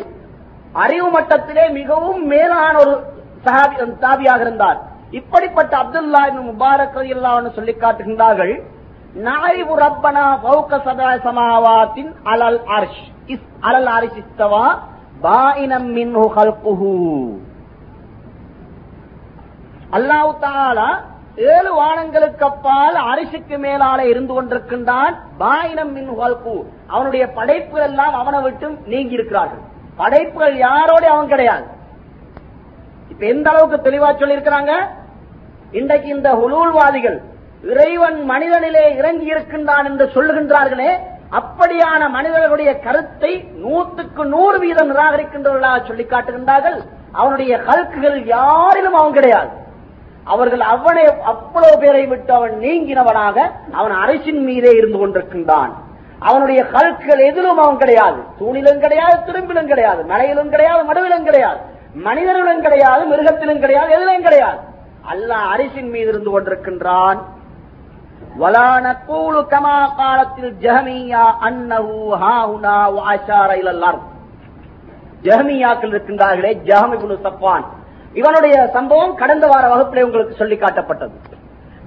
அறிவு மட்டத்திலே மிகவும் மேலான ஒரு தாபியாக இருந்தார். இப்படிப்பட்ட அப்துல்லா முபாரக் ரலியல்லாஹு சொல்லி காட்டுகின்றார்கள் நாயிபு ரப்பனா பௌக்க சதா சமாவாத்தின் அலல் அர்ஷ். இஸ் அலல் அரிஷ் இஸ்தவா பாயினம் மின்ஹு கல்குஹு அல்லாஹு தாலா ஏழு வானங்களுக்கு அப்பால் அரிசிக்கு மேலால இருந்து கொண்டிருக்கின்றான் பாயினம் மின் ஹல்கு அவனுடைய படைப்புகள் எல்லாம் அவனை விட்டு நீங்கி இருக்கிறார்கள் படைப்புகள் யாரோட அவன் கிடையாது. இப்ப எந்த அளவுக்கு தெளிவா சொல்லியிருக்கிறாங்க? இன்றைக்கு இந்த ஹுலூல்வாதிகள் இறைவன் மனிதனிலே இறங்கி இருக்கின்றான் என்று சொல்லுகின்றார்களே அப்படியான மனிதர்களுடைய கருத்தை நூத்துக்கு நூறு வீதம் நிராகரிக்கின்றவர்களாக சொல்லி காட்டுகின்றார்கள் அவனுடைய கல்குகள் யாரிலும் அவன் கிடையாது. அவர்கள் அவனை அவ்வளவு பேரை விட்டு அவன் நீங்கினவனாக அவன் அரசின் மீதே இருந்து கொண்டிருக்கின்றான். அவனுடைய கல்குகள் எதிலும் அவன் கிடையாது. தூணிலும் கிடையாது திரும்பிலும் கிடையாது மலையிலும் கிடையாது மடுவிலும் கிடையாது. மனிதர்களும் கிடையாது மிருகத்திலும் கிடையாது எதிலும் கிடையாது. அல்லாஹ் அரிசின் மீது இருந்து கொண்டிருக்கின்றான். வலான கூழு கமா காலத்தில் ஜஹமியா அன்னஹு ஹாஹுனா வாஷார இலல்லார் ஜஹமியாக்கள் இருக்கின்றார்களே ஜஹம் சப்பான் இவனுடைய சம்பவம் கடந்த வார வகுப்பிலே உங்களுக்கு சொல்லி காட்டப்பட்டது.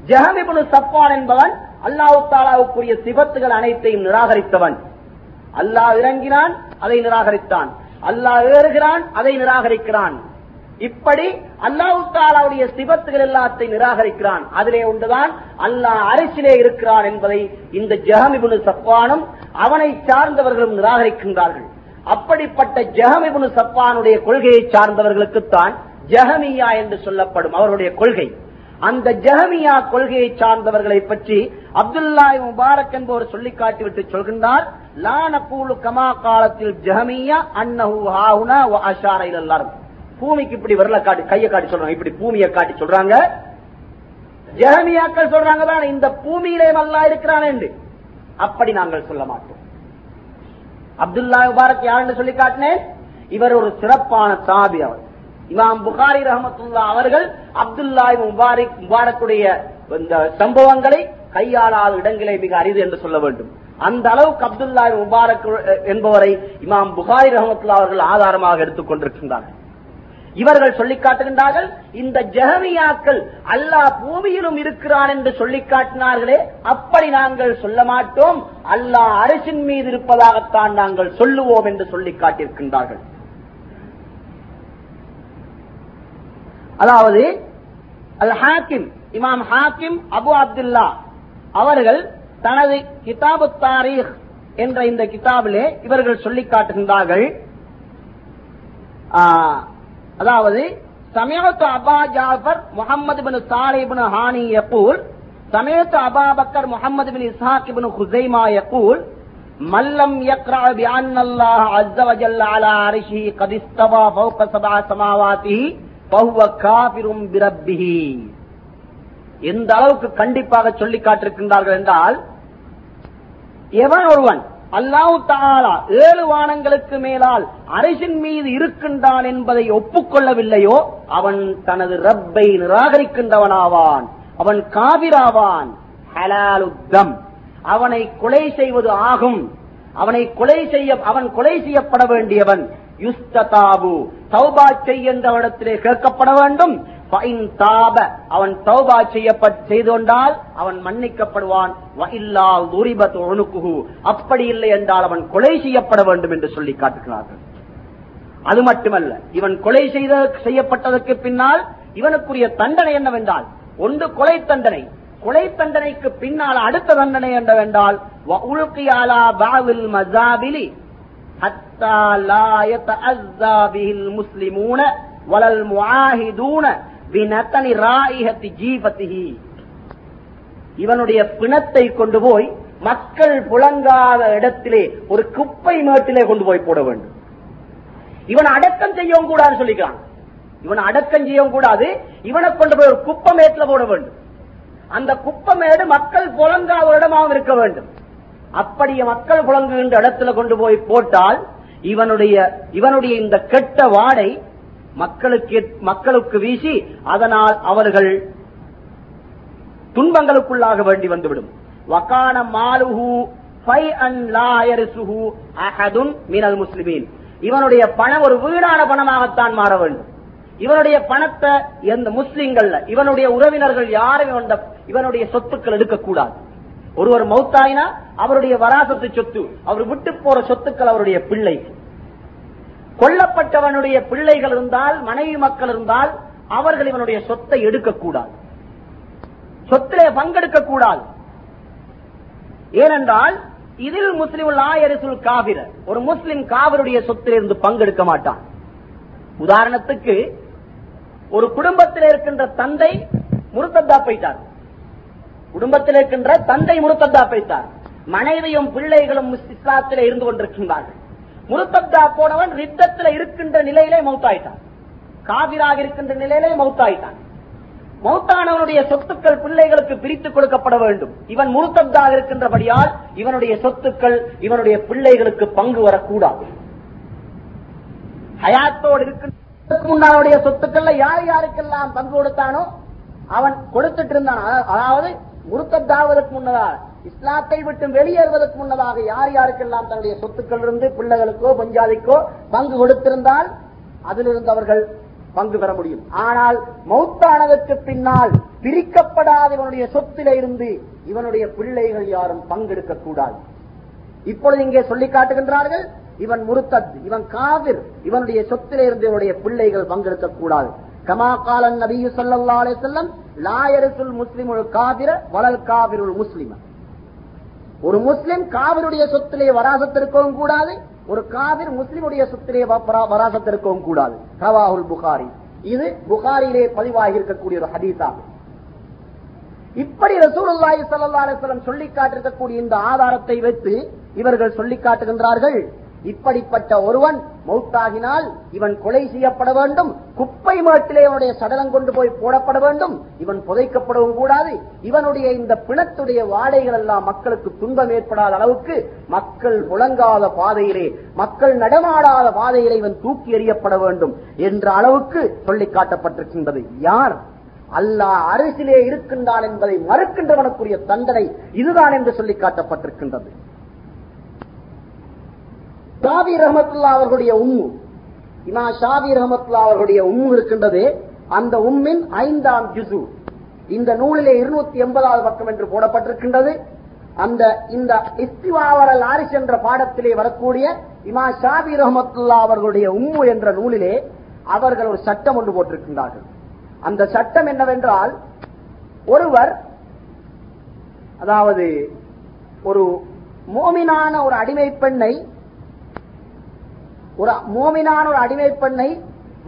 ஜஹமிபுனு சப்பான் என்பவன் அல்லாஹு தாலாவுக்குரிய சிபத்துகள் அனைத்தையும் நிராகரித்தவன். அல்லாஹ் இறங்கினான் அதை நிராகரித்தான். அல்லாஹ் ஏறுகிறான் அதை நிராகரிக்கிறான். இப்படி அல்லாஹு தாலாவுடைய சிபத்துகள் எல்லாத்தையும் நிராகரிக்கிறான். அதிலே ஒன்றுதான் அல்லாஹ் அரசிலே இருக்கிறான் என்பதை இந்த ஜஹமிபுனு சப்பானும் அவனை சார்ந்தவர்களும் நிராகரிக்கின்றார்கள். அப்படிப்பட்ட ஜஹமிபுனு சப்பானுடைய கொள்கையை சார்ந்தவர்களுக்குத்தான் ஜஹமியா என்று சொல்லப்படும் அவருடைய கொள்கை. அந்த ஜஹமியா கொள்கையை சார்ந்தவர்களை பற்றி அப்துல்லா முபாரக் என்பவர் சொல்லி காட்டிவிட்டு சொல்கின்றார் லான கமா காலத்தில் ஜஹமியா அன்னஹு ஹாவுனா எல்லாரும் பூமிக்கு இப்படி வரல காட்டி கையை காட்டி சொல்றாங்க இப்படி பூமியை காட்டி சொல்றாங்க. ஜெகமியாக்கள் சொல்றாங்க தான் இந்த பூமியிலே நல்லா இருக்கிறான் என்று. அப்படி நாங்கள் சொல்ல மாட்டோம். அப்துல்லா முபாரக் யாருன்னு சொல்லி காட்டினேன் இவர் ஒரு சிறப்பான சாபி அவர். இமாம் புகாரி ரஹமத்துல்லா அவர்கள் அப்துல்லா முபாரிக் முபாரக்குடைய இந்த சம்பவங்களை கையாளாத இடங்களை மிக அரிது என்று சொல்ல வேண்டும். அந்த அளவுக்கு அப்துல்லா முபாரக் என்பவரை இமாம் புகாரி ரஹமத்துல்லா அவர்கள் ஆதாரமாக எடுத்துக் கொண்டிருக்கின்றார்கள். இவர்கள் சொல்லி காட்டுகின்றார்கள் இந்த ஜெகமியாக்கள் அல்லாஹ் பூமியிலும் இருக்கிறான் என்று சொல்லி காட்டினார்களே அப்படி நாங்கள் சொல்ல மாட்டோம். அல்லாஹ் அரசின் மீது இருப்பதாகத்தான் நாங்கள் சொல்லுவோம் என்று சொல்லிக் காட்டியிருக்கின்றார்கள். அதாவது அல் ஹாக்கிம் இமாம் ஹாக்கிம் அபு அப்துல்லா அவர்கள் தனது கிதாபு தாரீக் என்ற இந்த கிதாபிலே இவர்கள் சொல்லி காட்டுகின்றார்கள். அதாவது சமயத்து அபா ஜாஃபர் முகமது பின் சாலிபின் ஹானி யகூல் சமயத்து Aba Bakr Muhammad bin Ishaq bin Khuzaima யகூல் மல்லம் யக்ரா பியான் அல்லாஹ் அஸ்ஸ வஜல்ல அலா அர்ஷிஹி கத் இஸ்தவா ஃபௌக சபா சமாவாத்திஹி காபிரும் பிரப்பிஹி. எந்த அளவுக்கு கண்டிப்பாக சொல்லி காட்டிருக்கின்றார்கள் என்றால் எவன் ஒருவன் அல்லாஹு தாலா ஏழு வானங்களுக்கு மேலால் அரசின் மீது இருக்கின்றான் என்பதை ஒப்புக்கொள்ளவில்லையோ அவன் தனது ரப்பை நிராகரிக்கின்றவனாவான். அவன் காவிராவான் ஹலாலுத்தம். அவனை கொலை செய்வது ஆகும். அவனை கொலை செய்ய அவன் கொலை செய்யப்பட வேண்டியவன். யுஸ்ததாபு. தௌபா செய்கின்றவனிடத்திலே கேட்கப்பட வேண்டும். தாப. அவன் தௌபா செய்யப்பட் செய்து கொண்டால் அவன் மன்னிக்கப்படுவான். துரிபத் அப்படி இல்லை என்றால் அவன் கொலை செய்யப்பட வேண்டும் என்று சொல்லி காட்டுகிறார்கள். அது மட்டுமல்ல இவன் கொலை செய்த செய்யப்பட்டதற்கு பின்னால் இவனுக்குரிய தண்டனை என்னவென்றால் ஒன்று கொலை தண்டனை கொலை தண்டனைக்கு பின்னால் அடுத்த தண்டனை என்னவென்றால் حتى لا يتأذى به المسلمون ولا المعاهدون بنتن رائحة جيفته இவனுடைய பிணத்தை கொண்டு போய் மக்கள் புழங்காத இடத்திலே ஒரு குப்பை மேட்டிலே கொண்டு போய் போட வேண்டும் இவன் அடக்கம் செய்யவும் கூடாது சொல்லிக்கிறான் இவன் அடக்கம் செய்யவும் கூடாது இவனை கொண்டு போய் ஒரு குப்பை மேட்டில் போட வேண்டும் அந்த குப்பமேடு மக்கள் புழங்காத இடமாகவும் இருக்க வேண்டும் அப்படியே மக்கள் புழங்குகின்ற இடத்துல கொண்டு போய் போட்டால் இவனுடைய இவனுடைய இந்த கெட்ட வாடை மக்களுக்கு மக்களுக்கு வீசி அதனால் அவர்கள் துன்பங்களுக்குள்ளாக வேண்டி வந்துவிடும். வக்கான மாலுஹு அன் லாயரிசுஹு மினல் முஸ்லிமீன். இவனுடைய பணம் ஒரு வீணான பணமாகத்தான் மாற வேண்டும். இவனுடைய பணத்தை எந்த முஸ்லிம்கள்ல இவனுடைய உறவினர்கள் யாரும் இவனுடைய சொத்துக்கள் எடுக்கக்கூடாது. ஒருவர் மௌத்தாயினா அவருடைய வராசத்து சொத்து அவர் விட்டு போற சொத்துக்கள் அவருடைய பிள்ளை கொல்லப்பட்டவனுடைய பிள்ளைகள் இருந்தால் மனைவி மக்கள் இருந்தால் அவர்கள் இவனுடைய சொத்தை எடுக்கக்கூடாது. சொத்திலே பங்கெடுக்க கூடாது ஏனென்றால் இதில் முஸ்லிம் லாயரிசுல் காவிர ஒரு முஸ்லிம் காவிருடைய சொத்திலிருந்து பங்கெடுக்க மாட்டான். உதாரணத்துக்கு ஒரு குடும்பத்தில் இருக்கின்ற தந்தை முருத்தத்தா போயிட்டார். குடும்பத்தில் இருக்கின்ற தந்தை முருத்தத்தா பைத்தார் மனைவியும் பிள்ளைகளும் இஸ்லாத்தில் இருந்து கொண்டிருக்கின்றார்கள். முருத்தத்தா போனவன் ரித்தத்தில் இருக்கின்ற நிலையிலே மௌத்தாயிட்டான். காவிராக இருக்கின்ற நிலையிலே மௌத்தாயிட்டான். மௌத்தானவனுடைய சொத்துக்கள் பிள்ளைகளுக்கு பிரித்து கொடுக்கப்பட வேண்டும். இவன் முருத்தப்தாக இருக்கின்றபடியால் இவனுடைய சொத்துக்கள் இவனுடைய பிள்ளைகளுக்கு பங்கு வரக்கூடாது. ஹயாத்தோடு இருக்கின்ற முன்னாளுடைய சொத்துக்கள்ல யார் யாருக்கெல்லாம் பங்கு கொடுத்தானோ அவன் கொடுத்துட்டு இருந்தான். அதாவது முருத்தத்தாவதற்கு முன்னதாக இஸ்லாத்தை விட்டு வெளியேறுவதற்கு முன்னதாக யார் யாருக்கெல்லாம் தன்னுடைய சொத்துக்கள் இருந்து பிள்ளைகளுக்கோ பஞ்சாதிக்கோ பங்கு கொடுத்திருந்தால் அதிலிருந்து அவர்கள் பங்கு பெற முடியும். ஆனால் மௌத்தானதற்கு பின்னால் பிரிக்கப்படாத இவனுடைய சொத்தில இருந்து இவனுடைய பிள்ளைகள் யாரும் பங்கெடுக்க கூடாது இப்பொழுது இங்கே சொல்லி காட்டுகின்றார்கள் இவன் முருத்தத் இவன் காவிர் இவனுடைய சொத்தில இருந்து இவனுடைய பிள்ளைகள் பங்கெடுக்க கூடாது கமா காலன் நபி சொல்லா அலே செல்லம் லாயரசுல் முஸ்லிம் காவிர வளல் காவிருள் முஸ்லிம் ஒரு முஸ்லிம் காவிருடைய சொத்திலே வராசத்திருக்கவும் கூடாது ஒரு காவிர் முஸ்லிமுடைய சொத்திலே வராசத்திருக்கவும் கூடாது. கவாஹுல் புகாரி. இது புகாரியிலே பதிவாகி இருக்கக்கூடிய ஒரு ஹதீஸாகும். இப்படி ரசூலுல்லாஹி சல்லா அலைஹி சொல்லிக் சொல்லி காட்டிருக்கக்கூடிய இந்த ஆதாரத்தை வைத்து இவர்கள் சொல்லி காட்டுகின்றார்கள் இப்படிப்பட்ட ஒருவன் மௌத்தாகினால் இவன் கொலை செய்யப்பட வேண்டும். குப்பை மேட்டிலே அவனுடைய சடலம் கொண்டு போய் போடப்பட வேண்டும். இவன் புதைக்கப்படவும் கூடாது. இவனுடைய இந்த பிணத்துடைய வாடைகள் எல்லாம் மக்களுக்கு துன்பம் ஏற்படாத அளவுக்கு மக்கள் முழங்காத பாதையிலே மக்கள் நடமாடாத பாதையிலே இவன் தூக்கி எறியப்பட வேண்டும் என்ற அளவுக்கு சொல்லி காட்டப்பட்டிருக்கின்றது. யார்? அல்லாஹ் அரசிலே இருக்கின்றான் என்பதை மறுக்கின்றவனுக்குரிய தண்டனை இதுதான் என்று சொல்லி காட்டப்பட்டிருக்கின்றது. ஷாபி ரஹமத்துல்லா அவர்களுடைய உம்மு. இமா ஷாபி ரஹமத்துல்லா அவர்களுடைய உம்மு இருக்கின்றது. அந்த உம்மின் ஐந்தாம் ஜுசு. இந்த நூலிலே இருநூத்தி எண்பதாவது பக்கம் என்று போடப்பட்டிருக்கின்றது. அந்த இந்த இஸ்திவாவரல் ஆரிஸ் என்ற பாடத்திலே வரக்கூடிய இமா ஷாபி ரஹமத்துல்லா அவர்களுடைய உம்மு என்ற நூலிலே அவர்கள் ஒரு சட்டம் ஒன்று போட்டிருக்கின்றார்கள். அந்த சட்டம் என்னவென்றால் ஒருவர் அதாவது ஒரு மோமினான ஒரு அடிமை பெண்ணை ஒரு மோமினான ஒரு அடிமை பெண்ணை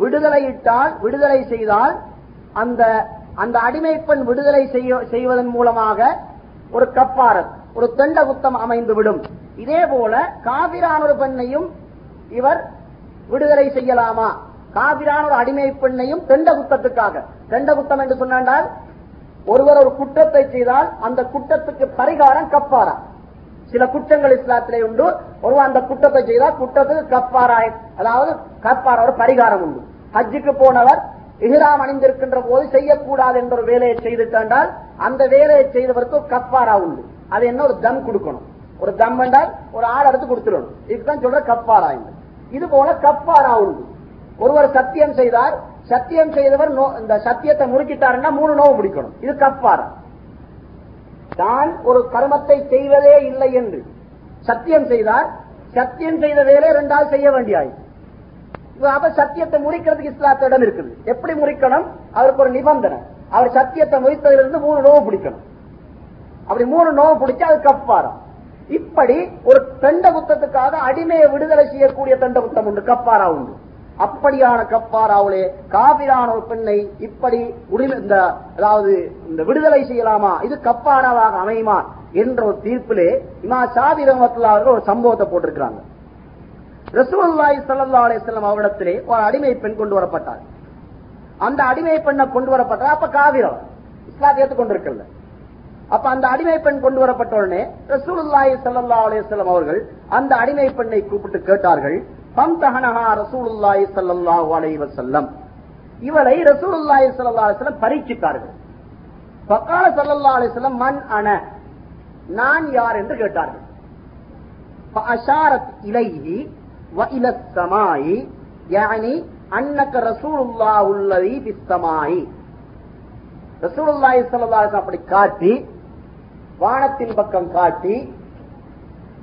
விடுதலையிட்டால் விடுதலை செய்தால் அந்த அந்த அடிமை பெண் விடுதலை செய்வதன் மூலமாக ஒரு கப்பாரத் ஒரு தெண்ட குத்தம் அமைந்துவிடும். இதே போல காவிரான ஒரு பெண்ணையும் இவர் விடுதலை செய்யலாமா? காவிரான ஒரு அடிமை பெண்ணையும் தெண்ட குத்தத்துக்காக தெண்ட குத்தம் என்று சொன்னால் ஒருவர் ஒரு குற்றத்தை செய்தால் அந்த குற்றத்துக்கு பரிகாரம் கப்பாரா? சில குற்றங்கள் இஸ்லாத்திலே உண்டு. ஒருவன் அந்த குற்றத்தை செய்தால் குற்றத்துக்கு கப்பாராய் அதாவது கப்பார ஒரு பரிகாரம் உண்டு. ஹஜ்ஜுக்கு போனவர் இஹ்ராம் அணிந்திருக்கின்ற போது செய்யக்கூடாது என்ற ஒரு வேலையை செய்துட்டால் அந்த வேலையை செய்தவருக்கு ஒரு கப்பாரா உண்டு. அது என்ன? ஒரு தம் கொடுக்கணும். ஒரு தம் என்றால் ஒரு ஆள் எடுத்து கொடுத்துடணும். இதுதான் சொல்ற கப்பாரா இது போல கப்பாரா உண்டு. ஒருவர் சத்தியம் செய்தார். சத்தியம் செய்தவர் நோ- இந்த சத்தியத்தை முறுக்கிட்டாருன்னா மூணு நோவு பிடிக்கணும் இது கப்பாரா தான் ஒரு கர்மத்தை செய்வதே இல்லை என்று. சத்தியம் செய்தார். சத்தியம் செய்த வேலை ரெண்டாவது செய்ய வேண்டியாய். அப்ப சத்தியத்தை முறிக்கிறதுக்கு இஸ்லாத்திடம் இருக்குது. எப்படி முறிக்கணும்? அவருக்கு ஒரு நிபந்தனை. அவர் சத்தியத்தை முறித்ததிலிருந்து மூணு நோவு பிடிக்கணும். அப்படி மூணு நோவு பிடிச்சா அது கப்பாரம் இப்படி ஒரு தண்ட புத்தத்துக்காக அடிமையை விடுதலை செய்யக்கூடிய தண்ட புத்தம் உண்டு. கப்பாரா உண்டு. அப்படியான கப்பாராவுலே காவிரான ஒரு பெண்ணை இப்படி உரிமை இந்த அதாவது இந்த விடுதலை செய்யலாமா? இது கப்பாராவாக அமையுமா? என்ற ஒரு தீர்ப்பிலே இமா சாதி ரஹமத்துல்லா அவர்கள் ஒரு சம்பவத்தை போட்டிருக்கிறாங்க. ரசூல்லாய் சல்லா அலைஹி வஸல்லம் அவரிடத்திலே ஒரு அடிமை பெண் கொண்டு வரப்பட்டார். அந்த அடிமை பெண்ணை கொண்டு வரப்பட்டார். அப்ப காவிரம் இஸ்லாத்தை ஏற்றுக்கொண்டிருக்கல. அப்ப அந்த அடிமை பெண் கொண்டு வரப்பட்ட உடனே ரசூலுல்லாஹி சல்லா அலைஹி அவர்கள் அந்த அடிமை பெண்ணை கூப்பிட்டு கேட்டார்கள். ஃபம்தஹனஹா ரசூலுல்லாஹி ஸல்லல்லாஹு அலைஹி வஸல்லம் இவளை ரசூலுல்லாஹி ஸல்லல்லாஹு அலைஹி வஸல்லம் பரீட்சித்தார்கள் ஃபகால ஸல்லல்லாஹு அலைஹி வஸல்லம் மன் அன நான் யார் என்று கேட்டார்கள் فأشارت إليه وإلى السماء يعني أنك رسول الله الذي في السماء ரசூலுல்லாஹி ஸல்லல்லாஹு அலைஹி வஸல்லம் அப்படி காட்டி வானத்தின் பக்கம் காட்டி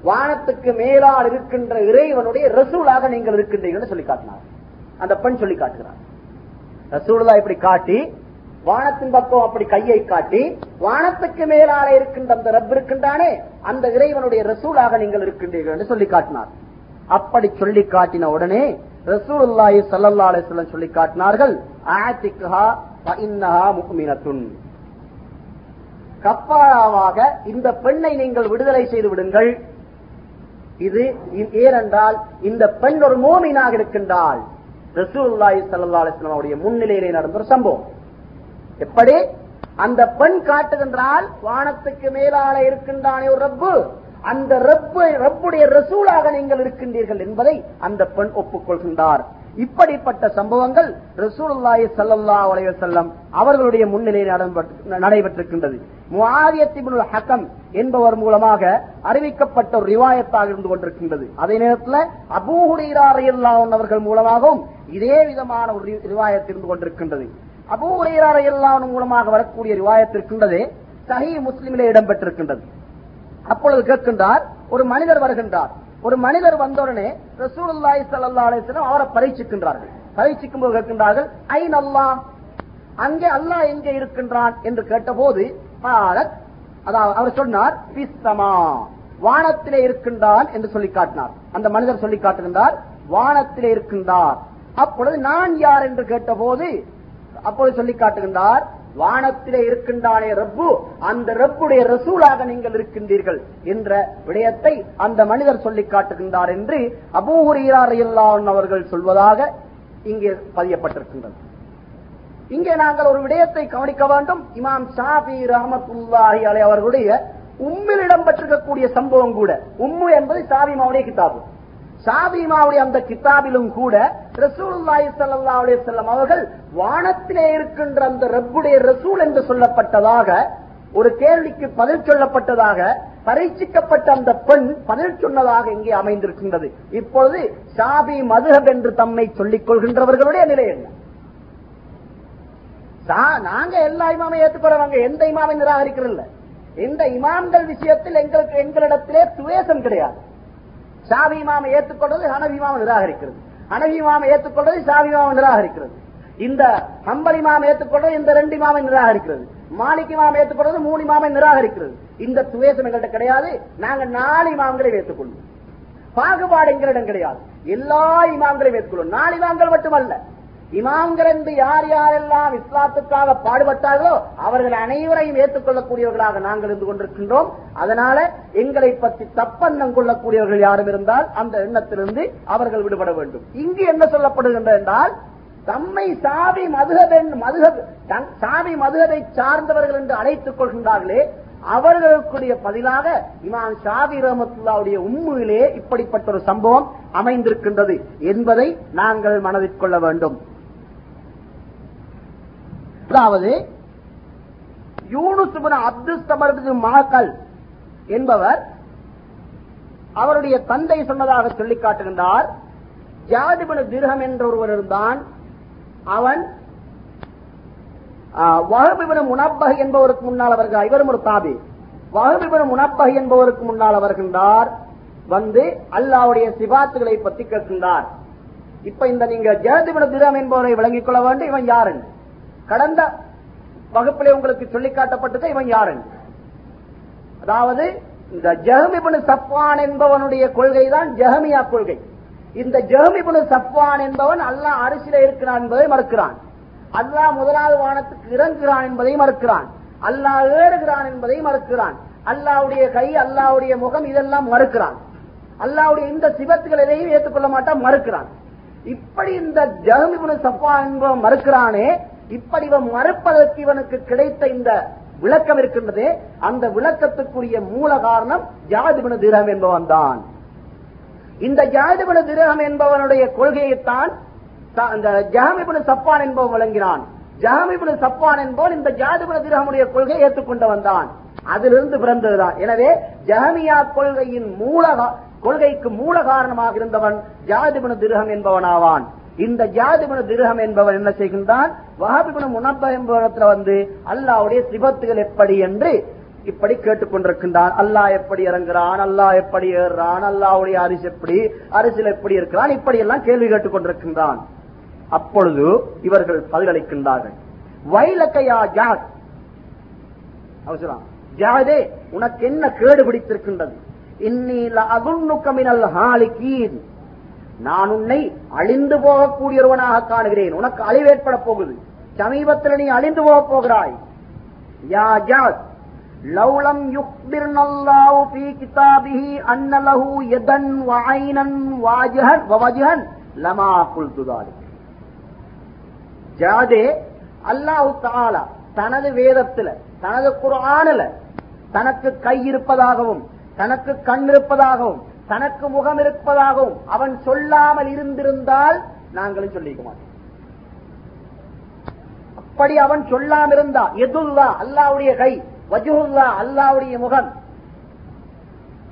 வானத்துக்கு மேலால் இருக்கின்ற இறைவனுடைய ரசூலாக நீங்கள் இருக்கின்றீர்கள் சொல்லி காட்டினார். அந்த பெண் சொல்லி காட்டுகிறார். ரசூலா இப்படி காட்டி வானத்தின் பக்கம் அப்படி கையை காட்டி வானத்துக்கு மேலால இருக்கின்ற அந்த ரப் இருக்கின்றானே அந்த இறைவனுடைய ரசூலாக நீங்கள் இருக்கின்றீர்கள் என்று சொல்லி காட்டினார். அப்படி சொல்லி காட்டின உடனே ரசூலுல்லாஹி சல்லல்லா அலிஸ்லம் சொல்லி காட்டினார்கள் ஆத்திக்ஹா ஃபஇன்னஹா முஃமினத்துன். கப்பாராவாக இந்த பெண்ணை நீங்கள் விடுதலை செய்து விடுங்கள். இது ஏனென்றால் இந்த பெண் ஒரு மோமினாக இருக்கின்றாள். ரசூல்லாய் சல்லா அவருடைய முன்னிலையிலே நடந்த ஒரு சம்பவம். எப்படி? அந்த பெண் காட்டுகின்றால் வானத்துக்கு மேலால இருக்கின்றானே ஒரு ரப்பு. அந்த ரப்பு ரப்புடைய ரசூலாக நீங்கள் இருக்கின்றீர்கள் என்பதை அந்த பெண் ஒப்புக்கொள்கின்றார். இப்படிப்பட்ட சம்பவங்கள் ரசூலுல்லாஹி சல்லா அலைய செல்லம் அவர்களுடைய முன்னிலையில் நடைபெற்றிருக்கின்றது. முஆவியத் ஹக்கம் என்பவர் மூலமாக அறிவிக்கப்பட்ட ஒரு ரிவாயத்தாக இருந்து கொண்டிருக்கின்றது. அதே நேரத்தில் அபூ அவர்கள் மூலமாகவும் இதே விதமான ஒரு ரிவாயத் இருந்து கொண்டிருக்கின்றது. அபூ மூலமாக வரக்கூடிய ரிவாயத் இருக்கின்றது சஹி முஸ்லிமிலே இடம்பெற்றிருக்கின்றது. அப்பொழுது கேட்கின்றார் ஒரு மனிதர் வருகின்றார். ஒரு மனிதர் வந்தவுடனே ரசூலுல்லாய் சல்லா அலிஸ்லாம் அவரை பரீட்சிக்கின்றார்கள். பரீட்சிக்கும் போது கேட்கின்றார்கள் ஐ நல்லா அங்கே அல்லாஹ் எங்கே இருக்கின்றான் என்று கேட்டபோது காலத் அதாவது அவர் சொன்னார் பிஸ்தமா. வானத்திலே இருக்கின்றான் என்று சொல்லி காட்டினார். அந்த மனிதர் சொல்லி காட்டுகின்றார் வானத்திலே இருக்கின்றார். அப்பொழுது நான் யார் என்று கேட்டபோது அப்பொழுது சொல்லி காட்டுகின்றார் வானத்திலே இருக்கின்றானே ரப்பு அந்த ரப்புடைய ரசூலாக நீங்கள் இருக்கின்றீர்கள் என்ற விடயத்தை அந்த மனிதர் சொல்லி காட்டுகின்றார் என்று அபூஹுரியார் அவர்கள் சொல்வதாக இங்கே பதியப்பட்டிருக்கின்றது. இங்கே நாங்கள் ஒரு விடயத்தை கவனிக்க வேண்டும். இமாம் ஷாபி ரஹமத்துல்லாஹி அலை அவர்களுடைய உம்மில் இடம்பெற்றிருக்கக்கூடிய சம்பவம் கூட. உம்மு என்பது ஷாபிமாவுடைய கிதாபு. ஷாபிமாவுடைய அந்த கிதாபிலும் கூட ரசூலுல்லாஹி சல்லா அலைஹி செல்லம் அவர்கள் வானத்திலே இருக்கின்ற அந்த ரப்புடைய ரசூல் என்று சொல்லப்பட்டதாக ஒரு கேள்விக்கு பதில் சொல்லப்பட்டதாக பரீட்சிக்கப்பட்ட அந்த பெண் பதில் சொன்னதாக இங்கே அமைந்திருக்கின்றது. இப்பொழுது சாபி மதுஹப் என்று தம்மை சொல்லிக் கொள்கின்றவர்களுடைய நிலை என்ன? நாங்க எல்லா இமாமையும் ஏற்றுக்கொள்றவங்க எந்த இமாமை நிராகரிக்கிறதில்ல. இந்த இமாம்கள் விஷயத்தில் எங்களுக்கு எங்களிடத்திலே துவேசம் கிடையாது. சாவி இமாமை ஏற்றுக்கொள்வது ஹனவி இமாமை நிராகரிக்கிறது. ஹனவி இமாமை ஏற்றுக்கொள்வது சாவி இமாமை நிராகரிக்கிறது. இந்த ஹம்பல் இமாம் ஏற்றுக்கொள்வது இந்த ரெண்டு இமாமை நிராகரிக்கிறது. மாலிக் இமாம் ஏற்றுக்கொள்வது மூணு இமாமை நிராகரிக்கிறது. இந்த துவேஷம் எங்கள்கிட்ட கிடையாது. நாங்க நாலு இமாம்களை ஏற்றுக்கொள்வோம் பாகுபாடு எங்களிடம் கிடையாது. எல்லா இமாம்களையும் ஏற்றுக்கொள்வோம் நாலு இமாம்கள் மட்டுமல்ல. இமாம்கள் என்று யார் யாரெல்லாம் இஸ்லாத்துக்காக பாடுபட்டார்களோ அவர்கள் அனைவரையும் ஏற்றுக்கொள்ளக்கூடியவர்களாக நாங்கள் இருந்து கொண்டிருக்கின்றோம். அதனால எங்களை பற்றி தப்பெண்ணம் கொள்ளக்கூடியவர்கள் யாரும் இருந்தால் அந்த எண்ணத்திலிருந்து அவர்கள் விடுபட வேண்டும். இங்கு என்ன சொல்லப்படுகின்ற என்றால் தம்மை சாவி மதுகப் என்று- மதுகப் சாவி மதுகதை சார்ந்தவர்கள் என்று அழைத்துக் கொள்கின்றார்களே அவர்களுக்குடைய பதிலாக இமாம் ஷாபி ரஹமத்துல்லாவுடைய உண்மையிலே இப்படிப்பட்ட ஒரு சம்பவம் அமைந்திருக்கின்றது என்பதை நாங்கள் மனதில் கொள்ள வேண்டும். அதாவது யூனுஸ் இப்னு அப்துல் மகக்கல் என்பவர் அவருடைய தந்தை சொன்னதாக சொல்லிக் காட்டுகின்றார் ஜாதிபன திருகம் என்ற ஒருவர் இருந்தான். அவன் வகபிபன முனப்பகை என்பவருக்கு முன்னால் அவர்கள் இவரும் ஒரு தாபி. வகபிபன முனப்பகை என்பவருக்கு முன்னால் அவர்கின்றார் வந்து அல்லாவுடைய சிபாத்துகளை பற்றி கேட்கின்றார். இப்ப இந்த நீங்க ஜெயதிபன திருகம் என்பவரை விளங்கிக் கொள்ள வேண்டும் இவன் யாருன்னு? கடந்த வகுப்பிலே உங்களுக்கு சொல்லிக்காட்டப்பட்டது இவன் யாரு அதாவது இந்த ஜஹமிபுனு சப்வான் என்பவனுடைய கொள்கை தான் ஜஹமியா கொள்கை. இந்த ஜஹமிபுனு சப்வான் என்பவன் அல்லாஹ் அரிசில இருக்கிறான் என்பதை மறுக்கிறான். அல்லாஹ் முதலாவது வானத்துக்கு இறங்குகிறான் என்பதை மறுக்கிறான். அல்லாஹ் ஏறுகிறான் என்பதை மறுக்கிறான். அல்லாவுடைய கை அல்லாவுடைய முகம் இதெல்லாம் மறுக்கிறான். அல்லாவுடைய இந்த சிவத்துகள் எதையும் ஏற்றுக்கொள்ள மாட்டான் மறுக்கிறான். இப்படி இந்த ஜஹமிபுனு சப்வான் என்பவன் மறுக்கிறானே இப்படி இவன் மறுப்பதற்கு இவனுக்கு கிடைத்த இந்த விளக்கம் இருக்கின்றது அந்த விளக்கத்துக்குரிய மூல காரணம் ஜாதிபன திரகம் என்பவன் தான் இந்த ஜாதிபன திரகம் என்பவனுடைய கொள்கையைத்தான் இந்த ஜஹமிபுன சப்பான் என்பவன் வழங்கினான் ஜஹமிபுன சப்பான் என்பவன் இந்த ஜாதிபன திரகமுடைய கொள்கையை ஏற்றுக்கொண்டு வந்தான் அதிலிருந்து பிறந்ததுதான். எனவே ஜஹமியா கொள்கையின் மூல கொள்கைக்கு மூல காரணமாக இருந்தவன் ஜாதிபன திரகம் என்பவனாவான். இந்த ஜாதிபுன திருகம் என்பவன் என்ன செய்கின்றான்? வஹாபிபுன முனப்ப என்பவரத்தில் வந்து அல்லாவுடைய சிபத்துகள் எப்படி என்று இப்படி கேட்டுக்கொண்டிருக்கின்றான். அல்லாஹ் எப்படி இறங்குறான்? அல்லாஹ் எப்படி ஏறுறான்? அல்லாவுடைய அரிசி எப்படி? அரிசியில் எப்படி இருக்கிறான்? இப்படி எல்லாம் கேள்வி கேட்டுக்கொண்டிருக்கின்றான். அப்பொழுது இவர்கள் பதிலளிக்கின்றார்கள். வைலக்கையா ஜாத் அவசரம் ஜாதே உனக்கு என்ன கேடு பிடித்திருக்கின்றது இன்னில அகுண்ணுக்கமினல் ஹாலிகீன். நான் உன்னை அழிந்து போகக்கூடியவனாக காணுகிறேன். உனக்கு அழிவேற்பட போகுது. சமீபத்தில் நீ அழிந்து போக போகிறாய். யா ஜாத் லௌலம் யுக்பிர் நல்லாவு பி கிதாபிஹி அன்னலஹு யதன் வாஜஹன் வவஜஹன் லமா குல்துதாலி ஜாதே அல்லாஹ் தாலா தனது வேதத்துல தனது குர்ஆனில் தனக்கு கை இருப்பதாகவும் தனக்கு கண் இருப்பதாகவும் தனக்கு முகம் இருப்பதாகவும் அவன் சொல்லாமல் இருந்திருந்தால் நாங்களும் சொல்லிக்க மாட்டோம். அப்படி அவன் சொல்லாம இருந்தா எதுல்லா அல்லாவுடைய கை வஜுல்லா அல்லாவுடைய முகம்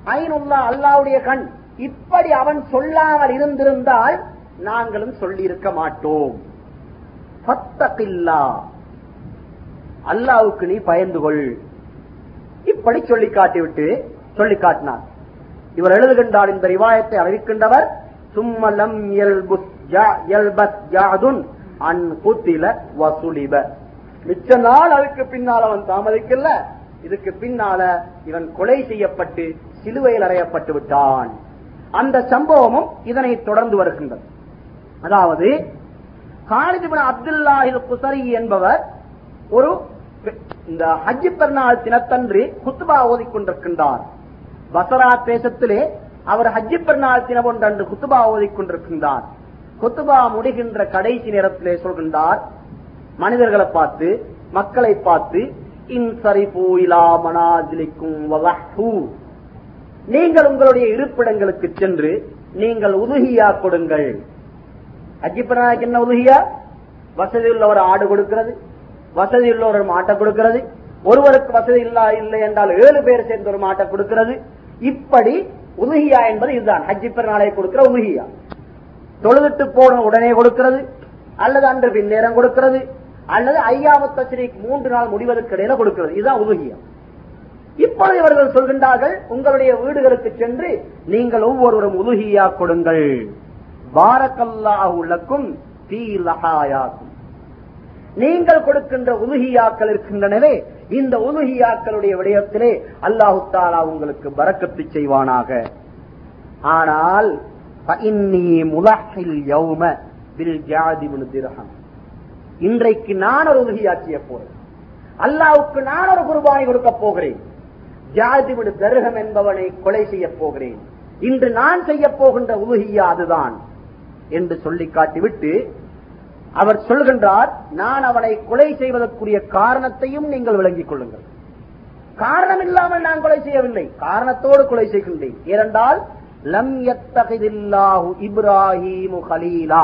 ஐனுல்லா அல்லாவுடைய கண் இப்படி அவன் சொல்லாமல் இருந்திருந்தால் நாங்களும் சொல்லி இருக்க மாட்டோம் அல்லாவுக்கு நீ பயந்து கொள். இப்படி சொல்லி காட்டிவிட்டு சொல்லி காட்டினான் இவர் எழுதுகின்றார் இந்த ரிவாயத்தை அறிவிக்கின்றவர். சும்மலம் அன் குத்தில வசூலிப. மிச்ச நாள் அதுக்கு பின்னால் அவன் தாமதிக்கல. இதுக்கு பின்னால இவன் கொலை செய்யப்பட்டு சிலுவையில் அறையப்பட்டு விட்டான். அந்த சம்பவமும் இதனை தொடர்ந்து வருகின்றது. அதாவது காலிதிபின் அப்துல்லாஹில் குசரி என்பவர் ஒரு இந்த ஹஜ்ஜி பெருநாள் தினத்தன்று குத்துபா ஓதிக்கொண்டிருக்கின்றார். பசரா தேசத்திலே அவர் ஹஜ்ஜி பெருநாள் தினம் ஒன்றன்று குத்துபா ஓதிக்கொண்டிருக்கின்றார் குத்துபா முடிகின்ற கடைசி நேரத்திலே சொல்கின்றார் மனிதர்களை பார்த்து மக்களை பார்த்து இன்சரிபு நீங்கள் உங்களுடைய இருப்பிடங்களுக்கு சென்று நீங்கள் உதுகியா கொடுங்கள். ஹஜ்ஜி பெருநாளுக்கு என்ன உதுகியா வசதி உள்ள ஒரு ஆடு கொடுக்கிறது வசதி உள்ள ஒரு மாட்டை கொடுக்கிறது ஒருவருக்கு வசதி இல்லா இல்லை என்றால் ஏழு பேர் சேர்ந்து ஒரு மாட்டை கொடுக்கிறது இப்படி உதுகியா என்பது இதுதான். ஹஜ்ஜி பெருநாளை கொடுக்கிற உதுகியா தொழுதுட்டு போன உடனே கொடுக்கிறது அல்லது அன்று பின்னேரம் கொடுக்கிறது அல்லது ஐயாமத்தச்சிரி மூன்று நாள் முடிவதற்கு இடையில கொடுக்கிறது. இதுதான் உதுகியா இப்பொழுது இவர்கள் சொல்கின்றார்கள் உங்களுடைய வீடுகளுக்கு சென்று நீங்கள் ஒவ்வொருவரும் உதுகியா கொடுங்கள். பாரக்கல்லாஹுலக்கும் தீ லகாயாக்கும் நீங்கள் கொடுக்கின்ற உதுகியாக்கள் இருக்கின்றனவே இந்த உலுகியாக்களுடைய விடயத்திலே அல்லாஹு தாலா உங்களுக்கு பறக்கத்து செய்வானாக. ஆனால் இன்றைக்கு நான் ஒரு உதவியாக்கிய போறேன். அல்லாவுக்கு நான் ஒரு குர்பானி கொடுக்க போகிறேன். ஜாதிவிடு தருகம் என்பவனை கொலை செய்ய போகிறேன். இன்று நான் செய்ய போகின்ற உலுகியா அதுதான் என்று சொல்லி காட்டிவிட்டு அவர் சொல்கின்றார் நான் அவனை கொலை செய்வதற்குரிய காரணத்தையும் நீங்கள் விளங்கிக் கொள்ளுங்கள். காரணம் இல்லாமல் நான் கொலை செய்யவில்லை. காரணத்தோடு கொலை செய்கின்றேன். ஏனென்றால் லம் யத்தகிதில்லாஹு இப்ராஹிமு ஹலீலா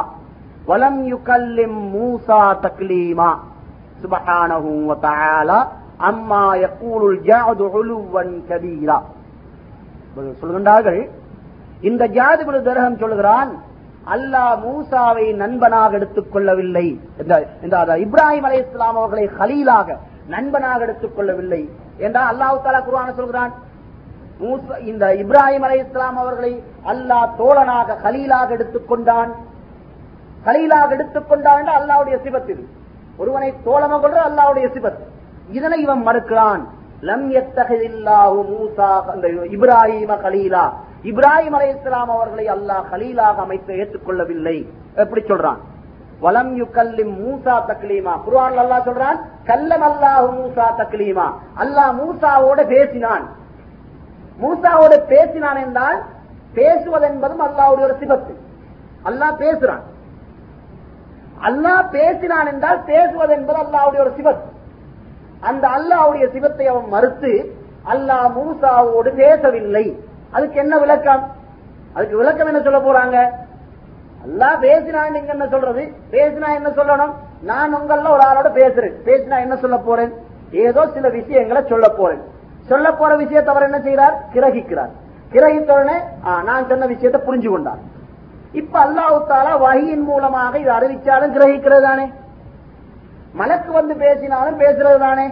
வலம் யுகல்லிம் மூசா தக்லீமா சுபஹானஹு வ தஆலா அம்மா யகூலுல் ஜஅது உலுவன் கபீரா. சொல்கின்றார்கள் இந்த ஜாதிபுர தரகம் சொல்கிறான் அல்லாஹ் மூசாவை நண்பனாக எடுத்துக் கொள்ளவில்லை. இப்ராஹிம் அலை இஸ்லாம் அவர்களை ஹலீலாக நண்பனாக எடுத்துக் கொள்ளவில்லை. என்றால் அல்லாஹு தாலா குருவான சொல்கிறான்? மூசா- இந்த இப்ராஹிம் அலை இஸ்லாம் அவர்களை அல்லாஹ் தோழனாக ஹலீலாக எடுத்துக் கொண்டான். எடுத்துக்கொண்டான் எடுத்துக் என்று அல்லாவுடைய சிபத்தில் ஒருவனை தோழமாக கொள்ற அல்லாவுடைய சிபத் இதனை இவன் மறுக்கிறான். லம் எத்தகையில்லாஹு மூசா அந்த இப்ராஹிம கலீலா இப்ராஹிம் அலை இஸ்லாம் அவர்களை அல்லாஹ் கலீலாக அமைத்து ஏற்றுக்கொள்ளவில்லை. எப்படி சொல்றான்? வலம் யு கல்லிம் மூசா தக்லீமா. குருவான் அல்லாஹ் சொல்றான் கல்லம் அல்லாஹ் மூசா தக்லீமா. அல்லாஹ் மூசாவோட பேசினான். மூசாவோட பேசினான் என்றால் பேசுவது என்பதும் அல்லாஹ்வுடைய ஒரு சிபத்து. அல்லாஹ் பேசுறான். அல்லாஹ் பேசினான் என்றால் பேசுவது என்பது அல்லாஹ்வுடைய ஒரு சிபத் அந்த அல்லாஹ்வுடைய சிவத்தை அவன் மறுத்து அல்லாஹ் மூசாவோடு பேசவில்லை. அதுக்கு என்ன விளக்கம்? அதுக்கு விளக்கம் என்ன சொல்ல போறாங்க? அல்லா பேசினா நீங்க என்ன சொல்றது? பேசினா என்ன சொல்லணும்? நான் உங்கள ஒரு ஆளோட பேசுறேன். பேசினா என்ன சொல்ல போறேன்? ஏதோ சில விஷயங்களை சொல்ல போறேன். சொல்ல போற விஷயத்தை அவர் என்ன செய்கிறார்? கிரகிக்கிறார். கிரகித்த உடனே ஆ, நான் சொன்ன விஷயத்தை புரிஞ்சு கொண்டார். இப்ப அல்லாஹு தாலா வகையின் மூலமாக இது அறிவிச்சாலும் கிரகிக்கிறது தானே? மலக்கு வந்து பேசினாலும் பேசுறது தானே?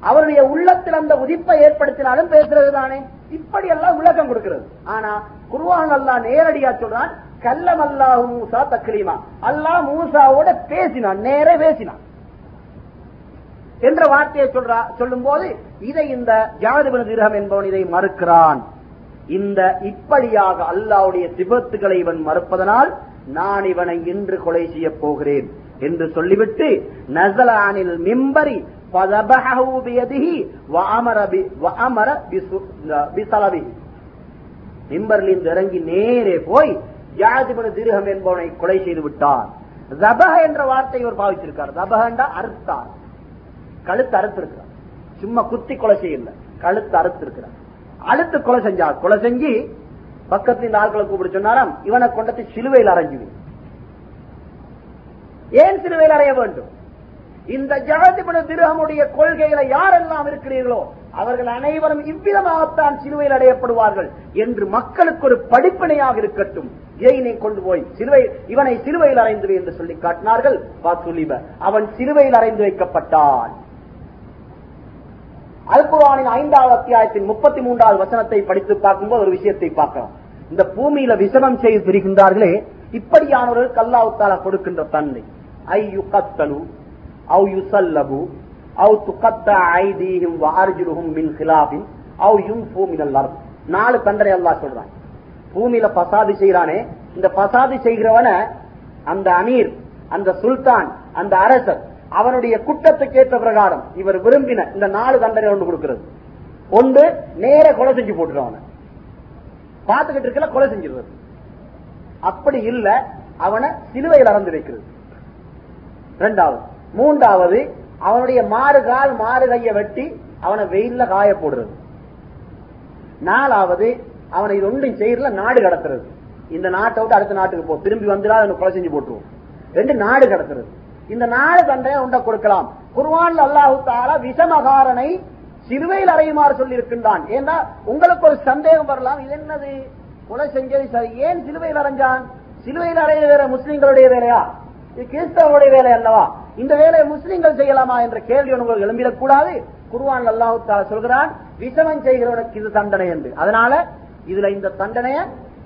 அவருடைய உள்ளத்தில் அந்த உதிப்பை ஏற்படுத்தினாலும் பேசுறது தானே? இப்படி எல்லாம் விளக்கம் கொடுக்கிறது. ஆனா குருவான் அல்லாஹ் நேரடியா சொல்றான் கல்லம் அல்லாஹு மூசா தக்லீமா. அல்லாஹ் மூசாவோட பேசினான் நேர பேசினான். என்ற வார்த்தையை சொல்றா சொல்லும் போது இதை இந்த ஜாதிபன திரகம் என்பவன் இதை மறுக்கிறான். இந்த இப்படியாக அல்லாவுடைய சிபத்துகளை இவன் மறுப்பதனால் நான் இவனை இன்று கொலை செய்ய போகிறேன். என்று சொல்லிவிட்டு நசலானில் மிம்பரி மிம்பரிலிருந்து இறங்கி நேரே போய் யாதிபன திருகம் என்பவனை கொலை செய்து விட்டார். ஜபஹ என்ற வார்த்தை இவர் பாவிச்சிருக்கார். ஜபஹண்டா அறுத்தார். கழுத்து அறுத்திருக்கிறார். சும்மா குத்தி கொலை செய்யல. கழுத்து அறுத்திருக்கிறார். அழுத்து கொலை செஞ்சார் கொலை செஞ்சு பக்கத்தின் ஆட்களை கூப்பிட்டு சொன்னாராம். இவனை கொண்டத்தை சிலுவையில் அரைஞ்சுவேன் ஏன் சிலுவையில் அறைய வேண்டும்? இந்த ஜாதிபட திருகமுடைய கொள்கையில யாரெல்லாம் இருக்கிறீர்களோ அவர்கள் அனைவரும் இவ்விதமாகத்தான் சிலுவையில் அடையப்படுவார்கள் என்று மக்களுக்கு ஒரு படிப்பினையாக இருக்கட்டும். இதை கொண்டு போய் சிலுவை இவனை சிலுவையில் அறைந்து வை என்று சொல்லி காட்டினார்கள்? அவன் சிலுவையில் அறைந்து வைக்கப்பட்டான். அல்குரானின் ஐந்தாவது அத்தியாயத்தின் முப்பத்தி மூன்றாவது வசனத்தை படித்து பார்க்கும்போது ஒரு விஷயத்தை பார்க்கலாம். இந்த பூமியில விசனம் செய்து திரிகின்றார்களே இப்படியானவர்களுக்கு கல்லாவுத்தால கொடுக்கின்ற தன்மை. ஐ யுகத்தலு அவு யுசல்லபு அவு துக்கத்த ஐதீஹிம் வார்ஜுலுஹும் மின் ஹிலாபின் அவு யுன்ஃபு மினல் அர்த் நாலு தண்டனை அல்லா சொல்றான். பூமியில பசாது செய்யறானே இந்த பசாது செய்கிறவன அந்த அமீர் அந்த சுல்தான் அந்த அரசர் அவனுடைய குற்றத்துக்கு ஏற்ற பிரகாரம் இவர் விரும்பின இந்த நாலு தண்டனை ஒன்று கொடுக்கிறது. ஒன்று நேர கொலை செஞ்சு போட்டுருவான பார்த்துக்கிட்டு இருக்கல கொலை செஞ்சிருவது அப்படி இல்ல அவனை சிலுவையில் அறந்து வைக்கிறது. ரெண்டாவது. மூன்றாவது அவனுடைய மாறு கால் மாறு கையை வெட்டி அவனை வெயில்ல காய போடுறது நாலாவது அவனை இது ஒன்றும் செய்யறதுல நாடு கடத்துறது. இந்த நாட்டை விட்டு அடுத்த நாட்டுக்கு போ. திரும்பி வந்துடா அவனை கொலை செஞ்சு போட்டுருவோம். ரெண்டு நாடு கடத்துறது. இந்த நாடு தண்டனை உண்ட கொடுக்கலாம். குர்வான் அல்லாஹு தாலா விஷமகாரனை சிறுவையில் அறையுமாறு சொல்லி இருக்கின்றான் ஏன்னா உங்களுக்கு ஒரு சந்தேகம் வரலாம். இது என்னது? கொலை செஞ்சது சரி. ஏன் சிலுவையில் அறைஞ்சான்? சிலுவையில் அறைய வேற முஸ்லீம்களுடைய வேலையா? இது கிறிஸ்தவனுடைய வேலை அல்லவா? இந்த வேலையை முஸ்லிம்கள் செய்யலாமா என்ற கேள்வி உங்களுக்கு எழும்பிடக்கூடாது. குர்வான் அல்லாஹு சொல்கிறான் விஷமம் செய்கிறவனுக்கு இது தண்டனை என்று. அதனால இதுல இந்த தண்டனைய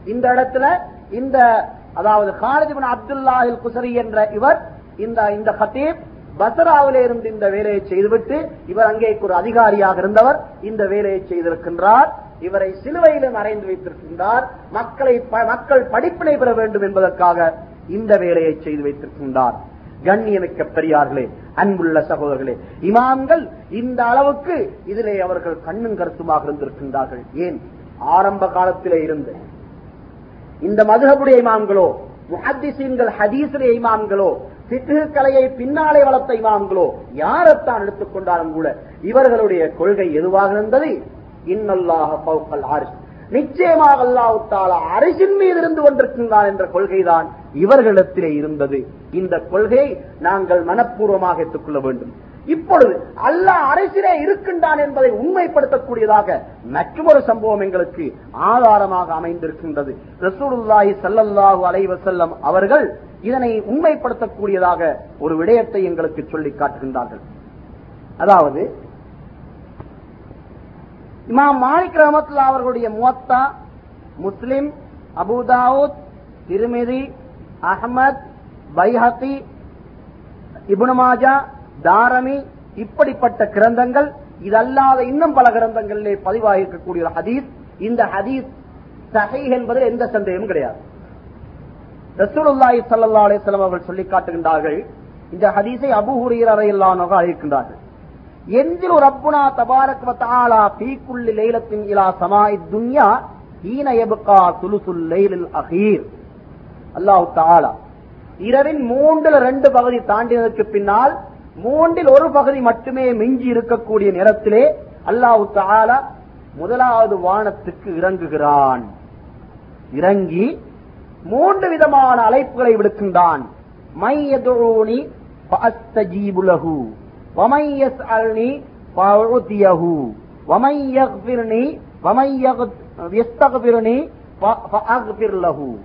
இந்த இடத்துல இந்த அதாவது காலிதிபின் அப்துல்லாஹில் குசரி என்ற இவர் இந்த இந்த ஹத்தீப் பசராவிலே இருந்து இந்த வேலையை செய்துவிட்டு இவர் அங்கே ஒரு அதிகாரியாக இருந்தவர் இந்த வேலையை செய்திருக்கின்றார். இவரை சிலுவையிலும் அறைந்து வைத்திருக்கின்றார். மக்களை ப- மக்கள் படிப்பினை பெற வேண்டும் என்பதற்காக இந்த வேலையை செய்து வைத்திருக்கின்றார். கண்ணியமிக்க பெரியார்களே அன்புள்ள சகோதரர்களே இமாம்கள் இந்த அளவுக்கு இதிலே அவர்கள் கண்ணும் கருத்துமாக இருந்திருக்கின்றார்கள். ஏன்? ஆரம்ப காலத்திலே இருந்து. இந்த மதுகபுடைய இமாம்களோ முஹத்திசீன்கள் ஹதீசுடைய இமாம்களோ சிற்று கலையை பின்னாலே வளர்த்த இமாம்களோ யாரைத்தான் எடுத்துக்கொண்டாலும் கூட இவர்களுடைய கொள்கை எதுவாக இருந்தது? இன்னல்லாக பௌக்கல் ஆரிஸ் நிச்சயமாக அல்லாவுத்தால அரிசின் மீது இருந்து கொண்டிருக்கின்றான் என்ற கொள்கைதான் இவர்களிடத்திலே இருந்தது. இந்த கொள்கையை நாங்கள் மனப்பூர்வமாக எடுத்துக்கொள்ள வேண்டும். இப்பொழுது அல்லாஹ் அரசிலே இருக்கின்றான் என்பதை உண்மைப்படுத்தக்கூடியதாக மற்றொரு சம்பவம் எங்களுக்கு ஆதாரமாக அமைந்திருக்கின்றது. ரசூலுல்லாஹி சல்லல்லாஹு அலைவசல்லம் அவர்கள் இதனை உண்மைப்படுத்தக்கூடியதாக ஒரு விடயத்தை எங்களுக்கு சொல்லி காட்டுகின்றார்கள். அதாவது இமாம் மாலிக் ரஹமத்துல்லா அவர்களுடைய முவத்தா முஸ்லிம் அபுதாவுத் திருமிதி அகமத் பைஹத்தி இப்னு தாரமி இப்படிப்பட்ட கிரந்தங்கள் இதல்லாத இன்னும் பல கிரந்தங்களிலே பதிவாகிருக்கக்கூடிய ஒரு ஹதீஸ். இந்த ஹதீஸ் சஹை என்பதில் எந்த சந்தேகமும் கிடையாது. ரசூலுல்லாஹி சல்லா அலிஸ்லாம் அவர்கள் சொல்லி காட்டுகின்றார்கள் இந்த ஹதீஸை அபு ஹுரைரா ரலியல்லாஹு அன்ஹு அறிவிக்கின்றார்கள். ரப்புனா தபாரக் தாலா பீக்குள்ளி லைலத்தின் இலா சமாய் துன்யா ஹீன யப்கா லைலில் அகீர் அல்லாஹ் தாலா இரவின் மூன்றில் ரெண்டு பகுதி தாண்டினதற்கு பின்னால் மூன்றில் ஒரு பகுதி மட்டுமே மிஞ்சி இருக்கக்கூடிய நேரத்திலே அல்லாஹு தாலா முதலாவது வானத்துக்கு இறங்குகிறான். இறங்கி மூன்று விதமான அழைப்புகளை விடுக்கின்றான். மை யதுஊனி ஃபஅஸ்தஜீபு லஹு. வமை யஸ்அல்னி ஃபஅஉதியஹு. வமை யக்ஃபிர்னி வமை யஸ்தக்ஃபிர்னி லஹு.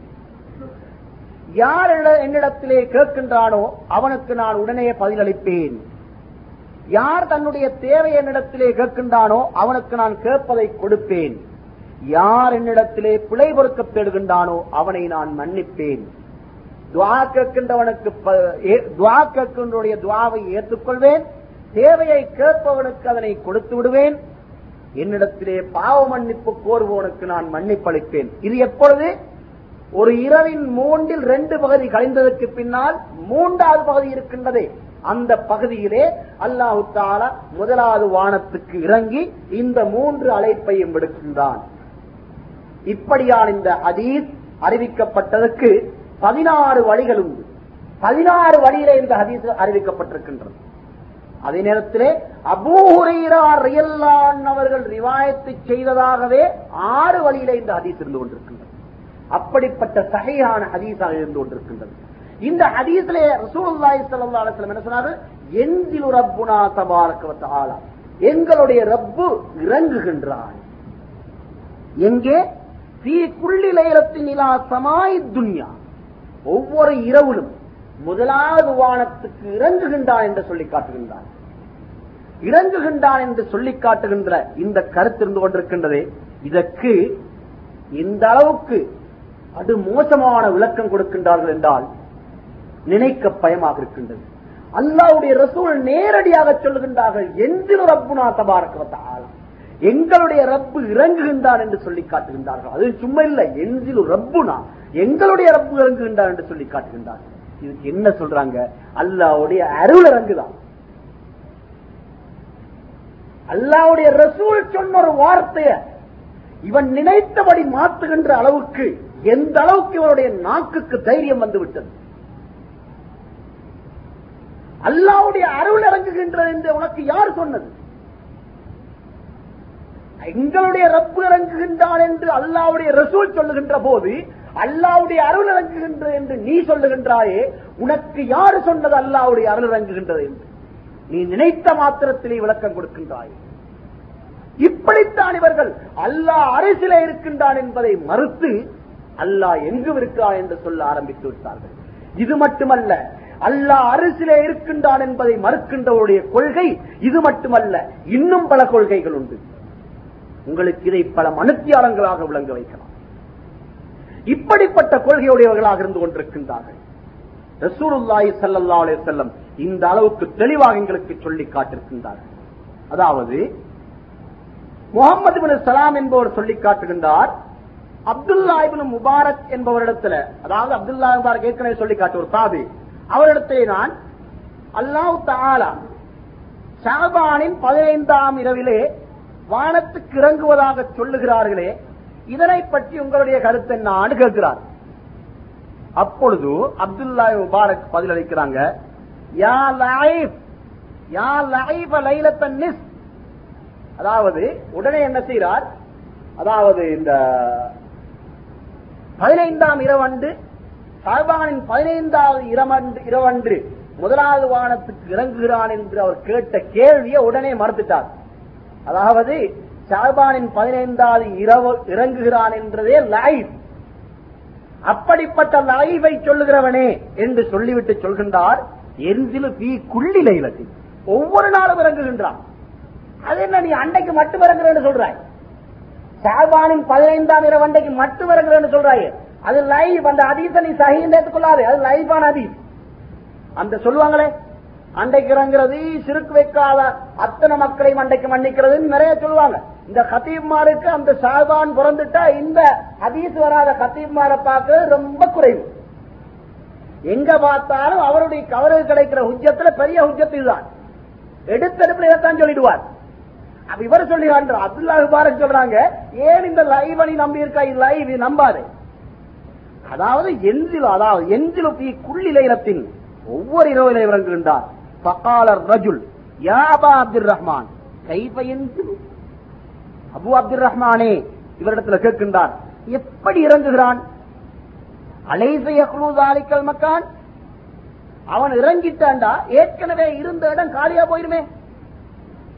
யார் என்னிடத்திலே கேட்கின்றானோ அவனுக்கு நான் உடனே பதிலளிப்பேன். யார் தன்னுடைய தேவை என்னிடத்திலே கேட்கின்றானோ அவனுக்கு நான் கேட்பதை கொடுப்பேன். யார் என்னிடத்திலே பிழை பொறுக்க தேடுகின்றானோ அவனை நான் மன்னிப்பேன். துவா கேட்கின்றவனுக்கு ப- ஏ- துவா கேட்கின்றோடைய துவாவை ஏற்றுக்கொள்வேன். தேவையை கேட்பவனுக்கு அதனை கொடுத்து விடுவேன். என்னிடத்திலே பாவ மன்னிப்பு கோருபவனுக்கு நான் மன்னிப்பளிப்பேன். இது எப்பொழுது? ஒரு இரவின் மூன்றில் ரெண்டு பகுதி கழிந்ததற்கு பின்னால் மூன்றாவது பகுதி இருக்கின்றதே. அந்த பகுதியிலே அல்லாஹு தாலா முதலாவது வானத்துக்கு இறங்கி இந்த மூன்று அழைப்பையும் விடுக்கின்றான். இப்படியான இந்த அதீத் அறிவிக்கப்பட்டதற்கு பதினாறு வழிகள் உண்டு. பதினாறு வழியிலே இந்த ஹதீஸ் அறிவிக்கப்பட்டிருக்கின்றது. அதே நேரத்திலே அபூஹுரைரா அவர்கள் ரிவாயத்து செய்ததாகவே ஆறு வழியிலே இந்த ஹதீஸ் இருந்து கொண்டிருக்கின்றது. அப்படிப்பட்ட சகையான ஹதீஸாக இருந்து கொண்டிருக்கின்றது. இந்த ஹதீஸிலே ரசூலுல்லாஹி ஸல்லல்லாஹு அலைஹி வஸல்லம் என்ன சொன்னாரு? எந்திலு ரப்புனா தபாரக வ தஆலா. எங்களுடைய ரப்பு இறங்குகின்றான் எங்கே? ஃபீ குள்ளி லைலத்தின் இலா சமாய் துன்யா. ஒவ்வொரு இரவிலும் முதலாவது வானத்துக்கு இறங்குகின்றான் என்று சொல்லி காட்டுகின்றான் இறங்குகின்றான் என்று சொல்லி காட்டுகின்ற இந்த கருத்து இருந்து கொண்டிருக்கின்றதே. இதற்கு இந்த அளவுக்கு அது மோசமான விளக்கம் கொடுக்கின்றார்கள் என்றால் நினைக்க பயமாக இருக்கின்றது. அல்லாவுடைய ரசூல் நேரடியாக சொல்லுகின்றார்கள் எந்திர ரப்புனா தபாரக்க ஆலம் எங்களுடைய ரப்பு இறங்குகின்றான் என்று சொல்லி காட்டுகின்றார்கள். அது சும்மா இல்ல எஞ்சிலு ரப்புனா. எங்களுடைய ரப்பு இறங்குகின்றான் என்று சொல்லி காட்டுகின்றார்கள். இதுக்கு என்ன சொல்றாங்க? அல்லாவுடைய அருள் இறங்குதான். அல்லாவுடைய ரசூல் சொன்ன ஒரு வார்த்தைய இவன் நினைத்தபடி மாத்துகின்ற அளவுக்கு எந்த அளவுக்கு இவருடைய நாக்குக்கு தைரியம் வந்துவிட்டது? அல்லாவுடைய அருள் இறங்குகின்றது என்று உனக்கு யார் சொன்னது? எங்களுடைய ரப்பு இறங்குகின்றான் என்று அல்லாவுடைய ரசூல் சொல்லுகின்ற போது அல்லாவுடைய அருள் இறங்குகின்றது என்று நீ சொல்லுகின்றாயே உனக்கு யார் சொன்னது அல்லாவுடைய அருள் இறங்குகின்றது என்று? நீ நினைத்த மாத்திரத்திலே விளக்கம் கொடுக்கின்றாயே. இப்படித்தான் இவர்கள் அல்லாஹ் அரசிலே இருக்கின்றான் என்பதை மறுத்து அல்லாஹ் எங்கும் இருக்கா என்று சொல்ல ஆரம்பித்து விட்டார்கள். இது மட்டுமல்ல அல்லாஹ் அரசிலே இருக்கின்றான் என்பதை மறுக்கின்றவருடைய கொள்கை இது மட்டுமல்ல இன்னும் பல கொள்கைகள் உண்டு. உங்களுக்கு இதை பல மனுத்தியாரங்களாக விளங்க வைக்கலாம். இப்படிப்பட்ட கொள்கையுடையவர்களாக இருந்து கொண்டிருக்கின்றார்கள். ரசூலுல்லாஹி ஸல்லல்லாஹு இந்த அளவுக்கு தெளிவாக எங்களுக்கு சொல்லி காட்டிருக்கின்றார்கள் அதாவது முகமது பின் சலாம் என்பவர் சொல்லி காட்டுகின்றார் அப்துல்லா இபின் முபாரக் என்பவரிடத்துல அதாவது அப்துல்லா முபாரக் ஏற்கனவே சொல்லி காட்டு ஒரு சாபி அவரிடத்தை நான் அல்லாஹ் தாலா ஷாபானின் பதினைந்தாம் இரவிலே வானத்துக்கு இறங்குவதாக சொல்லுகிறார்களே இதனை பற்றி உங்களுடைய கருத்து என்ன கேட்கிறார். அப்பொழுது அப்துல்லா முபாரக் பதிலளிக்கிறாங்க யா லைஃப் யா லைஃப் லைலத்தன் நிஸ். அதாவது உடனே என்ன செய்கிறார்? அதாவது இந்த பதினைந்தாம் இரவன்று ஷாபானின் பதினைந்தாவது இரவன்று இரவன்று முதலாவது வானத்துக்கு இறங்குகிறான் என்று அவர் கேட்ட கேள்வியை உடனே மறுத்துட்டார். அதாவது ஷாபானின் பதினைந்தாவது இரவு இறங்குகிறான் என்றதே லைவ். அப்படிப்பட்ட லைவை சொல்லுகிறவனே என்று சொல்லிவிட்டு சொல்கின்றார் எரிஞ்சிலு பி குள்ளி லைலத்தில். ஒவ்வொரு நாளும் இறங்குகின்றான். அது என்ன நீ அன்னைக்கு மட்டும் இறங்குறேன்னு சொல்றாய்? சாபானின் பதினைந்தாம் இரவு அண்டைக்கு மட்டும் இறங்குறேன்னு சொல்றாரு அது லைவ் அந்த அதீச நீ சகின்னு ஏற்றுக்கொள்ளாது அது லைவான அதீஸ் அந்த சொல்லுவாங்களே அண்டைக்கு இறங்குறது சிறுக்கு வைக்காத அத்தனை மக்களை அண்டைக்கு மன்னிக்கிறதுன்னு நிறைய சொல்லுவாங்க. இந்த ஹத்தீப்மாருக்கு அந்த சாபான் பிறந்துட்டா இந்த ஹதீஸ் வராத ஹத்தீப்மாரை பார்க்கறது ரொம்ப குறைவு. எங்க பார்த்தாலும் அவருடைய கவரவு கிடைக்கிற உச்சத்துல பெரிய உச்சத்தில் தான் எடுத்தெடுப்புல இதைத்தான் சொல்லிடுவார். அப்ப இவர் சொல்லுகிறார் அப்துல்லா முபாரக் சொல்றாங்க. ஏன் இந்த லைவ் நம்பி இருக்கா லைவ் நம்பாது. அதாவது எஞ்சிலு அதாவது எஞ்சிலு பி குள்ளி லைலத்தின் ஒவ்வொரு இரவில இறங்குகின்றார் பக்காலர் ரஜுல் யாபா அப்துல் ரஹ்மான் கைஃப எஞ்சிலு? அபு அப்துல் ரஹ்மானே இவரிடத்துல கேட்கின்றார். எப்படி இறங்குகிறான்? அலைசையக்குழுதாலிக்கல் மக்கான் அவன் இறங்கிட்டான்டா ஏற்கனவே இருந்த இடம் காலியா போயிருமே.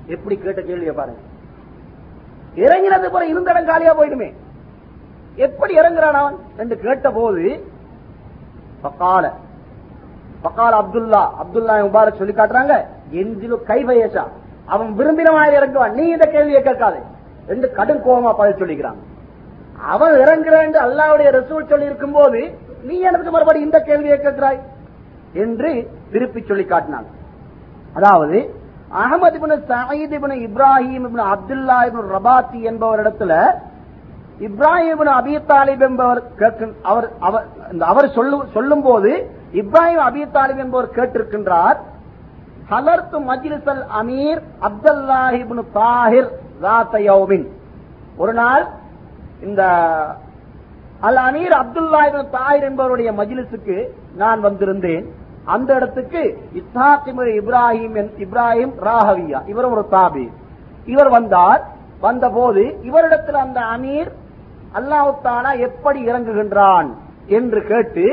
எப்படி கேட்ட கேள்வியை பாருங்க. இறங்கினது போல இருந்த இடம் காலியா போயிடுமே. எப்படி இறங்குறான் அவன்? என்று கேட்ட போது பக்கால பக்கால அப்துல்லா அப்துல்லா முபாரக் சொல்லி காட்டுறாங்க. எஞ்சிலு கைவயசா அவன் விரும்பின மாதிரி இறங்குவான். நீ இந்த கேள்வியை கேட்காது. என்று கடும் கோபமா பதில் சொல்லிக்கிறாங்க அவன் இறங்குறேன் அல்லாவுடைய ரசூல் சொல்லி இருக்கும் போது நீ எனக்கு மறுபடி இந்த கேள்வியை கேட்கிறாய்? என்று திருப்பி சொல்லி காட்டினான். அதாவது Ahmed ibn Zayed ibn Ibrahim ibn Abdullah ibn ரபாத்தி என்பவரிடத்துல இப்ராஹிம் இபின் அபி தாலிப் என்பவர் அவர் அவர் இந்த அவர் சொல்லும் போது இப்ராஹிம் அபி தாலிப் என்பவர் கேட்டிருக்கின்றார் ஹலர்த்து மஜ்லிசல் அமீர் அப்துல்லாஹ் இப்னு தாஹிர் ராத்தயோவின் ஒரு நாள் இந்த அல் அமீர் அப்துல்லா தாயிர் தாஹிர் என்பவருடைய மஜிலிசுக்கு நான் வந்திருந்தேன். அந்த இடத்துக்கு இஸ்ஹாக் இப்ராஹிம் இப்ராஹிம் ராகவியா இவர் ஒரு தாபி. இவர் வந்தார். வந்தபோது இவரிடத்தில் அந்த அமீர் அல்லாஹு எப்படி இறங்குகின்றான் என்று கேட்டு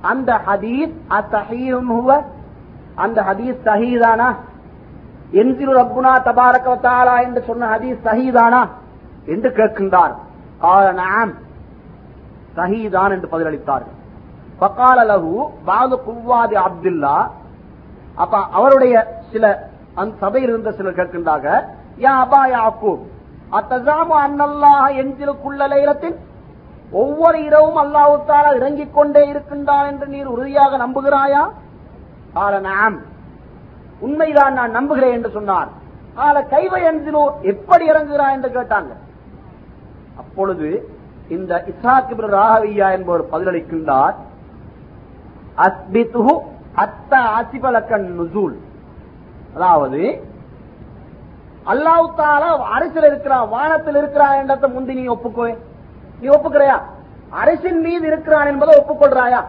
அந்த ஹதீஸ் அந்த ஹதீஸ் சஹீதானா? என்சிரு ரப்புனா தபாரக தாலா என்று சொன்ன ஹதீஸ் சஹீதானா? என்று கேட்கின்றார். கால சஹீதான் என்று பதிலளித்தார்கள். பக்கால லகு பாது குவாதி அப்துல்லா அப்ப அவருடைய சில அந்த சபையில் இருந்த சிலர் கேட்கின்றாங்க யா அபா யாக்கூப் அத்தசாமு அன்னல்லாஹ எஞ்சிலுக்குள்ள லைலத்தில் ஒவ்வொரு இரவும் அல்லாவுத்தால இறங்கிக் கொண்டே இருக்கின்றான் என்று நீர் உறுதியாக நம்புகிறாயா? ஆல நாம் உண்மைதான் நான் நம்புகிறேன் என்று சொன்னார். ஆல கைவ எஞ்சிலோ எப்படி இறங்குகிறாய் என்று கேட்டாங்க. அப்பொழுது இந்த இசாக் ராகவியா என்பவர் பதிலளிக்கின்றார் அஸ்பித்துஹு அத்த ஆசிபலக்கன் நுசூல். அதாவது அல்லாவுத்தால தாலா அரசில் இருக்கிறான் வானத்தில் இருக்கிறான் என்றதை முந்தி நீ ஒப்புக்கோ. நீ ஒப்புக்கிறையா? அரசின் மீது இருக்கிறான் என்பதை ஒப்புக்கொள்றாயா?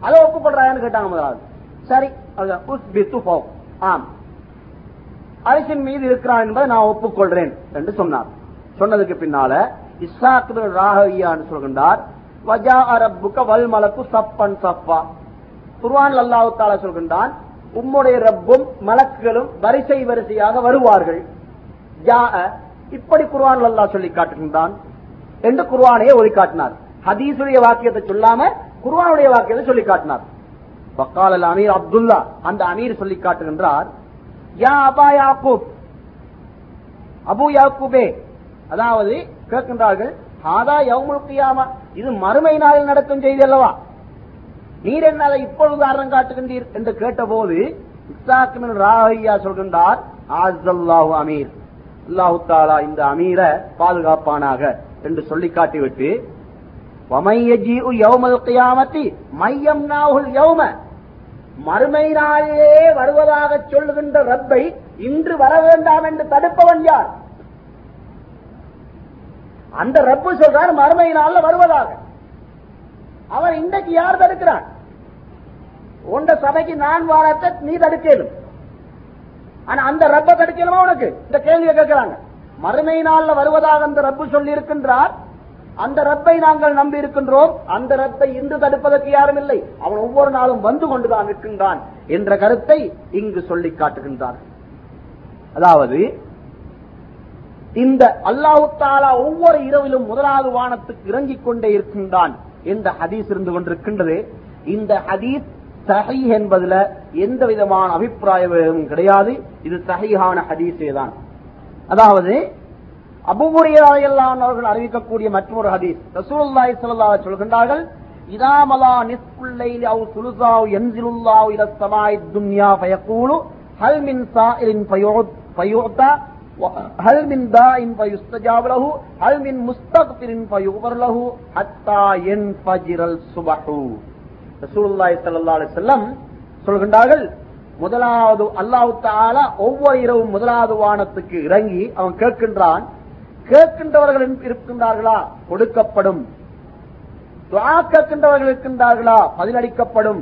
அதை ஒப்புக்கொள்றாயான்னு கேட்டாங்க முதலாவது. சரி உஸ்பித்து போ. ஆம். அரசின் மீது இருக்கிறான் என்பதை நான் ஒப்புக்கொள்றேன் என்று சொன்னார். சொன்னதுக்கு பின்னால இஸ்ஸாக் ராகவியான்னு சொல்கின்றார். வஜா அரப்புக்க வல் மலக்கு சப்பன் சப்பா குர்வான் அல்லாஹ் தாலா சொல்கின்றான் உம்முடைய ரப்பும் மலக்குகளும் வரிசை வரிசையாக வருவார்கள். ஜா இப்படி குர்வான் அல்லா சொல்லி காட்டுகின்றான். என்று குர்வானையே ஒளி காட்டினார் ஹதீசுடைய வாக்கியத்தை சொல்லாம குர்வானுடைய வாக்கியத்தை சொல்லி காட்டினார். வக்கால் அமீர் அப்துல்லா அந்த அமீர் சொல்லி காட்டுகின்றார் யா அபா யாக்கூப். அபு யாக்கூபே அதாவது கேட்கின்றார்கள் ஆதா யவுமுல் கியாமா. இது மறுமை நாளில் நடக்கும் செய்தி அல்லவா? நீர் என்னால இப்பொழுது உதாரணம் காட்டுகின்றீர் என்று கேட்டபோது இஸ்ஸாக்கின் ராஹையா சொல்கின்றார் ஆசல்லாஹு அமீர். அல்லாஹு தாலா இந்த அமீரை பாதுகாப்பானாக என்று சொல்லி காட்டிவிட்டு மையம் நாகுல் யௌம. மறுமை நாளிலே வருவதாக சொல்லுகின்ற ரப்பை இன்று வர வேண்டாம் என்று தடுப்பவன் யார்? அந்த ரப்பு சொல்றார் மறுமை நாள்ல வருவதாக. அவன் இன்றைக்கு யார் தடுக்கிறான் உண்ட சபைக்கு நான் வாரத்தை நீ தடுக்கலும். ஆனா அந்த ரப்ப தடுக்கலுமா உனக்கு? இந்த கேள்வியை கேட்கிறாங்க. மறுமை நாள்ல வருவதாக அந்த ரப்பு சொல்லி இருக்கின்றார் அந்த ரப்பை நாங்கள் நம்பி இருக்கின்றோம். அந்த ரப்பை இன்று தடுப்பதற்கு யாரும் இல்லை. அவன் ஒவ்வொரு நாளும் வந்து கொண்டுதான் இருக்கின்றான் என்ற கருத்தை இங்கு சொல்லி காட்டுகின்றார் அதாவது இந்த அல்லாஹு தாலா ஒவ்வொரு இரவிலும் முதலாவது வானத்துக்கு இறங்கிக் கொண்டே இருக்கின்றான் என்ற ஹதீஸ் இருந்து கொண்டிருக்கின்றது. இந்த ஹதீஸ் சஹி என்பதுல எந்த விதமான அபிப்பிராயமும் கிடையாது. இது சஹிஹான ஹதீஸே தான். அதாவது அபுபுரியெல்லாம் அவர்கள் அறிவிக்கக்கூடிய மற்றொரு ஹதீஸ். ரசூலுல்லாஹி ஸல்லல்லாஹு சொல்கின்றார்கள் இதாமலா நிஸ்ஃபுல் லைலி அவ் சுலுசாவ் யன்சிலுல்லாஹு இலா சமாய் துன்யா ஃபயகூலு ஹல் மின் சாயிரின் ஃபயுத்தா هل من داء فيستجاب له هل من مستغفر فيغفر له حتى ينفجر الصبح ரசூலுல்லாஹி ஸல்லல்லாஹு அலைஹி வஸல்லம் சொல்கின்றார்கள் முதலாவது அல்லாஹ் தஆலா ஒவ்வொரு இரவும் முதலாவது வானத்துக்கு இறங்கி அவன் கேட்கின்றான் கேட்கின்றவர்கள் இருக்கின்றார்களா கொடுக்கப்படும் துஆ கேட்கின்றவர்கள் இருக்கின்றார்களா பதிலளிக்கப்படும்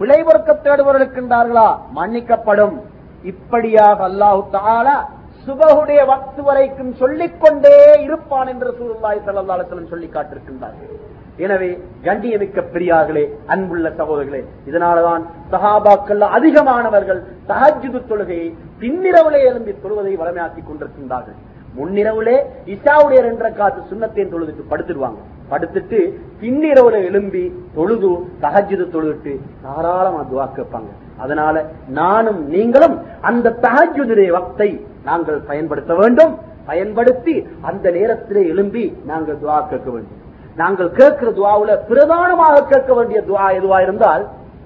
பிழை பொறுக்க தேடுபவர்கள் இருக்கின்றார்களா மன்னிக்கப்படும் இப்படியாக அல்லாஹு தஆலா சுபகுடைய வக்து வரைக்கும் சொல்லிக் கொண்டே இருப்பான் என்று சூழ்நாய் சல்லா சொல்லி காட்டிருக்கின்றார்கள் எனவே கண்டியமிக்க பெரியார்களே அன்புள்ள சகோதரர்களே இதனாலதான் சகாபாக்கள் அதிகமானவர்கள் தஹஜுது தொழுகையை பின்னிரவுலே எழும்பி தொழுவதை வளமையாக்கிக் கொண்டிருக்கின்றார்கள். முன்னிரவுலே இசாவுடைய ரெண்டரை காத்து சுண்ணத்தையும் தொழுதுட்டு படுத்துடுவாங்க. படுத்துட்டு பின்னிரவுல எழும்பி தொழுது தஹஜுது தொழுதுட்டு தாராளமா துவா வைப்பாங்க அதனால நானும் நீங்களும் அந்த தகஜுதிரே வக்தை நாங்கள் பயன்படுத்த வேண்டும். பயன்படுத்தி அந்த நேரத்திலே எழும்பி நாங்கள் துவா கேட்க வேண்டும். நாங்கள் கேட்கிற துவாவுல பிரதானமாக கேட்க வேண்டிய துவா எதுவா இருந்தால்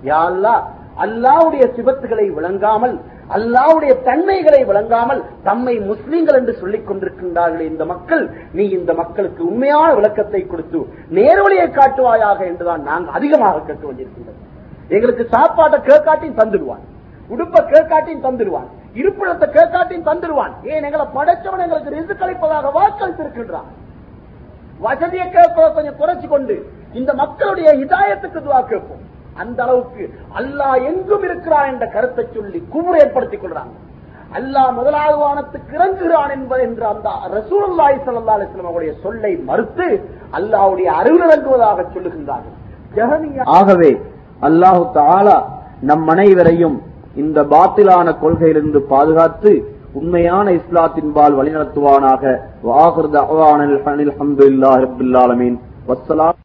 யாழ்லா அல்லாவுடைய சிபத்துகளை விளங்காமல் அல்லாவுடைய தன்மைகளை விளங்காமல் தம்மை முஸ்லீம்கள் என்று சொல்லிக் கொண்டிருக்கின்றார்கள் இந்த மக்கள் நீ இந்த மக்களுக்கு உண்மையான விளக்கத்தை கொடுத்து நேர்வழியை காட்டுவாயாக என்றுதான் நாங்கள் அதிகமாக கேட்க வேண்டியிருக்கின்றது. எங்களுக்கு சாப்பாட்டை கேட்காட்டியும் தந்துடுவான். உடுப்ப கேட்காட்டியும் தந்துடுவான். இருப்பிடத்தை கேட்காட்டியும் தந்துடுவான். ஏன் எங்களை படைச்சவன் எங்களுக்கு ரிசு வாக்களித்திருக்கின்றான் வசதியை கேட்பதை கொஞ்சம் குறைச்சு கொண்டு இந்த மக்களுடைய இதாயத்துக்கு துவா கேட்போம். அந்த அளவுக்கு அல்லாஹ் எங்கும் இருக்கிறான் என்ற கருத்தை சொல்லி குமுறை ஏற்படுத்திக் கொள்றாங்க. அல்லாஹ் முதலாவது வானத்துக்கு இறங்குகிறான் என்பது என்ற அந்த ரசூல்லாய் சல்லா அலைஹி அவருடைய சொல்லை மறுத்து அல்லாஹ்வுடைய அறிவு இறங்குவதாக சொல்லுகின்றார்கள். ஆகவே அல்லாஹு தாலா நம் அனைவரையும் இந்த பாத்திலான கொள்கையிலிருந்து பாதுகாத்து உண்மையான இஸ்லாத்தின்பால் வழிநடத்துவானாக. வாஹர் தஅவானல் அல்ஹம்துலில்லாஹி ரப்பில்